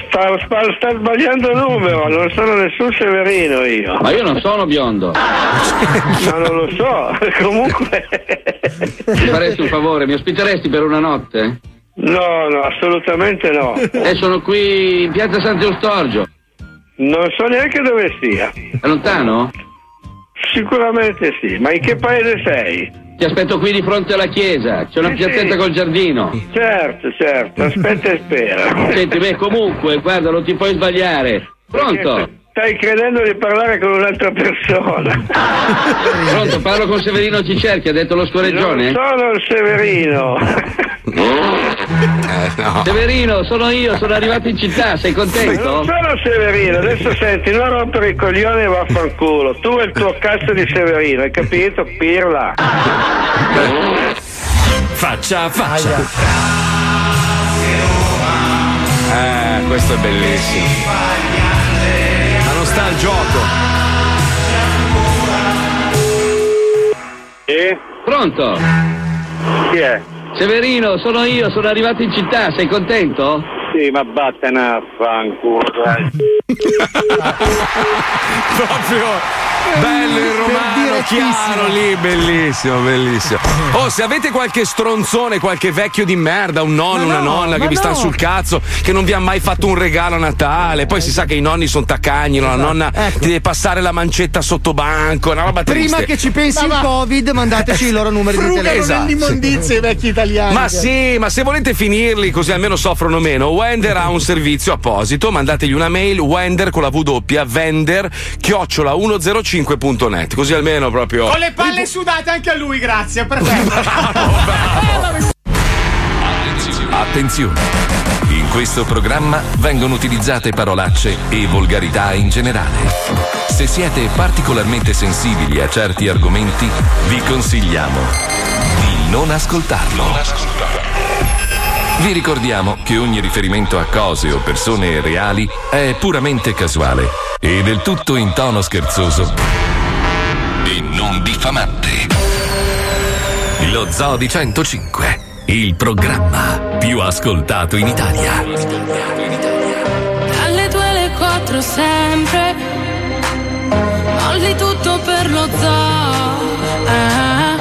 Speaker 17: sta, sta, sta sbagliando il numero, non sono nessun Severino io.
Speaker 18: Ma io non sono biondo.
Speaker 17: Ma non lo so, comunque.
Speaker 18: Mi faresti un favore, mi ospiteresti per una notte?
Speaker 17: No, no, assolutamente no.
Speaker 18: E sono qui in piazza Sant'Eustorgio.
Speaker 17: Non so neanche dove sia.
Speaker 18: È lontano?
Speaker 17: Sicuramente sì, ma in che paese sei?
Speaker 18: Ti aspetto qui di fronte alla chiesa, c'è una
Speaker 17: Sì,
Speaker 18: piazzetta
Speaker 17: sì.
Speaker 18: col giardino.
Speaker 17: Certo, certo, aspetta e spera.
Speaker 18: Senti, beh, comunque, guarda, non ti puoi sbagliare. Pronto?
Speaker 17: Stai credendo di parlare con un'altra persona.
Speaker 18: Pronto, parlo con Severino Cicerchi, ha detto lo scorreggione?
Speaker 17: Non sono il Severino.
Speaker 3: Eh, no.
Speaker 18: Severino, sono io, sono arrivato in città, sei
Speaker 17: Non
Speaker 18: contento?
Speaker 17: sono Severino, adesso senti, non rompere i coglioni e vaffanculo. Tu e il tuo cazzo di Severino, hai capito? Pirla.
Speaker 1: Faccia a faccia.
Speaker 3: Eh, questo è bellissimo. Sta al gioco.
Speaker 17: Sì?
Speaker 18: Pronto?
Speaker 17: Chi è?
Speaker 18: Severino, sono io, sono arrivato in città, sei contento?
Speaker 17: Sì, ma vattene a fanculo, dai.
Speaker 3: Proprio bello il romano, chiaro lì, bellissimo, bellissimo. Oh, se avete qualche stronzone, qualche vecchio di merda, un nonno, una nonna che
Speaker 2: ma
Speaker 3: vi
Speaker 2: no.
Speaker 3: sul cazzo, che non vi ha mai fatto un regalo a Natale, poi si sa che i nonni sono taccagni, la
Speaker 2: Esatto,
Speaker 3: nonna
Speaker 2: ecco.
Speaker 3: ti deve passare la mancetta sotto banco, una roba
Speaker 2: Prima
Speaker 3: triste.
Speaker 2: che ci pensi il Covid, mandateci i loro numeri di
Speaker 5: Frugano
Speaker 2: telefono.
Speaker 3: Esatto.
Speaker 5: nell'immondizia i vecchi italiani.
Speaker 3: Ma sì, ma se volete finirli così almeno soffrono meno, Wender ha un servizio apposito, mandategli una mail wender con la W vender chiocciola 105.net, così almeno proprio
Speaker 4: Con le palle sudate anche a lui, grazie, perfetto.
Speaker 1: Attenzione! In questo programma vengono utilizzate parolacce e volgarità in generale. Se siete particolarmente sensibili a certi argomenti, vi consigliamo di non ascoltarlo. Vi ricordiamo che ogni riferimento a cose o persone reali è puramente casuale e del tutto in tono scherzoso e non diffamante. Lo Zoo di 105, il programma più ascoltato in Italia.
Speaker 16: Dalle due alle quattro sempre Molli tutto per lo zoo Ah,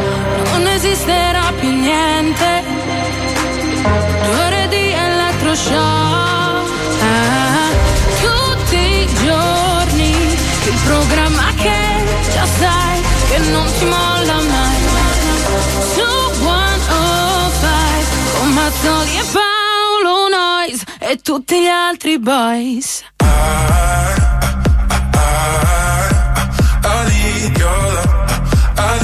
Speaker 16: Non esisterà più niente elettroshock Ah, Tutti i giorni Il programma che già sai Che non ti molla mai Su 105 Con Mazzoli e Paolo Noyes E tutti gli altri boys
Speaker 19: I need your love. I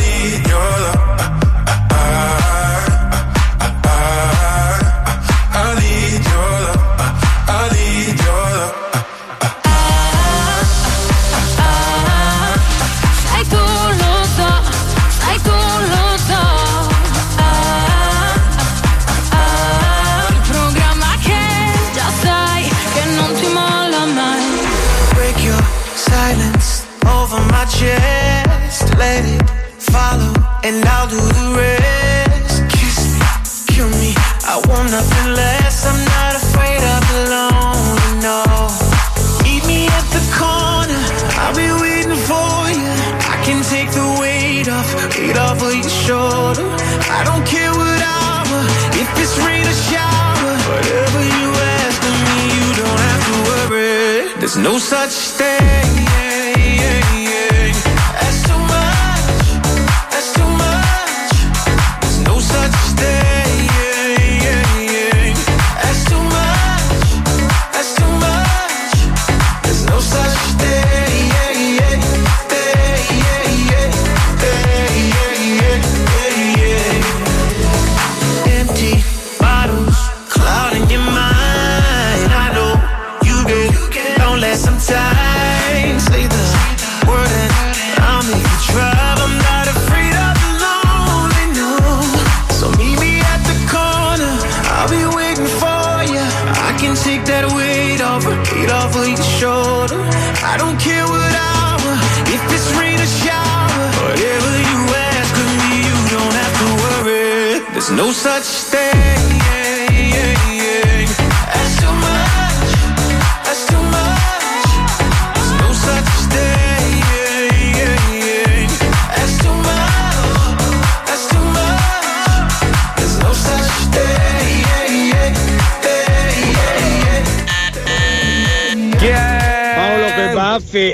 Speaker 19: no such thing. No such thing. That's too much. That's too much. There's no such thing. Too much. That's too much. There's no such thing.
Speaker 8: Baffi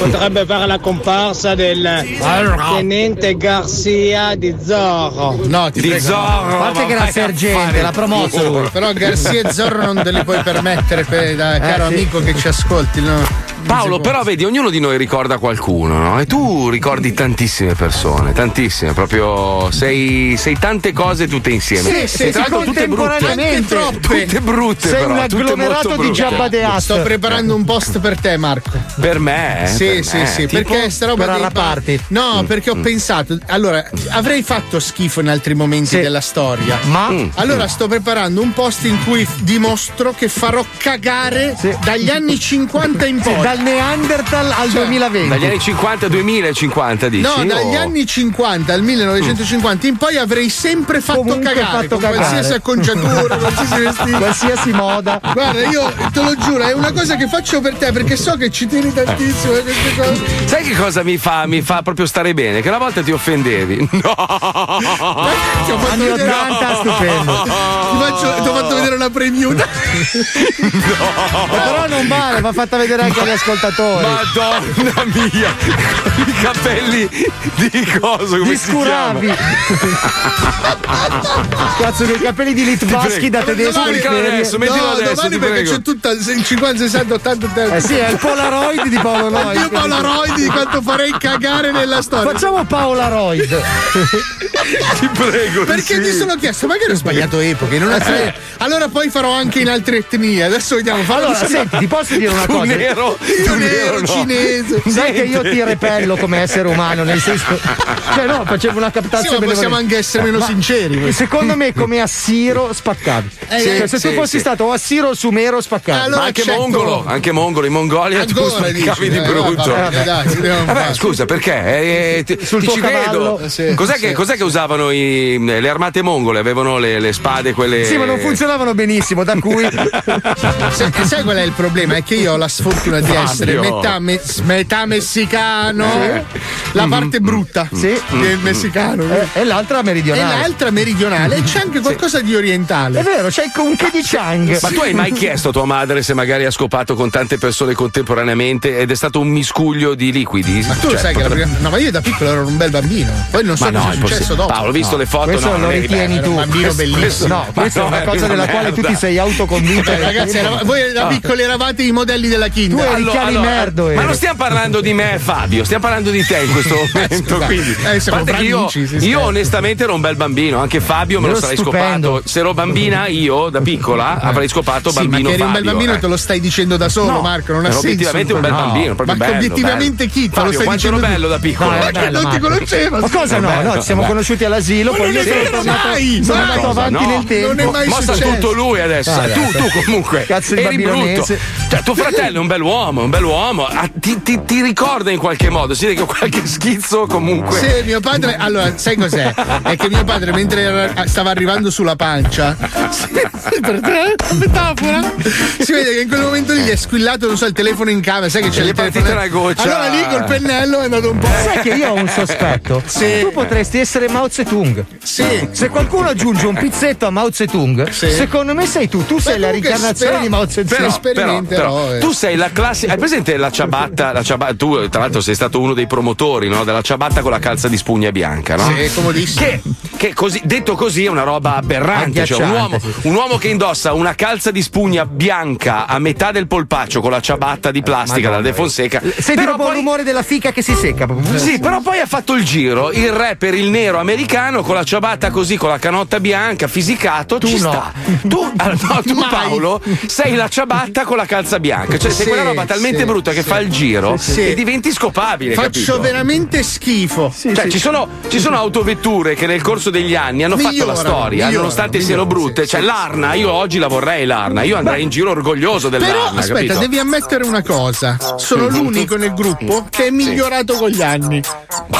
Speaker 8: potrebbe fare la comparsa del tenente Garcia di Zorro.
Speaker 5: No, ti
Speaker 3: Di
Speaker 5: prego.
Speaker 3: Zorro,
Speaker 2: A parte che era sergente, l'ha promosso lui.
Speaker 5: Però Garzia e Zorro non te li puoi permettere, per- da caro
Speaker 2: sì.
Speaker 5: amico che ci ascolti. No?
Speaker 3: Paolo, però vedi, ognuno di noi ricorda qualcuno, no? E tu ricordi tantissime persone, tantissime, proprio sei, sei tante cose tutte insieme.
Speaker 2: Sì, sì,
Speaker 3: E tra l'altro tutte brutte.
Speaker 2: contemporaneamente.
Speaker 3: Tutte brutte,
Speaker 2: Sei
Speaker 3: però,
Speaker 2: un agglomerato di. Jabba Hutt.
Speaker 5: Sto preparando un post per te, Marco.
Speaker 3: Per me? eh,
Speaker 5: Sì,
Speaker 3: per
Speaker 5: sì,
Speaker 3: me.
Speaker 5: sì,
Speaker 3: Tipo?
Speaker 5: perché sta roba
Speaker 2: per
Speaker 5: dei
Speaker 2: arraparti.
Speaker 5: pa- No, perché ho pensato, allora, avrei fatto schifo in altri momenti
Speaker 2: Sì.
Speaker 5: della storia.
Speaker 2: Ma
Speaker 3: Mm.
Speaker 5: Allora sto preparando un post in cui dimostro che farò cagare
Speaker 2: Sì.
Speaker 5: dagli anni 50 in
Speaker 2: Sì,
Speaker 5: poi.
Speaker 2: Dal Neanderthal al 2020.
Speaker 3: Dagli anni 50 al 2050 dici?
Speaker 5: No, dagli
Speaker 3: O-
Speaker 5: anni 50 al 1950 in poi avrei sempre fatto
Speaker 2: Comunque
Speaker 5: cagare
Speaker 2: fatto cagare.
Speaker 5: qualsiasi acconciatura, qualsiasi vestito.
Speaker 2: Qualsiasi moda.
Speaker 5: Guarda, io te lo giuro, è una cosa che faccio per te perché so che ci tieni tantissimo a queste cose.
Speaker 3: Sai che cosa mi fa? Mi fa proprio stare bene? Che una volta ti offendevi. No!
Speaker 5: Ti ho fatto
Speaker 2: Anni
Speaker 5: vedere-
Speaker 2: 80, stupendo.
Speaker 5: Ti, faccio- ti ho fatto vedere una preview.
Speaker 2: Però non vale, va fatta vedere anche agli ascoltatori.
Speaker 3: Madonna mia! I capelli di cosa? Come
Speaker 2: Di
Speaker 3: si
Speaker 2: scuravi. Cazzo, dei capelli di Litvaschi da tedesco. Ferie.
Speaker 3: adesso, mettilo
Speaker 5: no,
Speaker 3: adesso,
Speaker 5: domani
Speaker 3: ti
Speaker 5: perché
Speaker 3: prego.
Speaker 5: c'è tutta il 50, 60, 80, 80.
Speaker 2: Eh sì, è il Polaroid di Paolo Roid.
Speaker 5: Io Polaroid di quanto farei cagare nella storia.
Speaker 2: Facciamo Paolaroid.
Speaker 3: Ti prego.
Speaker 5: Perché
Speaker 3: sì.
Speaker 5: mi sono chiesto, magari ho sbagliato epoche. Non
Speaker 2: Eh.
Speaker 5: Allora poi farò anche in altre etnie. Adesso vediamo.
Speaker 2: Allora, senti, ti posso dire una cosa?
Speaker 3: nero,
Speaker 5: Io
Speaker 3: tu
Speaker 5: nero,
Speaker 3: no.
Speaker 5: cinese.
Speaker 2: Sai che io ti repello come essere umano, nel senso. Cioè, no, facevo una captazione.
Speaker 5: Sì, ma possiamo anche essere meno
Speaker 2: Ma
Speaker 5: sinceri.
Speaker 2: Secondo me, come Assiro, spaccavi.
Speaker 5: Eh,
Speaker 2: Cioè, se
Speaker 3: sì,
Speaker 2: tu fossi
Speaker 3: sì.
Speaker 2: stato o Assiro o Sumero, spaccavi.
Speaker 5: Allora
Speaker 3: Ma anche
Speaker 5: accetto-
Speaker 3: mongolo, anche mongolo, in Mongolia tu
Speaker 5: Ancora
Speaker 3: spaccavi
Speaker 5: dici,
Speaker 3: di
Speaker 5: eh,
Speaker 3: brutto.
Speaker 5: vabbè, dai,
Speaker 3: scusa, perché? Eh, ti,
Speaker 2: Sul
Speaker 3: ti
Speaker 2: tuo
Speaker 3: ci
Speaker 2: cavallo.
Speaker 3: vedo.
Speaker 5: Sì,
Speaker 3: cos'è,
Speaker 5: sì.
Speaker 3: Che, cos'è che usavano i- le armate mongole? Avevano le, le spade, quelle.
Speaker 2: Sì, ma non funzionavano benissimo, da cui.
Speaker 5: Sai, sai qual è il problema? È che io ho la sfortuna di essere metà, me- metà messicano, la parte brutta
Speaker 2: Sì.
Speaker 5: del messicano,
Speaker 2: Eh, e l'altra
Speaker 5: e
Speaker 2: meridionale.
Speaker 5: l'altra meridionale, e c'è anche qualcosa di
Speaker 2: È
Speaker 5: orientale.
Speaker 2: vero, c'è un che di Chang.
Speaker 3: Ma tu hai mai chiesto a tua madre se magari ha scopato con tante persone contemporaneamente ed è stato un miscuglio di liquidi?
Speaker 5: Ma tu
Speaker 3: Cioè,
Speaker 5: sai che la prima... No, ma io da piccolo ero un bel bambino. Poi non so
Speaker 3: Ma no,
Speaker 5: cosa
Speaker 3: è
Speaker 5: è successo dopo.
Speaker 3: Paolo, ho visto le foto.
Speaker 2: Questo
Speaker 3: no,
Speaker 2: lo ritieni
Speaker 3: bello.
Speaker 2: tu.
Speaker 5: un bambino
Speaker 3: Questo-
Speaker 5: bellissimo.
Speaker 2: No,
Speaker 3: Ma
Speaker 2: questa è
Speaker 3: no,
Speaker 2: una
Speaker 3: è
Speaker 2: cosa
Speaker 3: una
Speaker 2: della quale tu ti sei autoconvinto.
Speaker 5: Eh, ragazzi, voi da piccoli eravate i modelli della Kinder.
Speaker 2: Tu eri
Speaker 3: Allora,
Speaker 2: Chiari
Speaker 3: allora,
Speaker 2: merdo.
Speaker 3: ma non stiamo parlando di me Fabio, stiamo parlando di te in questo momento.
Speaker 5: scusa.
Speaker 3: quindi,
Speaker 5: Eh, siamo
Speaker 3: a parte che io, io onestamente ero un bel bambino, anche Fabio me lo
Speaker 2: Ero
Speaker 3: sarei
Speaker 2: stupendo.
Speaker 3: scopato. Se ero bambina, io da piccola avrei scopato
Speaker 5: Sì, ma
Speaker 3: bambino
Speaker 5: che eri un bel bambino
Speaker 3: eh.
Speaker 5: te lo stai dicendo da solo,
Speaker 3: No,
Speaker 5: Marco. Non ha senso.
Speaker 3: obiettivamente un bel
Speaker 5: No.
Speaker 3: bambino, proprio
Speaker 5: Ma
Speaker 3: bello,
Speaker 5: obiettivamente
Speaker 3: bello.
Speaker 5: chi? Te lo stai dicendo
Speaker 3: bello da piccolo.
Speaker 2: No,
Speaker 5: Ma non ti conosceva.
Speaker 2: Ma cosa no? No, ci siamo conosciuti all'asilo, poi
Speaker 5: non
Speaker 2: io
Speaker 5: è
Speaker 2: sono tornato, avanti nel tempo.
Speaker 5: non è mai successo.
Speaker 3: tutto lui adesso.
Speaker 2: Ah,
Speaker 3: eh, tu, comunque.
Speaker 2: Cazzo di
Speaker 3: eri brutto.
Speaker 2: babilonese.
Speaker 3: Cioè, tuo fratello è un bell'uomo, un bell'uomo. Ah, ti, ti- ti ricorda in qualche modo. Si vede che ho qualche schizzo comunque.
Speaker 5: Sì, mio padre, allora, sai cos'è? È che mio padre, mentre era- stava arrivando sulla pancia, per te, metafora, si vede che in quel momento lì gli è squillato, non so, il telefono in camera, sai che c'è
Speaker 3: Gli
Speaker 5: il
Speaker 3: è
Speaker 5: telefono.
Speaker 3: una goccia.
Speaker 5: Allora lì col pennello è andato un po'.
Speaker 2: Sai che io ho un sospetto?
Speaker 5: Sì.
Speaker 2: Tu potresti essere Mao Zedong.
Speaker 5: Sì.
Speaker 2: Se qualcuno aggiunge un pizzetto a Mao Zedong,
Speaker 5: Sì.
Speaker 2: secondo me sei tu. Tu sei la
Speaker 5: comunque
Speaker 2: ricarnazione
Speaker 5: spero-
Speaker 2: di Mao Zedong.
Speaker 3: Però, però, però,
Speaker 5: eh.
Speaker 3: tu sei la classica. Hai presente la ciabatta? La ciabatta tu, tra l'altro, sei stato uno dei promotori no? della ciabatta con la calza di spugna bianca, no?
Speaker 5: Sì, comodissimo.
Speaker 3: Che, che così, detto così è una roba aberrante. Cioè, un, uomo, un uomo che indossa una calza di spugna bianca a metà del polpaccio con la ciabatta di plastica
Speaker 2: Madonna,
Speaker 3: da De Fonseca.
Speaker 2: Senti proprio il rumore della fica che si secca.
Speaker 3: sì, però poi ha fatto il giro il rapper, il nero americano con la ciabatta così, con la canotta bianca, fisicato.
Speaker 2: Tu
Speaker 3: ci
Speaker 2: no.
Speaker 3: sta. Tu, ah, no, tu. Paolo, sei la ciabatta con la calza bianca. Cioè, sei
Speaker 5: Sì,
Speaker 3: quella roba talmente
Speaker 5: sì,
Speaker 3: brutta che
Speaker 5: sì.
Speaker 3: fa il giro
Speaker 5: Sì.
Speaker 3: e diventi scopabile.
Speaker 5: Faccio
Speaker 3: capito?
Speaker 5: veramente schifo.
Speaker 3: Cioè, Ci, sono, ci sono autovetture che nel corso degli anni hanno fatto la
Speaker 5: Migliorano,
Speaker 3: storia,
Speaker 5: migliorano,
Speaker 3: nonostante siano
Speaker 5: migliorano,
Speaker 3: brutte.
Speaker 5: sì,
Speaker 3: cioè,
Speaker 5: sì,
Speaker 3: l'Arna, io oggi la vorrei l'Arna, io andrei in giro orgoglioso
Speaker 5: Però
Speaker 3: dell'Arna.
Speaker 5: aspetta,
Speaker 3: capito?
Speaker 5: devi ammettere una cosa. Sono l'unico nel gruppo che è migliorato con gli anni.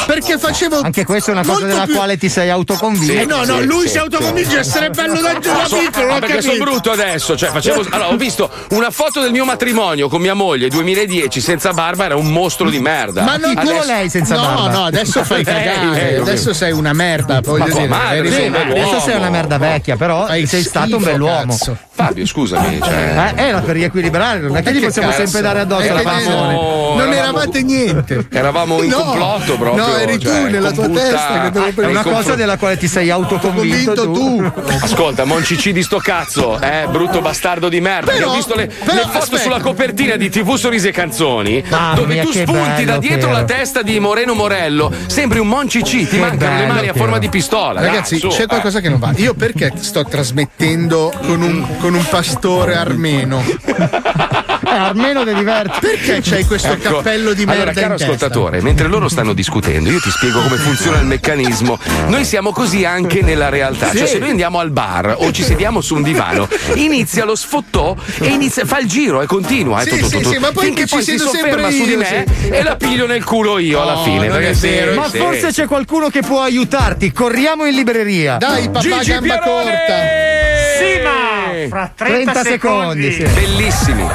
Speaker 5: Perché facevo.
Speaker 2: Anche questa è una cosa della
Speaker 5: più-
Speaker 2: quale ti sei autoconvinto.
Speaker 5: Eh no, no,
Speaker 3: sì,
Speaker 5: lui
Speaker 3: sì,
Speaker 5: si autoconvince a essere bello da giù
Speaker 3: Ma
Speaker 5: da piccolo,
Speaker 3: perché sono brutto adesso. Cioè, facevo. Allora, ho visto una foto del mio matrimonio con mia moglie 2010 senza barba, era un mostro di merda.
Speaker 5: Ma non
Speaker 2: tu o lei senza
Speaker 5: no,
Speaker 2: barba?
Speaker 5: No, adesso fai
Speaker 3: Lei,
Speaker 5: cagare.
Speaker 3: lei,
Speaker 5: adesso sei una merda. Voglio
Speaker 3: Ma
Speaker 5: dire,
Speaker 3: madre,
Speaker 5: eri-
Speaker 3: sei
Speaker 2: adesso sei una merda vecchia, però sei stato un
Speaker 5: schifo,
Speaker 2: bell'uomo.
Speaker 5: cazzo.
Speaker 3: Fabio, scusami. Cioè...
Speaker 2: Eh, era per riequilibrare, non è che gli possiamo
Speaker 5: cazzo?
Speaker 2: sempre dare addosso
Speaker 5: che
Speaker 2: passione.
Speaker 3: No,
Speaker 5: non eravate niente.
Speaker 3: Eravamo in
Speaker 5: No,
Speaker 3: complotto proprio.
Speaker 5: No, eri
Speaker 3: cioè,
Speaker 5: tu nella tua testa che lo
Speaker 2: È una cosa della quale ti sei autoconvinto
Speaker 5: convinto
Speaker 2: tu.
Speaker 5: tu.
Speaker 3: Ascolta, Moncici di sto cazzo, eh, brutto bastardo di merda.
Speaker 5: Però-
Speaker 3: Io ho visto le,
Speaker 5: però,
Speaker 3: le foto
Speaker 5: aspetta.
Speaker 3: sulla copertina di TV Sorrisi e Canzoni,
Speaker 2: Mamma
Speaker 3: dove
Speaker 2: mia,
Speaker 3: tu spunti da
Speaker 2: bello
Speaker 3: dietro
Speaker 2: che
Speaker 3: la testa di Moreno Morello. Sembri un Moncici, ti
Speaker 2: Che
Speaker 3: mancano le
Speaker 2: bello
Speaker 3: mani a forma di pistola.
Speaker 5: Ragazzi,
Speaker 3: dai, su,
Speaker 5: c'è
Speaker 3: eh.
Speaker 5: qualcosa che non va. Io perché sto trasmettendo con un, con un pastore armeno?
Speaker 2: Almeno ti diverti.
Speaker 5: Perché c'hai questo
Speaker 3: Ecco,
Speaker 5: cappello di
Speaker 3: allora,
Speaker 5: merda
Speaker 3: caro
Speaker 5: in testa?
Speaker 3: ascoltatore, mentre loro stanno discutendo, io ti spiego come funziona il meccanismo. Noi siamo così anche nella realtà.
Speaker 5: Sì.
Speaker 3: Cioè, se noi andiamo al bar o ci sediamo su un divano, inizia lo sfottò e inizia, fa il giro e continua. eh,
Speaker 5: Sì,
Speaker 3: tu, tu,
Speaker 5: sì,
Speaker 3: tu, tu,
Speaker 5: sì, ma poi mi ci
Speaker 3: poi si sofferma
Speaker 5: sempre
Speaker 3: su di
Speaker 5: io,
Speaker 3: me
Speaker 5: sì.
Speaker 3: e la piglio nel culo io alla
Speaker 5: No,
Speaker 3: fine.
Speaker 5: non
Speaker 3: perché
Speaker 5: è
Speaker 3: sì,
Speaker 5: vero.
Speaker 2: Ma
Speaker 3: sì.
Speaker 2: forse c'è qualcuno che può aiutarti. Corriamo in libreria.
Speaker 5: Dai, papà
Speaker 3: Gigi
Speaker 5: gamba
Speaker 3: Pierone!
Speaker 5: corta.
Speaker 4: Sì, ma fra 30,
Speaker 2: 30 secondi, sì.
Speaker 3: Bellissimi.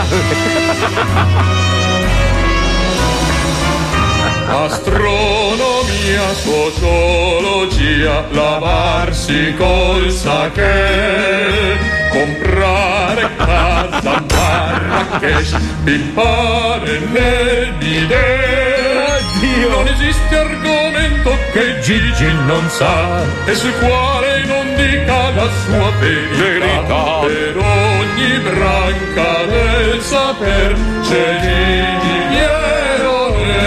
Speaker 20: Astronomia, sociologia, lavarsi col sake, comprare casa a Marrakesh, pippare nel bidet. Non esiste argomento che Gigi non sa e sul quale non dica la sua verità. Per ogni branca del saper c'è Gigi Pierone.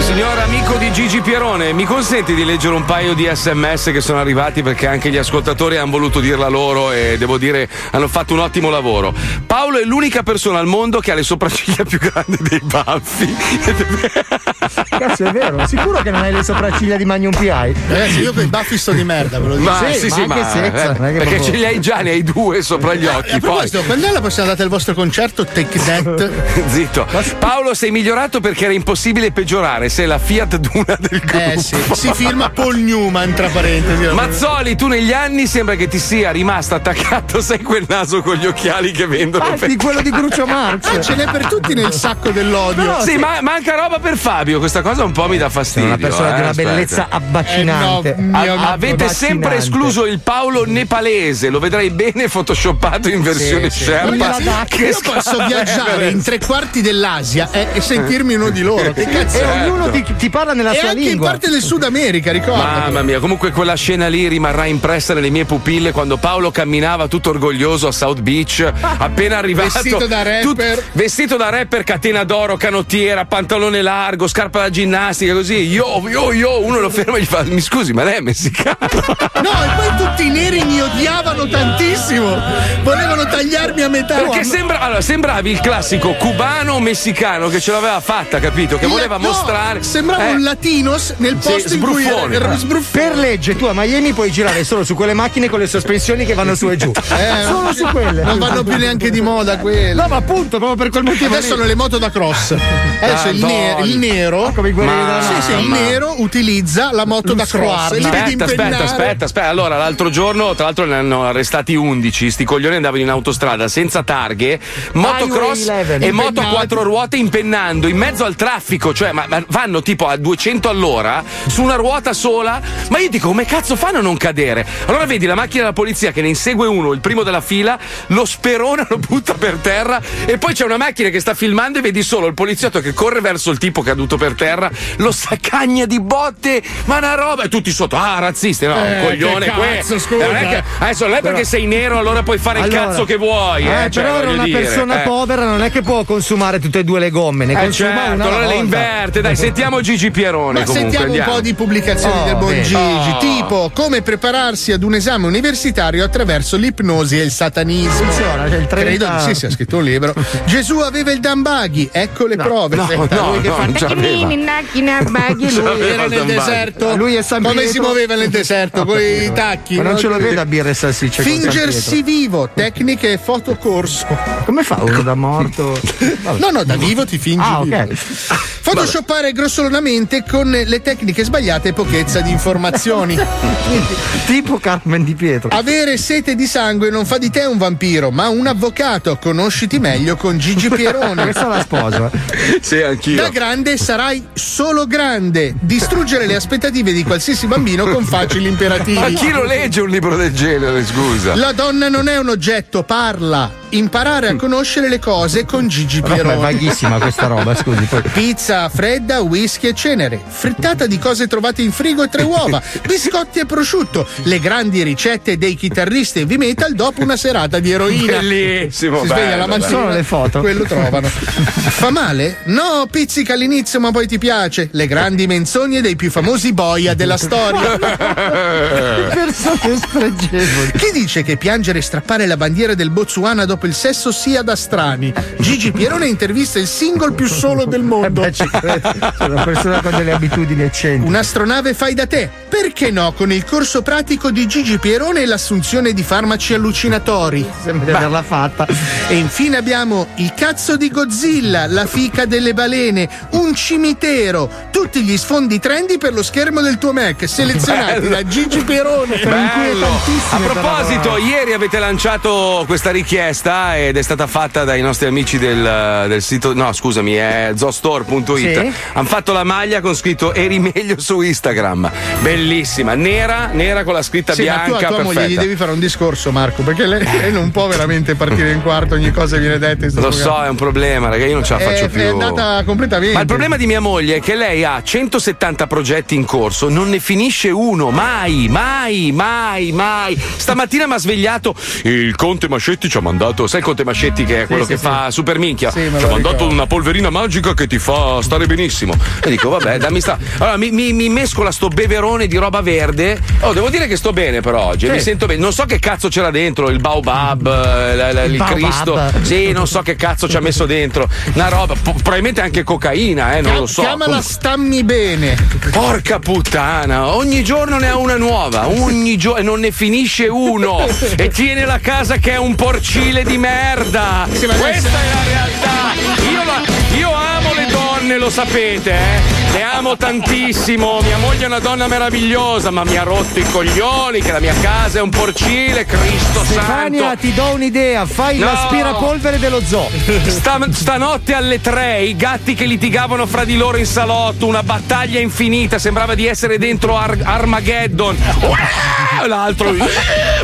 Speaker 3: Signor amico di Gigi Pierone, mi consenti di leggere un paio di sms che sono arrivati perché anche gli ascoltatori hanno voluto dirla loro e devo dire hanno fatto un ottimo lavoro. Paolo è l'unica persona al mondo che ha le sopracciglia più grandi dei baffi.
Speaker 2: Cazzo, è vero. Sicuro che non hai le sopracciglia di Magnum PI?
Speaker 5: Ragazzi, io con i baffi sto di merda, ve lo dico.
Speaker 3: Ma sì, sì, ma,
Speaker 2: anche senza,
Speaker 3: eh, perché
Speaker 2: proprio-
Speaker 3: ce li hai già, ne hai due sopra gli occhi.
Speaker 5: A
Speaker 3: Poi.
Speaker 5: quando è la prossima data del vostro concerto Take That?
Speaker 3: Zitto. Paolo, sei migliorato perché era impossibile peggiorare. Sei la Fiat Duna del gruppo.
Speaker 5: Eh sì, si firma Paul Newman tra parentesi.
Speaker 3: Mazzoli, tu negli anni sembra che ti sia rimasto attaccato, sai quel naso con gli occhiali che vendono
Speaker 2: Ah,
Speaker 3: per
Speaker 2: di quello di Grucio Marx.
Speaker 5: Ah, ce n'è per tutti nel sacco dell'odio.
Speaker 3: sì, ma manca roba per Fabio. Questa cosa un po' mi dà fastidio.
Speaker 2: Una persona
Speaker 3: eh,
Speaker 2: di una
Speaker 3: aspetta.
Speaker 2: bellezza abbacinante.
Speaker 5: Eh, no, mio-
Speaker 3: A- avete
Speaker 2: Abbacinante.
Speaker 3: sempre escluso il Paolo nepalese, lo vedrai bene photoshoppato in versione Sherpa.
Speaker 5: Ragazzi, io posso viaggiare in tre quarti dell'Asia e, e sentirmi uno di loro. Che cazzo
Speaker 2: E ognuno ti, ti parla nella
Speaker 5: E
Speaker 2: sua
Speaker 5: anche in parte del Sud America, ricorda.
Speaker 3: Mamma mia, comunque quella scena lì rimarrà impressa nelle mie pupille quando Paolo camminava tutto orgoglioso a South Beach, appena arrivato.
Speaker 5: Vestito da rapper.
Speaker 3: tut- vestito da rapper, catena d'oro, canottiera, pantalone largo, scarpa da ginnastica, così. Io, io, io, uno lo ferma e gli fa: Mi scusi, ma lei è messicano?
Speaker 5: No, e poi tutti i neri mi odiavano tantissimo. Volevano tagliarmi a metà.
Speaker 3: Perché sembra, allora, sembravi il classico cubano o messicano che ce l'aveva fatta, capito? Che voleva
Speaker 5: no,
Speaker 3: mostrare.
Speaker 5: Sembrava
Speaker 3: Eh.
Speaker 5: un latinos nel
Speaker 3: Sì,
Speaker 5: posto in cui era.
Speaker 2: Per legge tu a Miami puoi girare solo su quelle macchine con le sospensioni che vanno su e giù.
Speaker 5: Eh,
Speaker 2: solo su quelle.
Speaker 5: Non vanno più neanche di moda quelle.
Speaker 2: No, ma appunto, proprio per quel motivo.
Speaker 5: Adesso hanno le moto da cross. Adesso il, ne- il nero.
Speaker 2: come i guerrieri della
Speaker 5: sì, sì, il nero utilizza la moto da cross.
Speaker 3: Aspetta, aspetta, aspetta, aspetta. Allora, l'altro giorno, tra l'altro, ne hanno arrestati 11. Sti coglioni andavano in autostrada senza targhe, motocross
Speaker 2: Highway 11.
Speaker 3: e moto quattro ruote impennando in mezzo al traffico. Cioè, ma, ma vanno tipo a 200 all'ora su una ruota sola. Ma io dico, come cazzo fanno a non cadere? Allora vedi la macchina della polizia che ne insegue uno, il primo della fila, lo sperona, lo butta per terra e poi c'è una macchina che sta filmando e vedi solo il poliziotto che corre verso il tipo caduto per terra, lo saccagna di botte, ma una roba e tutti sotto, ah razzisti, no,
Speaker 5: Eh,
Speaker 3: un coglione
Speaker 5: che
Speaker 3: que-
Speaker 5: cazzo, scusa.
Speaker 3: Non è che- adesso non è perché sei nero allora puoi fare il
Speaker 2: Allora,
Speaker 3: cazzo che vuoi, eh,
Speaker 2: Eh,
Speaker 3: cioè,
Speaker 2: però
Speaker 3: voglio
Speaker 2: una
Speaker 3: dire,
Speaker 2: persona
Speaker 3: eh.
Speaker 2: povera, non è che può consumare tutte e due le gomme, ne
Speaker 3: Eh
Speaker 2: consuma
Speaker 3: certo,
Speaker 2: una
Speaker 3: allora le
Speaker 2: volta.
Speaker 3: inverte, dai, sentiamo Gigi Pierone
Speaker 5: Ma
Speaker 3: comunque,
Speaker 5: sentiamo
Speaker 3: andiamo.
Speaker 5: un po' di pubblicazioni
Speaker 2: Oh,
Speaker 5: del buon. Gigi,
Speaker 3: Oh.
Speaker 5: tipo come prepararsi ad un esame universitario attraverso l'ipnosi e il satanismo.
Speaker 2: Funziona, c'è il 30
Speaker 5: Credo di sì, si ha scritto un libro. Gesù aveva il dambaghi, ecco le prove.
Speaker 3: no,
Speaker 5: Senta,
Speaker 3: no,
Speaker 5: lui che
Speaker 3: no,
Speaker 5: fa
Speaker 3: non c'aveva.
Speaker 5: lui era nel deserto.
Speaker 2: Lui è San
Speaker 5: Come si muoveva nel deserto? Con i tacchi.
Speaker 2: Ma non
Speaker 5: no?
Speaker 2: ce lo vedo a birra e San
Speaker 5: Fingersi vivo, tecniche e fotocorso.
Speaker 2: Come fa uno da morto?
Speaker 5: No, no, da vivo ti fingi
Speaker 2: Ah,
Speaker 5: vivo.
Speaker 2: ok.
Speaker 5: Photoshoppare grossolanamente con le tecniche sbagliate e pochezza di informazioni.
Speaker 2: tipo Carmen Di Pietro.
Speaker 5: Avere sete di sangue non fa di te un vampiro, ma un avvocato. Conosciti meglio con Gigi Pierone.
Speaker 2: Questa la sposo. eh.
Speaker 3: Sì, anch'io.
Speaker 5: Da grande sarai solo grande. Distruggere le aspettative di qualsiasi bambino con facili imperativi.
Speaker 3: Ma chi lo legge un libro del genere, scusa?
Speaker 5: La donna non è un oggetto, parla. Imparare a conoscere le cose con Gigi
Speaker 2: Però è
Speaker 5: Pierone.
Speaker 2: vaghissima questa roba, scusi. Poi.
Speaker 5: Pizza fredda, whisky e cenere, frittata di cose trovate in frigo e tre uova, biscotti e prosciutto, le grandi ricette dei chitarristi heavy metal dopo una serata di eroina.
Speaker 3: Bellissimo,
Speaker 5: Si sveglia
Speaker 3: bello,
Speaker 5: la mattina.
Speaker 3: Sono le foto.
Speaker 5: Quello trovano. Fa male? No, pizzica all'inizio, ma poi ti piace. Le grandi menzogne dei più famosi boia della storia.
Speaker 2: Persone spregevoli.
Speaker 5: Chi dice che piangere e strappare la bandiera del Botswana dopo il sesso sia da strani? Gigi Pierone intervista il single più solo del mondo.
Speaker 2: C'è una persona con delle abitudini eccentriche.
Speaker 5: Un'astronave fai da te. Perché no? Con il corso pratico di Gigi Pierone e l'assunzione di farmaci allucinatori.
Speaker 2: Sembra di averla fatta.
Speaker 5: E infine abbiamo il cazzo di Godzilla, la fica delle balene, un cimitero, tutti gli sfondi trendy per lo schermo del tuo Mac, selezionati
Speaker 3: Bello.
Speaker 5: da Gigi Pierone.
Speaker 3: Bello. A proposito, ieri avete lanciato questa richiesta ed è stata fatta dai nostri amici del, del sito, no scusami, è zostore.it.
Speaker 5: Sì.
Speaker 3: Hanno fatto la maglia con scritto eri meglio su Instagram. Bellissima, nera, nera con la scritta
Speaker 5: Sì, ma tu
Speaker 3: bianca.
Speaker 5: a tua moglie
Speaker 3: perfetta.
Speaker 5: gli devi fare un discorso, Marco, perché lei, lei non può veramente partire in quarto, ogni cosa viene detta. in
Speaker 3: Lo so, è un problema, raga, io non ce la faccio
Speaker 5: È-
Speaker 3: più.
Speaker 5: È andata completamente.
Speaker 3: Ma il problema di mia moglie è che lei ha 170 progetti in corso, non ne finisce uno, mai, mai, mai, mai. Stamattina mi ha svegliato il Conte Mascetti ci ha mandato, sai il Conte Mascetti che è quello
Speaker 5: sì,
Speaker 3: che
Speaker 5: sì.
Speaker 3: fa super minchia?
Speaker 5: Sì,
Speaker 3: ci ha mandato
Speaker 5: ricordo.
Speaker 3: una polverina magica che ti fa stare benissimo. E dico, vabbè, dammi sta. Allora mi, mi, mi mescola sto beverone di roba verde. Oh, devo dire che sto bene però oggi,
Speaker 2: Sì.
Speaker 3: mi sento bene. Non so che cazzo c'era dentro, il baobab, eh, la- la-
Speaker 2: Il
Speaker 3: il. Cristo. Sì, non so che cazzo ci ha messo dentro. Una roba, po- probabilmente anche cocaina, eh, non lo so.
Speaker 5: Chiamala
Speaker 3: Comunque-
Speaker 5: stammi bene.
Speaker 3: Porca puttana, ogni giorno ne ha una nuova, ogni giorno non ne finisce uno. e tiene la casa che è un porcile di merda.
Speaker 5: Sì,
Speaker 3: Questa è la realtà. Io, la- io amo le donne, lo sapete, eh? Le amo tantissimo. Mia moglie è una donna meravigliosa, ma mi ha rotto i coglioni che la mia casa è un porcile, Cristo
Speaker 2: Stefania,
Speaker 3: santo.
Speaker 2: ti do un'idea, fai
Speaker 3: No.
Speaker 2: l'aspirapolvere dello zoo.
Speaker 3: Sta- stanotte alle tre i gatti che litigavano fra di loro in salotto, una battaglia infinita, sembrava di essere dentro Ar- Armageddon. Uah! L'altro. Uah!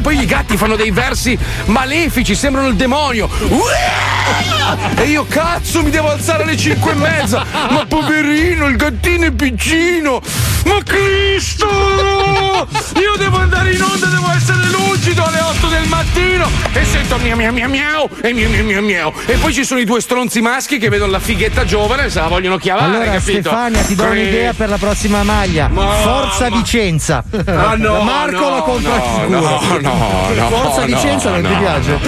Speaker 3: Poi i gatti fanno dei versi malefici, sembrano il demonio. Uah! E io cazzo mi devo alzare alle cinque e mezza. Ma poverino, il gattino è piccino. Ma Cristo! Io devo andare in onda, devo essere lucido alle 8 del mattino e sento miau miau miau miau e miau miau miau miau. E poi ci sono i due stronzi maschi che vedono la fighetta giovane e se la vogliono chiavare,
Speaker 2: Allora,
Speaker 3: capito?
Speaker 2: Stefania, ti do
Speaker 3: Cri-
Speaker 2: un'idea per la prossima maglia.
Speaker 3: Ma-
Speaker 2: Forza
Speaker 3: ma-
Speaker 2: Vicenza.
Speaker 3: Ah, no,
Speaker 2: Marco
Speaker 3: no,
Speaker 2: la compra
Speaker 3: no,
Speaker 2: sicuro.
Speaker 3: no, no, no,
Speaker 2: Forza
Speaker 3: no,
Speaker 2: Vicenza non ti
Speaker 3: no.
Speaker 2: piace?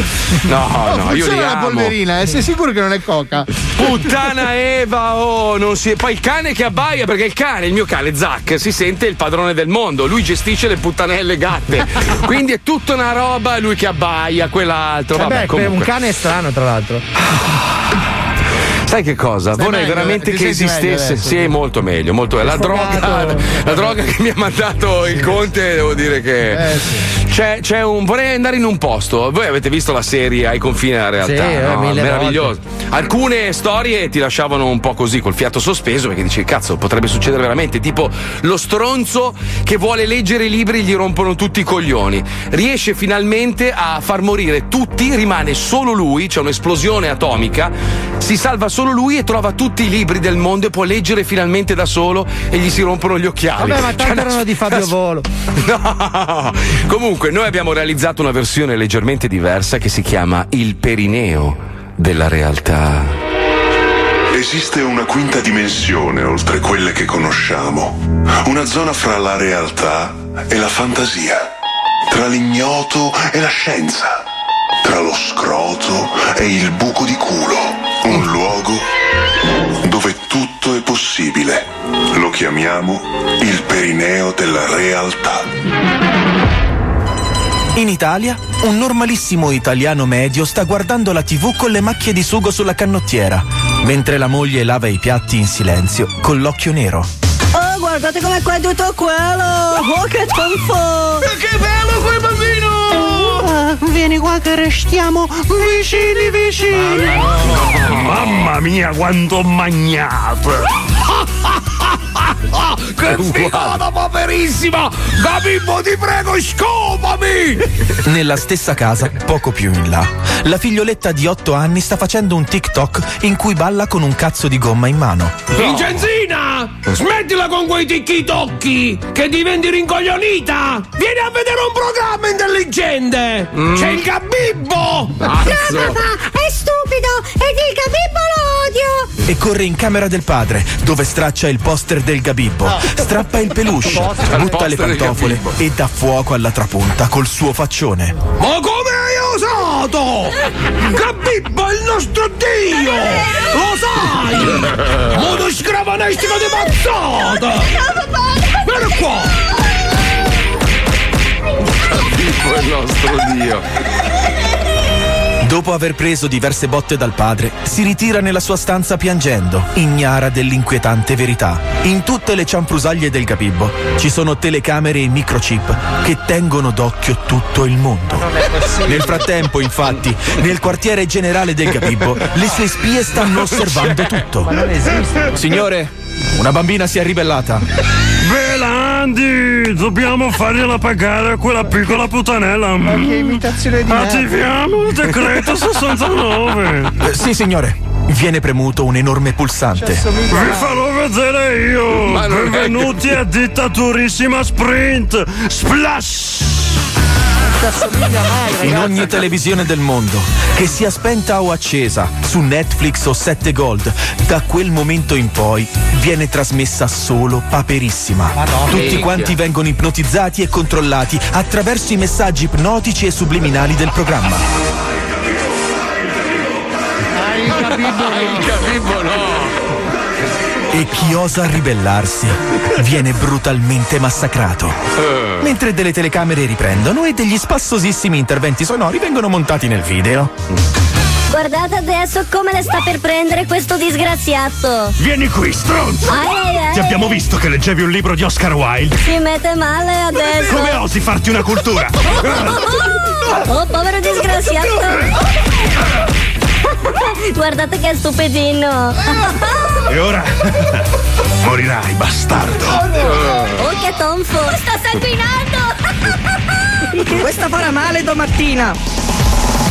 Speaker 3: No,
Speaker 5: Oh,
Speaker 3: no, io li
Speaker 5: funziona la
Speaker 3: amo.
Speaker 5: polverina, eh? sei sicuro che non è coca?
Speaker 3: Puttana Eva, oh, non si. Poi il cane che abbaia, perché il cane, il mio cane Zac, si sente il padrone del mondo. Lui gestisce le puttanelle gatte. Quindi è tutta una roba, lui che abbaia, quell'altro.
Speaker 2: Vabbè,
Speaker 3: Vabbè,
Speaker 2: per un
Speaker 3: comunque.
Speaker 2: cane è strano, tra l'altro.
Speaker 3: Sai che cosa?
Speaker 2: Stai
Speaker 3: Vorrei
Speaker 2: meglio,
Speaker 3: veramente che esistesse.
Speaker 2: adesso?
Speaker 3: Sì, molto meglio, molto meglio. La droga, la droga che mi ha mandato il Conte, devo dire che.
Speaker 2: Eh,
Speaker 3: C'è, c'è un. Vorrei andare in un posto. Voi avete visto la serie ai confini della realtà?
Speaker 2: Sì, eh,
Speaker 3: no? Meraviglioso. Alcune storie ti lasciavano un po' così col fiato sospeso perché dici, cazzo, potrebbe succedere veramente. Tipo lo stronzo che vuole leggere i libri gli rompono tutti i coglioni. Riesce finalmente a far morire tutti, rimane solo lui, c'è un'esplosione atomica, si salva solo lui e trova tutti i libri del mondo e può leggere finalmente da solo e gli si rompono gli occhiali.
Speaker 2: Vabbè, ma
Speaker 3: Cioè,
Speaker 2: tanto
Speaker 3: una-
Speaker 2: erano di Fabio Volo.
Speaker 3: No! Comunque, noi abbiamo realizzato una versione leggermente diversa che si chiama Il perineo della realtà.
Speaker 21: Esiste una quinta dimensione oltre quelle che conosciamo, una zona fra la realtà e la fantasia, tra l'ignoto e la scienza, tra lo scroto e il buco di culo, un luogo dove tutto è possibile. Lo chiamiamo il perineo della realtà.
Speaker 14: In Italia, un normalissimo italiano medio sta guardando la TV con le macchie di sugo sulla canottiera, mentre la moglie lava i piatti in silenzio con l'occhio nero.
Speaker 22: Oh, guardate com'è qua tutto quello! Oh, che tonfo!
Speaker 10: Che bello quel bambino!
Speaker 22: Vieni qua che restiamo vicini vicini!
Speaker 10: Mamma mia, quanto ho magnato! Che figata poverissima! Gabibbo, ti prego, scopami!
Speaker 14: Nella stessa casa, poco più in là, la figlioletta di 8 anni sta facendo un TikTok in cui balla con un cazzo di gomma in mano.
Speaker 10: Vincenzina!
Speaker 23: Smettila con quei ticchi tocchi! Che diventi rincoglionita! Vieni a vedere un programma intelligente!
Speaker 19: Mm.
Speaker 23: C'è il Gabibbo!
Speaker 19: No, papà, è stupido ed il Gabibbo lo odio!
Speaker 14: E corre in camera del padre, dove straccia il poster del Gabibbo, strappa il peluche, butta le pantofole e dà fuoco alla trapunta col suo faccione.
Speaker 23: Ma come hai osato? Gabibbo è il nostro Dio! Lo sai! Modo scravanestico di mazzata! Vieni qua!
Speaker 3: Gabibbo è il nostro Dio.
Speaker 14: Dopo aver preso diverse botte dal padre, si ritira nella sua stanza piangendo, ignara dell'inquietante verità. In tutte le cianfrusaglie del Gabibbo ci sono telecamere e microchip che tengono d'occhio tutto il mondo. Nel frattempo, infatti, nel quartiere generale del Gabibbo, le sue spie stanno osservando tutto. Signore, una bambina si è ribellata.
Speaker 24: Belandi, dobbiamo fargliela pagare quella piccola puttanella. Ma che
Speaker 5: imitazione di
Speaker 24: Attiviamo il decreto 69.
Speaker 14: Eh, sì, signore. Viene premuto un enorme pulsante.
Speaker 24: Vi farò vedere io. Benvenuti a dittaturissima sprint. Splash!
Speaker 14: In ogni televisione del mondo, che sia spenta o accesa, su Netflix o 7 Gold, da quel momento in poi viene trasmessa solo Paperissima. Tutti
Speaker 3: minchia.
Speaker 14: quanti vengono ipnotizzati e controllati attraverso i messaggi ipnotici e subliminali del programma.
Speaker 5: il Gabibbo
Speaker 3: Il Gabibbo no!
Speaker 14: E chi osa ribellarsi viene brutalmente massacrato. Mentre delle telecamere riprendono e degli spassosissimi interventi sonori vengono montati nel video.
Speaker 22: Guardate adesso come le sta per prendere questo disgraziato.
Speaker 24: Vieni qui, stronzo!
Speaker 22: Ai, ai, ai.
Speaker 24: Ti abbiamo visto che leggevi un libro di Oscar Wilde.
Speaker 22: Si mette male adesso.
Speaker 24: Come osi farti una cultura?
Speaker 22: Oh, povero disgraziato. Guardate che stupidino.
Speaker 24: E ora morirai, bastardo.
Speaker 22: Oh, che tonfo. Sta sanguinando.
Speaker 25: Questa farà male domattina.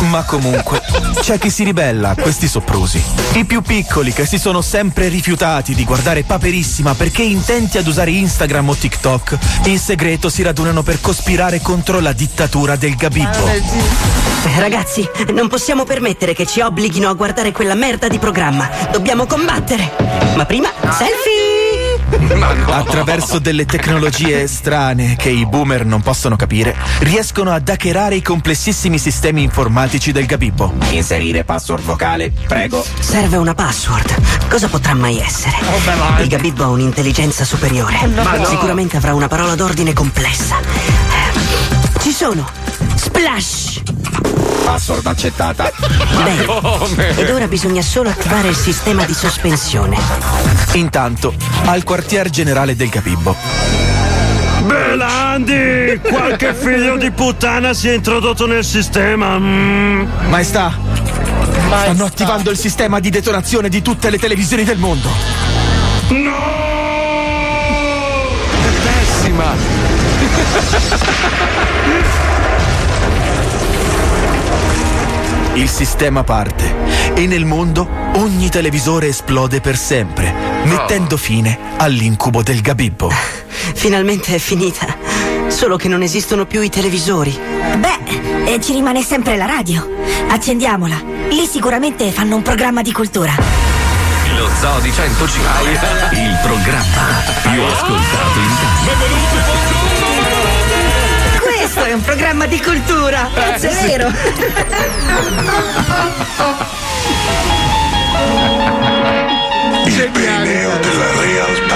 Speaker 14: Ma comunque, c'è chi si ribella a questi soprusi. I più piccoli che si sono sempre rifiutati di guardare Paperissima perché intenti ad usare Instagram o TikTok, in segreto si radunano per cospirare contro la dittatura del Gabibbo.
Speaker 25: Eh, Ragazzi, non possiamo permettere che ci obblighino a guardare quella merda di programma. Dobbiamo combattere. Ma prima, selfie!
Speaker 14: Attraverso delle tecnologie strane che i boomer non possono capire, riescono ad hackerare i complessissimi sistemi informatici del Gabibbo.
Speaker 26: Inserire password vocale, prego.
Speaker 25: Serve una password. Cosa potrà mai essere? Il Gabibbo ha un'intelligenza superiore.
Speaker 26: Ma no.
Speaker 25: Sicuramente avrà una parola d'ordine complessa. Ci sono. Splash!
Speaker 26: Password accettata.
Speaker 25: Bene. Ed ora bisogna solo attivare il sistema di sospensione.
Speaker 14: Intanto, al quartier generale del Gabibbo,
Speaker 24: Belandi! Qualche figlio di puttana si è introdotto nel sistema. Mm.
Speaker 14: Maestà, stanno attivando il sistema di detonazione di tutte le televisioni del mondo.
Speaker 3: Pessima!
Speaker 14: Il sistema parte e nel mondo ogni televisore esplode per sempre, mettendo fine all'incubo del Gabibbo.
Speaker 25: Finalmente è finita. Solo che non esistono più i televisori.
Speaker 22: Beh, e ci rimane sempre la radio. Accendiamola. Lì sicuramente fanno un programma di cultura.
Speaker 1: Lo Zoo di 105, il programma più ascoltato in Italia.
Speaker 25: Questo è un programma di cultura. Cazzo, è
Speaker 3: sì.
Speaker 25: vero.
Speaker 21: Il Perineo della realtà.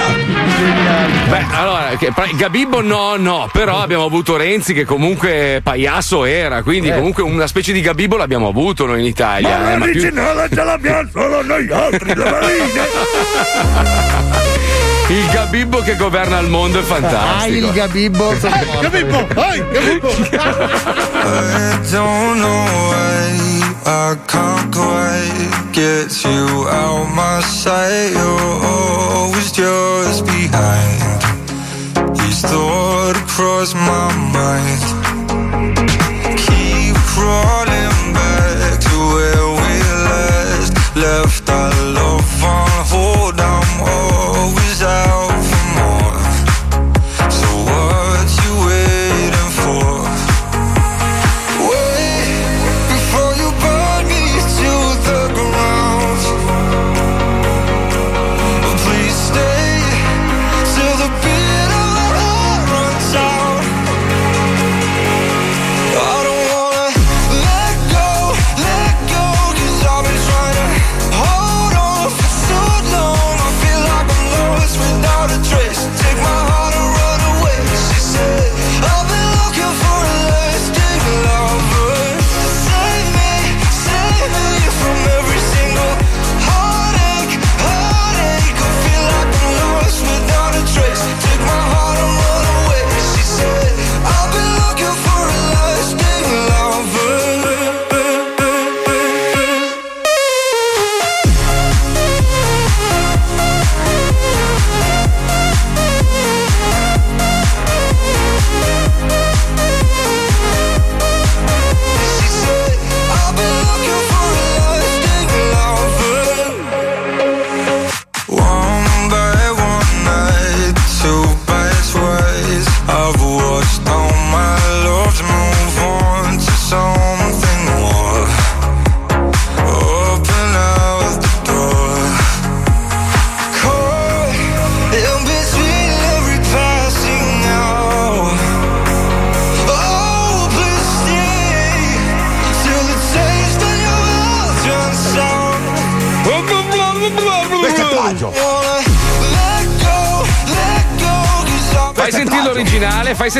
Speaker 3: Beh, allora, che, Gabibbo no, no, però abbiamo avuto Renzi che comunque Paiasso era, quindi comunque una specie di Gabibbo l'abbiamo avuto noi in Italia. eh, ma più-
Speaker 24: L'originale ce l'abbiamo solo noi altri, le marine.
Speaker 3: Il Gabibbo che governa il mondo è
Speaker 5: Ah,
Speaker 3: fantastico.
Speaker 5: il Gabibbo. Gabibbo, ai, Gabibbo.
Speaker 27: I don't know why I can't quite get you out my sight. You're always just behind. These thoughts cross my mind. Keep crawling back to where we last left our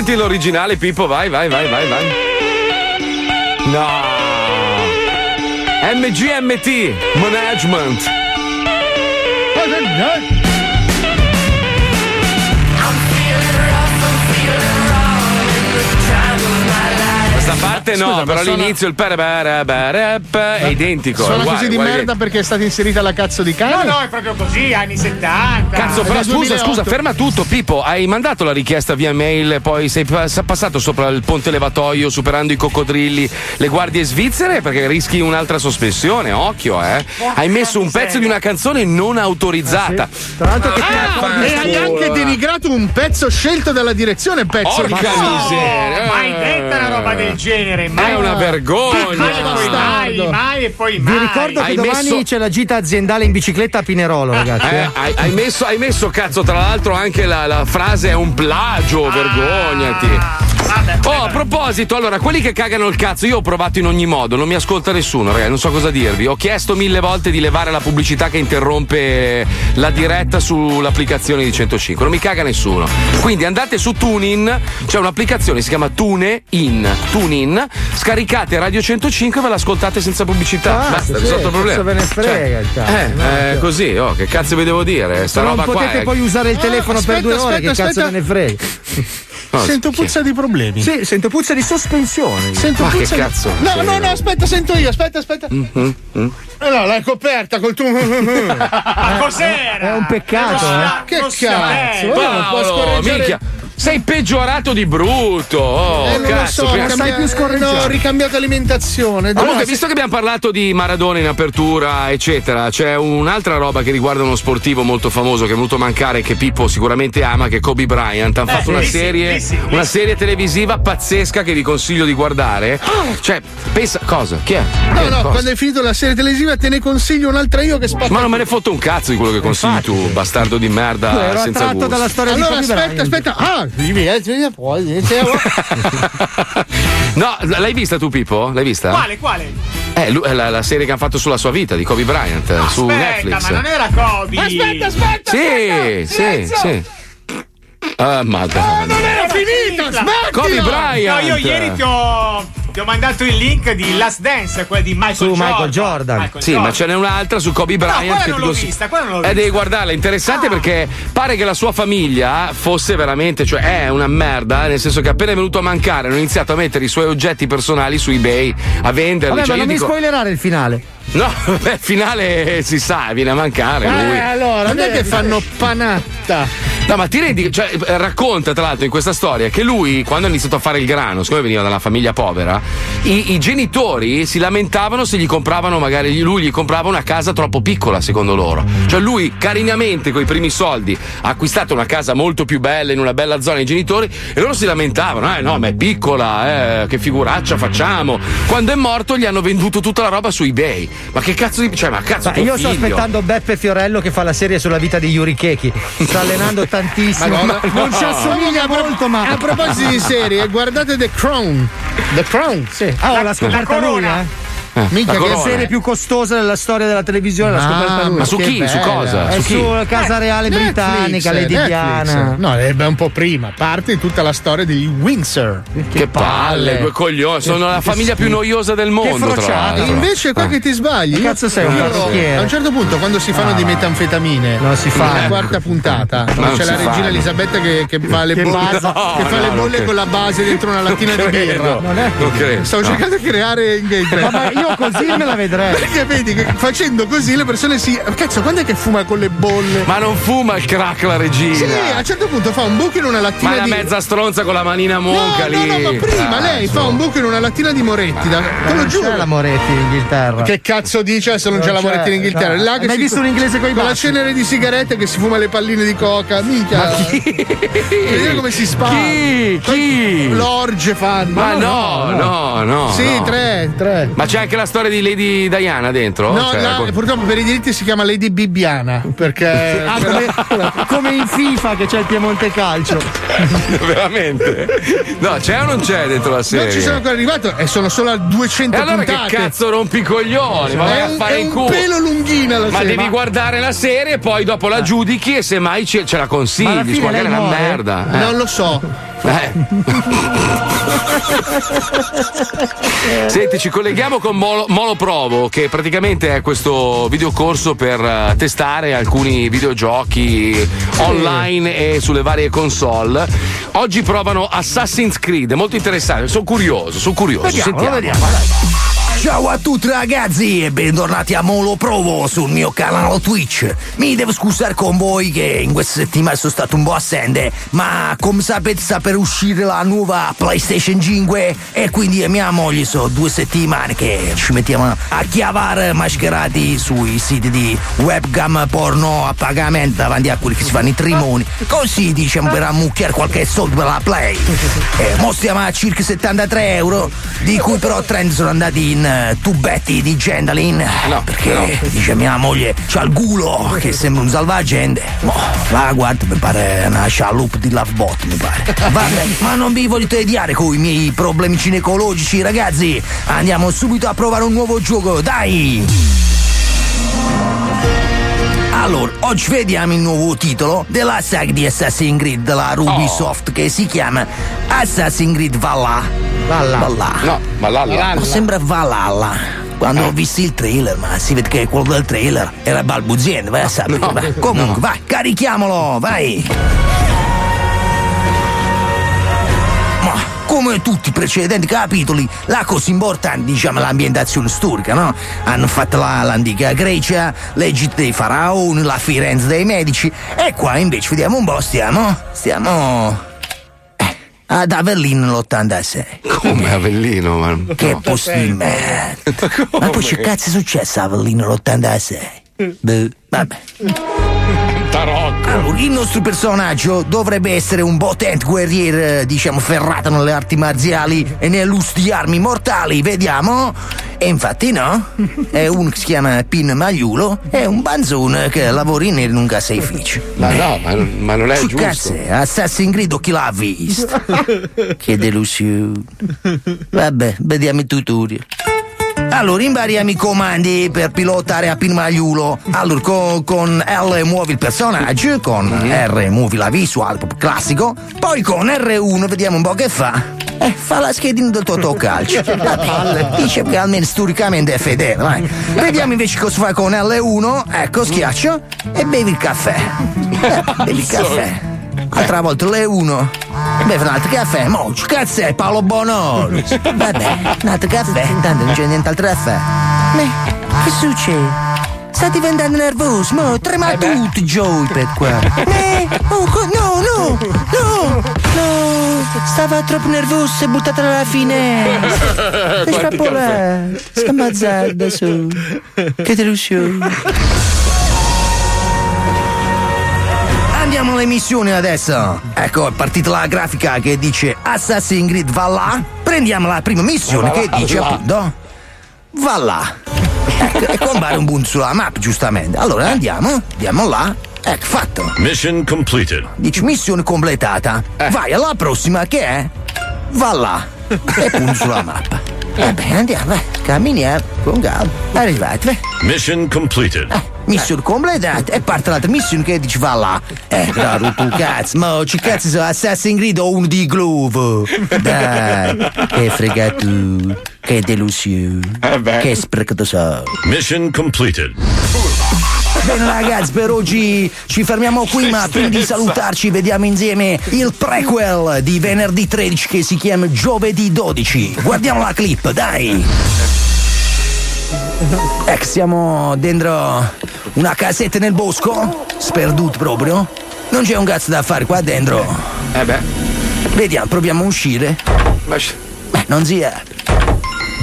Speaker 3: sentire l'originale, Pippo, vai, vai, vai, vai, vai. No. MGMT, Management. Parte no,
Speaker 5: Scusa, ma
Speaker 3: però
Speaker 5: sono-
Speaker 3: all'inizio il parabarab è identico. è
Speaker 5: Suona
Speaker 3: uguale,
Speaker 5: così di merda perché è stata inserita la cazzo di cane?
Speaker 4: No, no, è proprio così, anni 70.
Speaker 3: Cazzo, però scusa,
Speaker 5: 2008.
Speaker 3: scusa, ferma tutto, Pippo. Hai mandato la richiesta via mail, poi sei pas- passato sopra il ponte levatoio, superando i coccodrilli, le guardie svizzere, perché rischi un'altra sospensione. Occhio, eh. Hai messo un pezzo di una canzone non autorizzata.
Speaker 2: Tra l'altro che
Speaker 5: Ah, e hai anche denigrato un pezzo scelto dalla direzione pezzo
Speaker 3: Porca
Speaker 5: di
Speaker 3: miseria.
Speaker 4: mai detta una roba del genere, mai.
Speaker 3: È una vergogna.
Speaker 4: Mai, poi mai, mai e poi
Speaker 2: Vi
Speaker 4: mai.
Speaker 2: ricordo che
Speaker 3: Hai
Speaker 2: domani
Speaker 3: messo-
Speaker 2: c'è la gita aziendale in bicicletta a Pinerolo, ragazzi.
Speaker 3: Eh,
Speaker 2: eh.
Speaker 3: hai, hai messo, hai messo, cazzo, tra l'altro anche la, la frase è un plagio, vergognati. Oh, a proposito, allora, quelli che cagano il cazzo, io ho provato in ogni modo, non mi ascolta nessuno, ragazzi, non so cosa dirvi. Ho chiesto mille volte di levare la pubblicità che interrompe la diretta sull'applicazione di 105, non mi caga nessuno. Quindi andate su TuneIn, c'è un'applicazione, si chiama TuneIn, TuneIn, scaricate Radio 105 e ve l'ascoltate senza pubblicità.
Speaker 2: Ah,
Speaker 3: Basta,
Speaker 2: sì,
Speaker 3: risolto il problema.
Speaker 2: cosa ve ne frega,
Speaker 3: Cioè,
Speaker 2: cazzo,
Speaker 3: eh,
Speaker 2: no,
Speaker 3: eh, così, oh, che cazzo vi devo dire? Sta
Speaker 2: non
Speaker 3: roba qua
Speaker 2: potete
Speaker 3: è-
Speaker 2: poi usare il telefono per
Speaker 5: aspetta,
Speaker 2: due ore,
Speaker 5: aspetta,
Speaker 2: che cazzo
Speaker 5: aspetta.
Speaker 2: ve ne frega?
Speaker 3: Oh,
Speaker 5: Sento puzza di problemi.
Speaker 2: Sì, sento puzza di sospensione.
Speaker 5: Sento
Speaker 3: Ma che
Speaker 5: puzza di-
Speaker 3: cazzo?
Speaker 5: No,
Speaker 3: Sì,
Speaker 5: no, no, aspetta, sento io, aspetta, aspetta.
Speaker 3: Mm, mm.
Speaker 5: Eh no, l'hai coperta col tuo.
Speaker 4: Ma cos'era?
Speaker 2: È un peccato, eh.
Speaker 5: Che cazzo? Ora non può
Speaker 3: Paolo,
Speaker 5: scorreggiare-
Speaker 3: minchia, sei peggiorato di brutto. Oh,
Speaker 5: Eh, non lo
Speaker 3: cazzo.
Speaker 5: so,
Speaker 3: prima-
Speaker 5: cambia- no, ho ricambiato alimentazione.
Speaker 3: Comunque,
Speaker 5: Allora,
Speaker 3: visto che abbiamo parlato di Maradona in apertura, eccetera, c'è un'altra roba che riguarda uno sportivo molto famoso che è venuto a mancare, che Pippo sicuramente ama, che è Kobe Bryant. Hanno
Speaker 4: Eh,
Speaker 3: fatto una serie,
Speaker 4: bellissimo,
Speaker 3: una serie televisiva pazzesca che vi consiglio di guardare. Cioè, pensa, cosa? Chi è? Chi
Speaker 5: No,
Speaker 3: è?
Speaker 5: no,
Speaker 3: Cosa?
Speaker 5: quando hai finito la serie televisiva te ne consiglio un'altra io che spacca.
Speaker 3: Ma non me ne fotto un cazzo di quello che consigli tu, bastardo di merda
Speaker 2: Ero
Speaker 3: senza
Speaker 2: attratto
Speaker 3: gusto.
Speaker 2: dalla storia
Speaker 5: allora,
Speaker 2: di Kobe
Speaker 5: aspetta,
Speaker 2: Bryant.
Speaker 5: aspetta. Ah,
Speaker 3: No, l- l'hai vista tu, Pippo? L'hai vista?
Speaker 4: Quale, quale?
Speaker 3: Eh, la, la serie che hanno fatto sulla sua vita di Kobe Bryant eh, su
Speaker 4: Aspetta,
Speaker 3: Netflix.
Speaker 4: ma non era Kobe.
Speaker 5: Aspetta, aspetta.
Speaker 3: Sì,
Speaker 5: aspetta.
Speaker 3: sì, sì. Ah, madonna.
Speaker 5: Non era finita, smettila.
Speaker 3: Kobe Bryant.
Speaker 4: No, io ieri ti ho, ti ho mandato il link di Last Dance, quella di Michael
Speaker 2: Su
Speaker 4: Jordan.
Speaker 2: Michael Jordan.
Speaker 4: Michael
Speaker 3: Sì,
Speaker 4: Jordan.
Speaker 3: ma ce n'è un'altra su Kobe Bryant.
Speaker 4: quella
Speaker 3: che
Speaker 4: non l'ho
Speaker 3: consiglio-
Speaker 4: vista, quella non l'ho
Speaker 3: Eh,
Speaker 4: vista.
Speaker 3: devi guardarla, è interessante perché pare che la sua famiglia fosse veramente, cioè è una merda, nel senso che appena è venuto a mancare hanno iniziato a mettere i suoi oggetti personali su eBay, a venderli.
Speaker 2: Vabbè,
Speaker 3: cioè,
Speaker 2: ma non mi
Speaker 3: dico,
Speaker 2: spoilerare il finale.
Speaker 3: No, beh, finale si sa, viene a mancare lui.
Speaker 5: Eh, allora, non è che fanno panatta.
Speaker 3: No, ma ti rendi, cioè, racconta tra l'altro in questa storia che lui, quando ha iniziato a fare il grano, siccome veniva da una famiglia povera, i, i genitori si lamentavano se gli compravano, magari lui gli comprava una casa troppo piccola, secondo loro. Cioè, lui carinamente, con i primi soldi, ha acquistato una casa molto più bella in una bella zona ai genitori e loro si lamentavano, eh no, ma è piccola, eh, che figuraccia facciamo. Quando è morto gli hanno venduto tutta la roba su eBay. Ma che cazzo di. Cioè, ma cazzo
Speaker 2: Ma io sto
Speaker 3: figlio.
Speaker 2: aspettando Beppe Fiorello che fa la serie sulla vita di Yuri Keki. Sta allenando tantissimo.
Speaker 5: Madonna.
Speaker 2: non ci
Speaker 5: No.
Speaker 2: assomiglia
Speaker 5: A pro-
Speaker 2: molto, ma.
Speaker 5: A proposito di serie, guardate The Crown. The Crown, sì.
Speaker 2: Ah, oh, l'ha scoperta lui, eh?
Speaker 5: Minchia,
Speaker 2: La
Speaker 5: che
Speaker 2: corona. serie più costosa della storia della televisione, l'ha scoperta lui.
Speaker 3: ma su
Speaker 5: che
Speaker 3: chi? Su
Speaker 5: bella.
Speaker 3: cosa?
Speaker 2: È
Speaker 3: Su
Speaker 2: su
Speaker 3: chi?
Speaker 2: Casa Reale
Speaker 5: Netflix,
Speaker 2: Britannica, Lady
Speaker 5: Netflix.
Speaker 2: Diana.
Speaker 5: No, è un po' prima. Parte tutta la storia degli Windsor.
Speaker 3: Che palle, due coglioni, sono la famiglia più noiosa del mondo, tra
Speaker 5: E
Speaker 3: l'altro.
Speaker 5: invece qua che ti sbagli.
Speaker 2: Che cazzo sei, un
Speaker 5: Io-? A un certo punto, quando si fanno
Speaker 2: Ah,
Speaker 5: di metanfetamine,
Speaker 2: Non si fa.
Speaker 5: nella quarta puntata, c'è la regina. Elisabetta che, che fa le
Speaker 2: Che
Speaker 5: bolle, che fa le bolle con la base dentro una lattina di birra.
Speaker 2: Non è-
Speaker 3: Non credo.
Speaker 5: Stavo cercando di creare engagement.
Speaker 2: Io così me la vedrei.
Speaker 5: Perché vedi che facendo così le persone si. Cazzo, quando è che fuma con le bolle?
Speaker 3: Ma non fuma il crack la regina.
Speaker 5: Sì, a un certo punto fa un buco in una lattina
Speaker 3: Ma è la
Speaker 5: di.
Speaker 3: mezza stronza con la manina monca
Speaker 5: no,
Speaker 3: lì.
Speaker 5: no, no, ma prima
Speaker 3: Ah,
Speaker 5: lei fa un buco in una lattina di Moretti. Da, te lo
Speaker 2: Non
Speaker 5: giuro.
Speaker 2: c'è la Moretti in Inghilterra.
Speaker 5: Che cazzo dice se non,
Speaker 2: Non
Speaker 5: c'è la
Speaker 2: c'è,
Speaker 5: Moretti in Inghilterra?
Speaker 2: no.
Speaker 5: Là
Speaker 2: Hai
Speaker 5: che si-
Speaker 2: visto un inglese coi
Speaker 5: Con la cenere di sigarette che si fuma le palline di coca. Minchia. Vedete come si spara.
Speaker 3: Chi? Chi?
Speaker 5: L'orge fanno.
Speaker 3: Ma no, no, no.
Speaker 5: Sì,
Speaker 3: no.
Speaker 5: tre, tre.
Speaker 3: Ma c'è anche anche la storia di Lady Diana dentro?
Speaker 5: No,
Speaker 3: Cioè,
Speaker 5: là,
Speaker 3: con-
Speaker 5: purtroppo per i diritti si chiama Lady Bibbiana. Perché.
Speaker 2: Ah, come, come in FIFA che c'è il Piemonte Calcio.
Speaker 3: Veramente? No, c'è o non c'è dentro la serie?
Speaker 5: Non ci sono ancora arrivato e sono solo a 200
Speaker 3: E allora
Speaker 5: puntate.
Speaker 3: che cazzo rompi i coglioni? Ma vai a fare in culo.
Speaker 5: pelo lunghina la
Speaker 3: Ma
Speaker 5: serie.
Speaker 3: devi
Speaker 5: Ma-
Speaker 3: guardare la serie e poi dopo la giudichi e semmai ce, ce la consigli.
Speaker 5: Ma
Speaker 3: Magari è una
Speaker 5: muore?
Speaker 3: merda. eh.
Speaker 5: Non lo so.
Speaker 3: Eh. Senti, ci colleghiamo con Molo, Molo Provo, che praticamente è questo videocorso per eh, testare alcuni videogiochi online e sulle varie console. Oggi provano Assassin's Creed, molto interessante, sono curioso, sono curioso.
Speaker 28: Vediamolo,
Speaker 3: Sentiamo.
Speaker 28: vediamo, Ciao a tutti ragazzi e bentornati a Molo Provo sul mio canale Twitch. Mi devo scusare con voi che in questa settimana sono stato un po' assente, ma come sapete sta per uscire la nuova PlayStation 5 e quindi mia moglie sono due settimane che ci mettiamo a chiavare mascherati sui siti di webcam porno a pagamento davanti a quelli che si fanno i trimoni. Così diciamo per ammucchiare qualche soldo per la Play. E mo stiamo a circa 73 euro, di cui però 30 sono andati in eh, tubetti di Gendalin. perché dice mia moglie c'ha il culo che sembra un salvagente. Mo, la guarda, mi pare una scialuppa di Lovebot, mi pare. Vabbè, ma non vi voglio tediare con i miei problemi ginecologici, ragazzi. Andiamo subito a provare un nuovo gioco, dai! Allora, oggi vediamo il nuovo titolo della saga di Assassin's Creed della Ubisoft che si chiama Assassin's Creed Valhalla. Valhalla.
Speaker 3: No, Valhalla.
Speaker 28: No, sembra Valhalla. Quando ho visto il trailer, ma si vede che quello del trailer era balbuziente, vai a sapere.
Speaker 3: No,
Speaker 28: vai. Comunque,
Speaker 3: no.
Speaker 28: vai, carichiamolo, vai. Ma come tutti i precedenti capitoli, la cosa importante, diciamo, è l'ambientazione storica, no? Hanno fatto la- l'antica Grecia, l'Egitto dei faraoni, la Firenze dei medici, e qua invece vediamo un po', stiamo. Stiamo. Ad Avellino nell'86.
Speaker 3: Come Avellino, ma.
Speaker 28: Che
Speaker 3: no.
Speaker 28: posto di merda. Ma poi che cazzo è successo a Avellino nell'86? Beh, vabbè. Allora, il nostro personaggio dovrebbe essere un potente guerriero, eh, diciamo, ferrato nelle arti marziali e nell'uso di armi mortali, vediamo? E infatti no, è uno che si chiama Pin Magliulo, è un banzone che lavora in un caseificio.
Speaker 3: Ma no, ma, ma non è
Speaker 28: Che
Speaker 3: giusto.
Speaker 28: cazzo è? Assassin's Creed o chi l'ha visto? che delusione. Vabbè, vediamo il tutorial. Allora, invariamo i comandi per pilotare a Pinmagliulo. Allora, con, con L muovi il personaggio, con R muovi la visual, classico. Poi con R1 vediamo un po' che fa. Eh, fa la schedina del Totocalcio. Vabbè, dice che almeno storicamente è fedele, vai. Vediamo invece cosa fa con L1. Ecco, schiaccio e bevi il caffè. Eh, bevi il caffè. Altra volta l'E1. Bevi un altro caffè. Mo, cazzo è Paolo Bonoro? Vabbè, un altro caffè. Tanto non c'è nient'altro da fare. Ma che succede? Sta diventando nervoso, mo trema tutto Joypad qua. Eh, oh, no, no, no, no. Stava troppo nervoso, si è buttata dalla finestra. Sta ammazzando da solo. Che delusione. Missioni adesso. Ecco, è partita la grafica che dice Assassin's Creed va là. Prendiamo la prima missione che
Speaker 29: Va là,
Speaker 28: dice
Speaker 29: là.
Speaker 28: appunto va là. Ecco, e compare un punto sulla mappa, giustamente. Allora andiamo, andiamo là. Ecco, fatto.
Speaker 30: Mission completed.
Speaker 28: Dice missione completata. Vai alla prossima che è va là. E punto sulla mappa. Va bene, andiamo. Camminiamo con calma. Arrivati, vai.
Speaker 30: Mission completed.
Speaker 28: Missione completata e parte l'altra missione che dice va là. Eh, però rotto il cazzo, ma ci cazzo sono Assassin's Creed o uno di Glovo? Dai, che fregatura, che delusione, che sprecato so.
Speaker 30: Mission completed.
Speaker 28: Bene ragazzi, per oggi ci fermiamo qui, ma prima di salutarci vediamo insieme il prequel di venerdì 13 che si chiama Giovedì 12. Guardiamo la clip, dai! Ecco, siamo dentro una casetta nel bosco, sperduto proprio. Non c'è un cazzo da fare qua dentro.
Speaker 3: Eh beh.
Speaker 28: Vediamo, proviamo a uscire. Beh, non si è.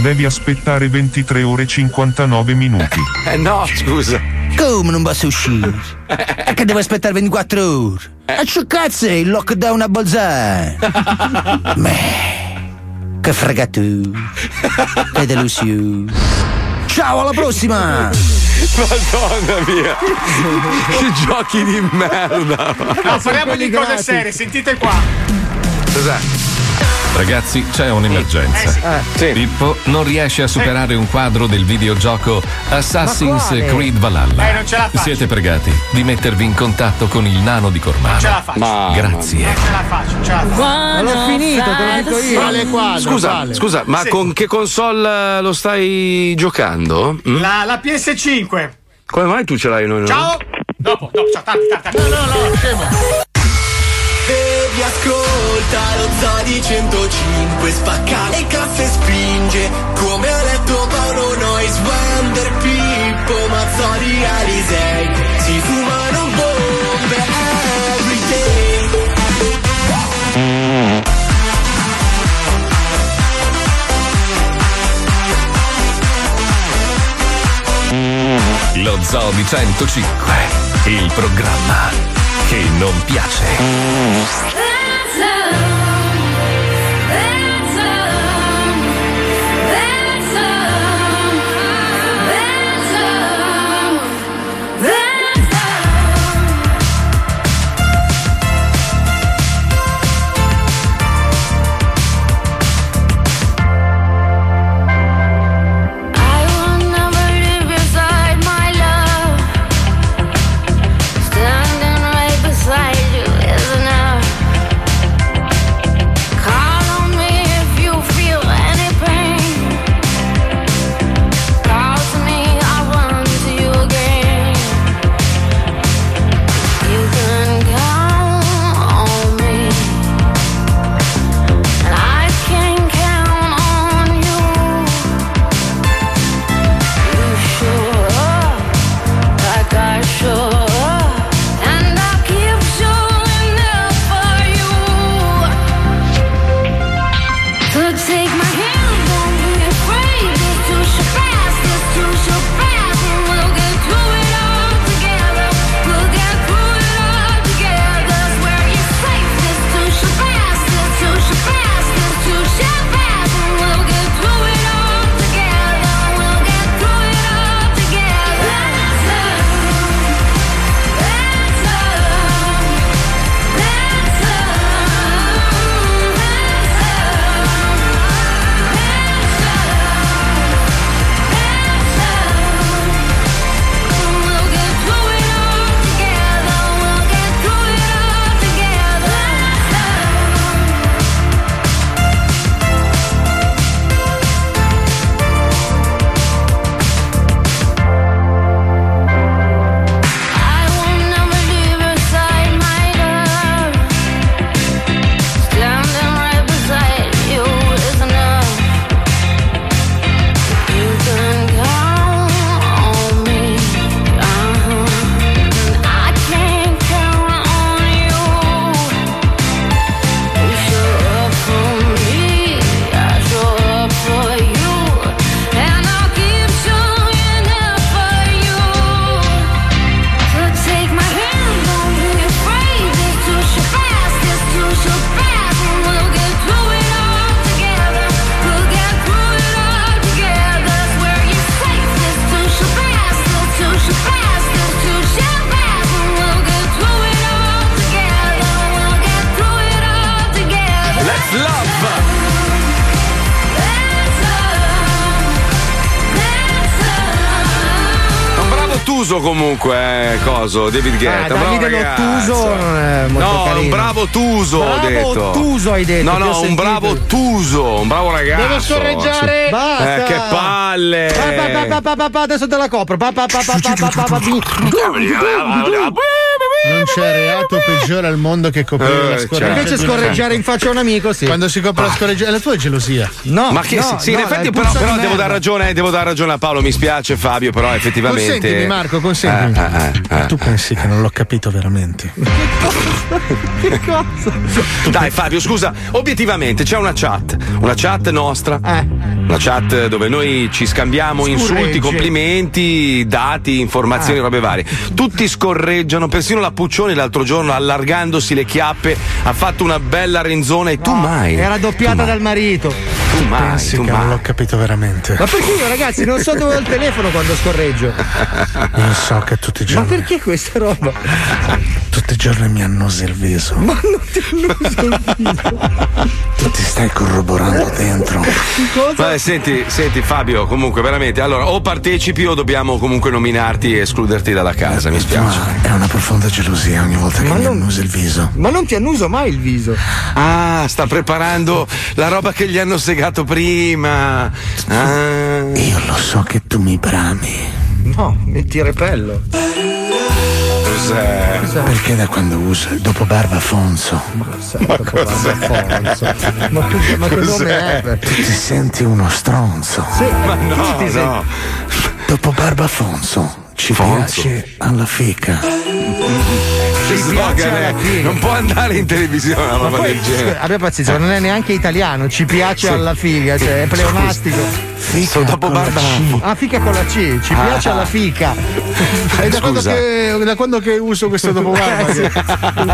Speaker 31: Devi aspettare 23 ore e 59 minuti.
Speaker 3: Eh no, scusa.
Speaker 28: Come non posso uscire? È che devo aspettare 24 ore. E che cazzo il lockdown a Bolzano? Beh, Che frega tu. Che delusione. Ciao, alla prossima!
Speaker 3: Madonna mia! che giochi di merda!
Speaker 4: No, parliamo di cose
Speaker 3: Gratis.
Speaker 4: serie, sentite qua.
Speaker 3: Cos'è?
Speaker 29: Ragazzi, c'è un'emergenza. Pippo non riesce a superare un quadro del videogioco Assassin's? Creed Valhalla.
Speaker 4: Eh, non ce la faccio.
Speaker 29: Siete pregati di mettervi in contatto con il nano di Cormano.
Speaker 4: Non ce la faccio.
Speaker 3: Ma-
Speaker 29: Grazie.
Speaker 4: Non ce la faccio, non ce la faccio.
Speaker 2: Ma l'ho finito, te lo dico io.
Speaker 5: Quale quadro?
Speaker 3: Scusa,
Speaker 5: Quale?
Speaker 3: scusa, ma
Speaker 4: Sì.
Speaker 3: con che console eh, lo stai giocando? Mm?
Speaker 4: La, la PS5.
Speaker 3: Come mai tu ce l'hai noi no?
Speaker 4: Ciao. Dopo, dopo, ciao, tanti, tanti. No, no, no, scemo.
Speaker 19: Baby ascolta lo Zodi 105 Spacca le casse spinge Come ha letto Paolo Nois Wander Pippo Mazzoli Alisei Si fumano bombe every day
Speaker 29: Lo Zoo di 105, il programma che non piace.
Speaker 3: Coso, David Guetta.
Speaker 2: Ah, Davide. Lottuso non è molto
Speaker 3: No,
Speaker 2: carino.
Speaker 3: un bravo Tuso, ho
Speaker 2: Bravo
Speaker 3: detto.
Speaker 2: Ottuso hai detto,
Speaker 3: No,
Speaker 2: ho
Speaker 3: no, un bravo Tuso, un bravo ragazzo.
Speaker 2: Devo scorreggiare.
Speaker 3: Sì.
Speaker 2: Basta.
Speaker 3: Eh, che palle.
Speaker 2: Pa, pa, pa, adesso te la copro. Pa, pa, pa, pa, pa, pa, pa, pa.
Speaker 5: Non c'è reato peggiore al mondo che coprire
Speaker 3: Eh,
Speaker 5: la scorreggia.
Speaker 2: Invece scorreggiare in faccia a un amico, sì.
Speaker 5: Quando si copre la scorreggia, è la tua è gelosia.
Speaker 2: No,
Speaker 3: Ma che
Speaker 2: no,
Speaker 3: sì, sì,
Speaker 2: no,
Speaker 3: in effetti però, però devo
Speaker 2: merda.
Speaker 3: dar ragione, devo dar ragione a Paolo, mi spiace Fabio, però effettivamente
Speaker 5: Consentimi Marco, consentimi.
Speaker 3: Eh, eh, eh, eh.
Speaker 5: Tu pensi che non l'ho capito veramente?
Speaker 2: Che cosa?
Speaker 3: Dai Fabio, scusa, obiettivamente c'è una chat, una chat nostra,
Speaker 2: Eh.
Speaker 3: una chat dove noi ci scambiamo insulti,
Speaker 2: Scorregge.
Speaker 3: complimenti, dati, informazioni,
Speaker 2: Ah.
Speaker 3: robe varie. Tutti scorreggiano, persino la Paola Puccioni l'altro giorno allargandosi le chiappe ha fatto una bella renzona e tu mai.
Speaker 2: Era doppiata dal marito.
Speaker 3: Tu mai,
Speaker 5: Pensi
Speaker 3: tu
Speaker 5: che
Speaker 3: mai.
Speaker 5: non l'ho capito veramente.
Speaker 2: Ma perché io, ragazzi, non so dove ho il telefono quando scorreggio?
Speaker 5: Non so che tutti i
Speaker 2: Ma
Speaker 5: giorni.
Speaker 2: perché questa roba?
Speaker 5: Tutti i giorni mi annosi il viso.
Speaker 2: Ma non ti annuso il viso.
Speaker 5: Tu ti stai corroborando dentro.
Speaker 3: Vabbè, senti, senti Fabio, comunque veramente, allora o partecipi o dobbiamo comunque nominarti e escluderti dalla casa, mi spiace.
Speaker 5: Ma è una profonda gelosia ogni volta che mi annusi il viso.
Speaker 2: Ma non ti annuso mai il viso.
Speaker 3: Ah, sta preparando la roba che gli hanno segato prima. Ah.
Speaker 5: Io lo so che tu mi brami.
Speaker 2: No, metti repello.
Speaker 3: Cos'è?
Speaker 5: Perché da quando uso il dopo barba Fonso?
Speaker 3: Ma cos'è?
Speaker 2: Ma che, ma che
Speaker 3: Cos'è?
Speaker 2: nome è?
Speaker 5: Tu ti senti uno stronzo.
Speaker 2: Sì,
Speaker 3: Ma no,
Speaker 2: tu ti sei-
Speaker 3: no.
Speaker 5: Dopo barba Fonso ci
Speaker 3: Fonso.
Speaker 5: piace alla fica.
Speaker 3: Che slogan è? Non può andare in televisione una roba del genere.
Speaker 2: abbia pazienza, non è neanche italiano, ci piace
Speaker 3: Sì.
Speaker 2: alla figa, cioè è pleonastico.
Speaker 3: Sono dopo barba.
Speaker 2: Ah, fica con la C, ci
Speaker 3: Ah.
Speaker 2: piace alla fica.
Speaker 5: È da quando, che, da quando che uso questo dopo barba che,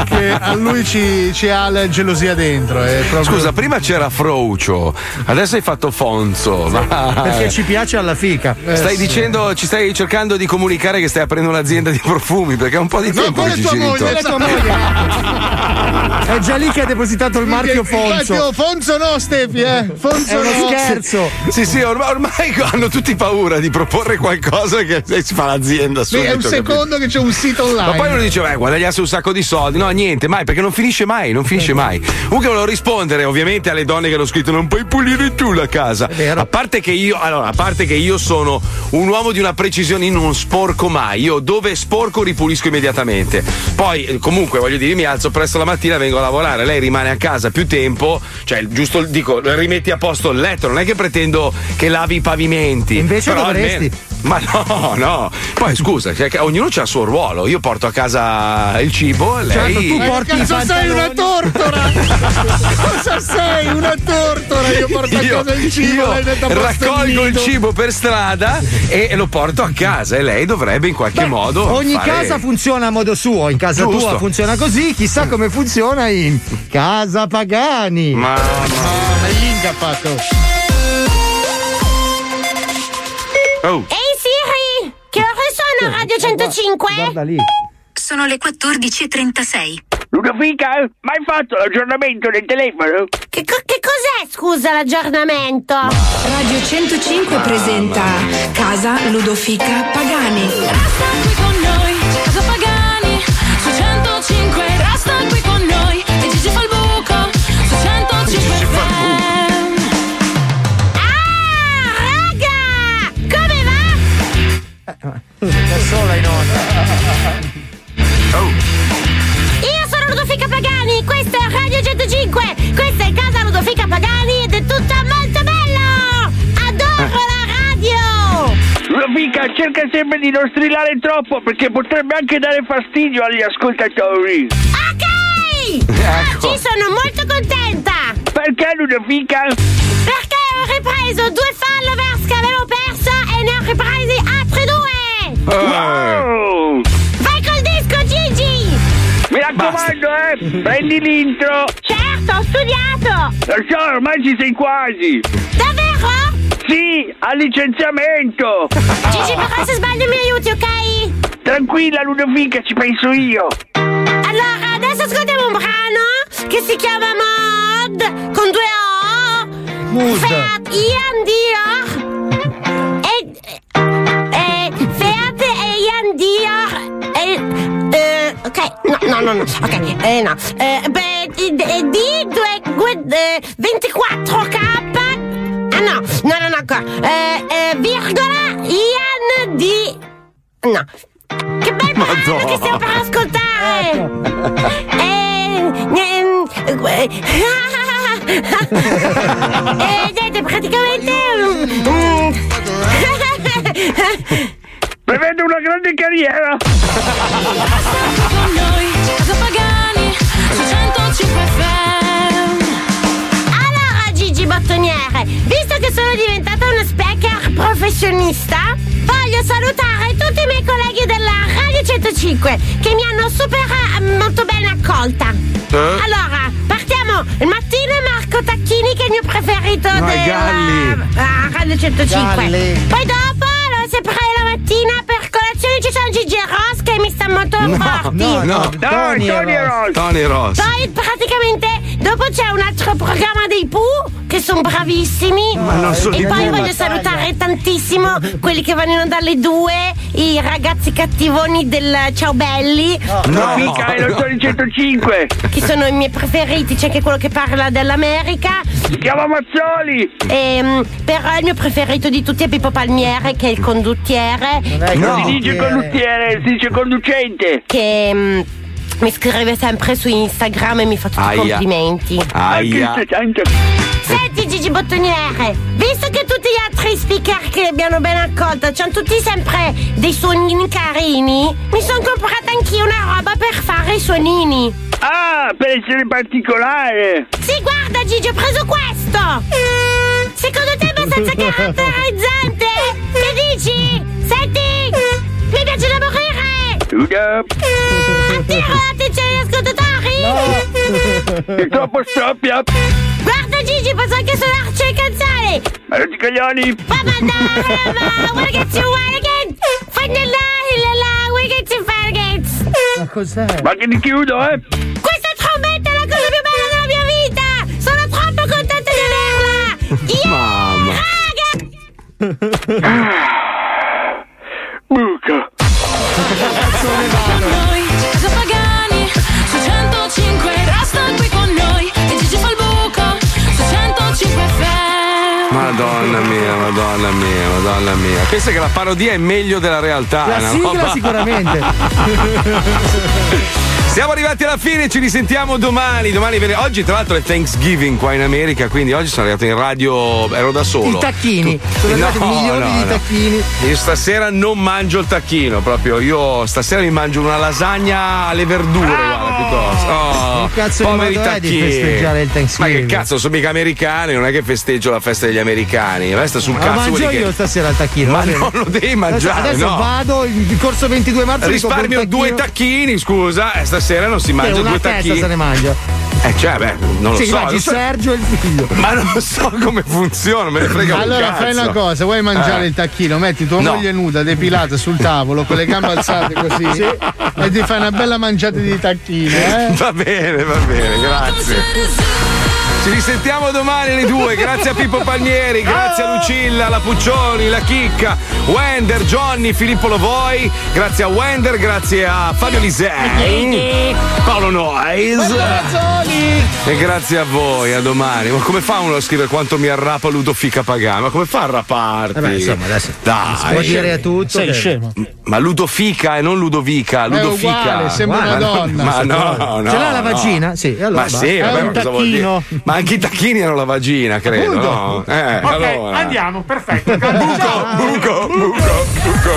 Speaker 5: che a lui ci, ci ha la gelosia dentro. Proprio...
Speaker 3: Scusa, prima c'era Froucio, adesso hai fatto Fonzo. Ma...
Speaker 2: Perché ci piace alla fica.
Speaker 3: Stai dicendo, ci stai cercando di comunicare che stai aprendo un'azienda di profumi perché è un po' di
Speaker 5: No,
Speaker 3: tempo che ci
Speaker 5: tua
Speaker 3: giri
Speaker 5: quella è
Speaker 2: già lì che ha depositato il marchio
Speaker 5: oh, Fonso no, Stefi, eh.
Speaker 2: Uno
Speaker 5: no.
Speaker 2: scherzo.
Speaker 3: Sì, sì, ormai, ormai hanno tutti paura di proporre qualcosa che si fa l'azienda
Speaker 5: Sì,
Speaker 3: subito.
Speaker 5: è un
Speaker 3: capito?
Speaker 5: secondo che c'è un sito online.
Speaker 3: Ma poi uno dice, beh, guadagnasse un sacco di soldi. No, niente, mai, perché non finisce mai, non finisce mai. Comunque volevo rispondere, ovviamente, alle donne che hanno scritto: non puoi pulire tu la casa. A parte che io, allora, a parte che io sono un uomo di una precisione, io non sporco mai. Io dove sporco ripulisco immediatamente. Poi, eh, comunque, voglio dire, mi alzo presto la mattina, vengo a lavorare, lei rimane a casa più tempo, cioè, giusto dico, rimetti a posto il letto, non è che pretendo che lavi i pavimenti.
Speaker 2: Invece
Speaker 3: Però
Speaker 2: dovresti.
Speaker 3: almeno- ma no, no. Poi scusa, ognuno ha il suo ruolo. Io porto a casa il cibo, lei.
Speaker 2: Certo, tu
Speaker 5: Ma
Speaker 2: porti
Speaker 5: cazzo sei una tortora? Cosa sei? Una tortora? Io porto a
Speaker 3: Io,
Speaker 5: casa il cibo, a
Speaker 3: raccolgo il cibo per strada e lo porto a casa e lei dovrebbe in qualche modo.
Speaker 2: Ogni
Speaker 3: fare-
Speaker 2: casa funziona a modo suo, in casa
Speaker 3: Giusto.
Speaker 2: tua funziona così, chissà come funziona in casa Pagani.
Speaker 3: Ma,
Speaker 5: Ah, ma Inga ha fatto.
Speaker 3: Oh.
Speaker 32: Ehi ore sono Radio 105?
Speaker 2: Guarda lì.
Speaker 33: Sono le 14.36.
Speaker 10: Ludovica, ma hai fatto l'aggiornamento del telefono?
Speaker 32: Che, co- che cos'è, scusa, l'aggiornamento?
Speaker 33: Radio 105 presenta Casa Ludofica Pagani.
Speaker 29: Resta qui con noi, casa Pagani, su 105, resta qui
Speaker 2: Da sola in onda.
Speaker 32: Io sono Ludofica Pagani, questo è Radio 105, questa è casa Ludofica Pagani ed è tutto molto bello! Adoro la radio!
Speaker 10: Ludovica, cerca sempre di non strillare troppo perché potrebbe anche dare fastidio agli ascoltatori.
Speaker 32: Ok!
Speaker 3: Ecco.
Speaker 32: Oggi sono molto contenta!
Speaker 10: Perché Ludovica?
Speaker 32: Perché ho ripreso due followers che avevo perso e ne ho ripresi altri due!
Speaker 10: Wow!
Speaker 32: Vai col disco, Gigi!
Speaker 10: Mi raccomando, eh! Prendi l'intro!
Speaker 32: Certo, ho studiato!
Speaker 10: Lo so, ormai ci sei quasi!
Speaker 32: Davvero?
Speaker 10: Sì, al licenziamento!
Speaker 32: Gigi, però se sbaglio mi aiuti, ok?
Speaker 10: Tranquilla, Ludovica, ci penso io!
Speaker 32: Allora, adesso ascoltiamo un brano che si chiama Mod con due O.
Speaker 2: Mood.
Speaker 32: Fiat Ian Dior. E, e Fiat e Ian Dior. E, eh, ok, no, no, no, no, ok, eh, no. Eh, beh, di, di due, due, eh, 24K. Ah no, no, no, no. Eh, eh, virgola Ian di. No. Che bel brano che stiamo per ascoltare! Eh, ehm, eh, eh, niente, praticamente. mm,
Speaker 10: Prevede una grande carriera!
Speaker 29: con noi, casa Pagani,
Speaker 32: Bottoniere, visto che sono diventata una speaker professionista, voglio salutare tutti i miei colleghi della Radio 105 che mi hanno super eh, molto bene accolta.
Speaker 3: Eh?
Speaker 32: Allora, partiamo. Il mattino è Marco Tacchini che è il mio preferito
Speaker 3: No,
Speaker 32: della ah, Radio 105.
Speaker 3: Galli.
Speaker 32: Poi dopo, allora, sempre la mattina per colazione ci sono Gigi e Ross che mi sta molto forti.
Speaker 3: no, no. Tony Ross. Tony Ross.
Speaker 32: Poi praticamente dopo c'è un altro programma dei Pooh che sono bravissimi.
Speaker 3: Ma non sono
Speaker 32: e poi voglio salutare tantissimo quelli che vanno in onda alle due, i ragazzi cattivoni del Ciao Belli.
Speaker 3: No.
Speaker 34: Mica, è lo 105.
Speaker 32: Che sono i miei preferiti, c'è anche quello che parla dell'America.
Speaker 34: Si chiama Mazzoli.
Speaker 32: Ehm, però il mio preferito di tutti è Pippo Palmiere, che è il condottiere.
Speaker 34: Non si dice conduttiere, si dice conducente.
Speaker 32: Che mm, mi scrive sempre su Instagram e mi fa tutti i
Speaker 34: Aia.
Speaker 32: complimenti.
Speaker 3: Aia.
Speaker 32: Senti Gigi Bottoniere, visto che tutti gli altri speaker che abbiano ben accolto hanno tutti sempre dei suonini carini, mi sono comprata anch'io una roba per fare i suonini.
Speaker 34: Ah, per essere particolare.
Speaker 32: Sì, guarda Gigi, ho preso questo! Secondo te è abbastanza caratterizzante? Che dici? Senti! Mi piace da morire! Attiro l'attenzione degli ascoltatori!
Speaker 34: È troppo stroppia.
Speaker 32: Guarda Gigi, posso anche suonarci le canzoni!
Speaker 34: Ma non ti coglioni.
Speaker 32: Ma mandare, ma wanna get you wanna get Fanella, la wanna get you wanna get
Speaker 2: Ma cos'è?
Speaker 34: Ma che ti chiudo, eh?
Speaker 3: Mamma.
Speaker 34: Buca.
Speaker 29: Noi, Casa Pagani, su 105 resta qui con noi e Gigi fa il buco su 105 FM.
Speaker 3: Madonna mia, madonna mia, madonna mia. Pensa che la parodia è meglio della realtà.
Speaker 2: La
Speaker 3: una
Speaker 2: sigla sicuramente.
Speaker 3: Siamo arrivati alla fine, ci risentiamo domani. Domani vene- Oggi, tra l'altro, è Thanksgiving qua in America, quindi oggi sono arrivato in radio. Ero da solo.
Speaker 2: I tacchini. Sono arrivati
Speaker 3: No,
Speaker 2: milioni
Speaker 3: no,
Speaker 2: di
Speaker 3: no.
Speaker 2: tacchini.
Speaker 3: Io stasera non mangio il tacchino, proprio. Io stasera mi mangio una lasagna alle verdure, guarda, piuttosto. Oh,
Speaker 2: Che cazzo di
Speaker 3: poveri
Speaker 2: è di
Speaker 3: tacchini.
Speaker 2: festeggiare il Thanksgiving?
Speaker 3: Ma che cazzo, sono mica americani, non è che festeggio la festa degli americani. A me sta sul cazzo.
Speaker 2: mangio
Speaker 3: quelli che-
Speaker 2: io stasera il tacchino.
Speaker 3: Ma non lo devi
Speaker 2: Adesso-
Speaker 3: mangiare,
Speaker 2: Adesso,
Speaker 3: no.
Speaker 2: vado in corso 22 marzo.
Speaker 3: Risparmio due tacchini, scusa, e stasera non si mangia
Speaker 2: una
Speaker 3: due
Speaker 2: testa
Speaker 3: tacchini.
Speaker 2: se ne mangia.
Speaker 3: Eh, cioè, beh, non lo
Speaker 2: Sì,
Speaker 3: so.
Speaker 2: mangi
Speaker 3: so-
Speaker 2: Sergio e il figlio.
Speaker 3: Ma non so come funziona, me ne frega un
Speaker 5: Allora
Speaker 3: cazzo.
Speaker 5: fai una cosa, vuoi mangiare
Speaker 3: Eh.
Speaker 5: il tacchino, metti tua
Speaker 3: No.
Speaker 5: moglie nuda, depilata sul tavolo, con le gambe alzate così
Speaker 3: Sì.
Speaker 5: e ti fai una bella mangiata di tacchino, eh?
Speaker 3: Va bene, va bene, grazie. Ci risentiamo domani alle due. Grazie a Pippo Palmieri, grazie a Lucilla, la Puccioni, la Chicca, Wender, Johnny, Filippo Lovoi. Grazie a Wender, grazie a Fabio Lisei, Paolo Noyes. E grazie a voi, a domani. Ma come fa uno a scrivere quanto mi arrapa Ludofica Pagano? Ma come fa a arraparti?
Speaker 2: Eh beh, insomma, adesso
Speaker 3: Dai.
Speaker 2: si può dire a tutto.
Speaker 5: Sei
Speaker 2: che-
Speaker 5: scemo.
Speaker 3: Ma Ludofica e non Ludovica, Ludofica.
Speaker 5: uguale, sembra una
Speaker 3: Ma
Speaker 5: donna.
Speaker 3: Ma no, no.
Speaker 2: Ce l'ha la
Speaker 3: no.
Speaker 2: vagina? Sì, allora
Speaker 3: Ma sì,
Speaker 2: È
Speaker 3: vabbè, ma cosa vuol dire?
Speaker 2: tacchino.
Speaker 3: Ma anche i tacchini hanno la vagina, credo, no? Eh,
Speaker 4: ok,
Speaker 3: allora.
Speaker 4: andiamo, perfetto.
Speaker 3: Buco, buco, buco, buco.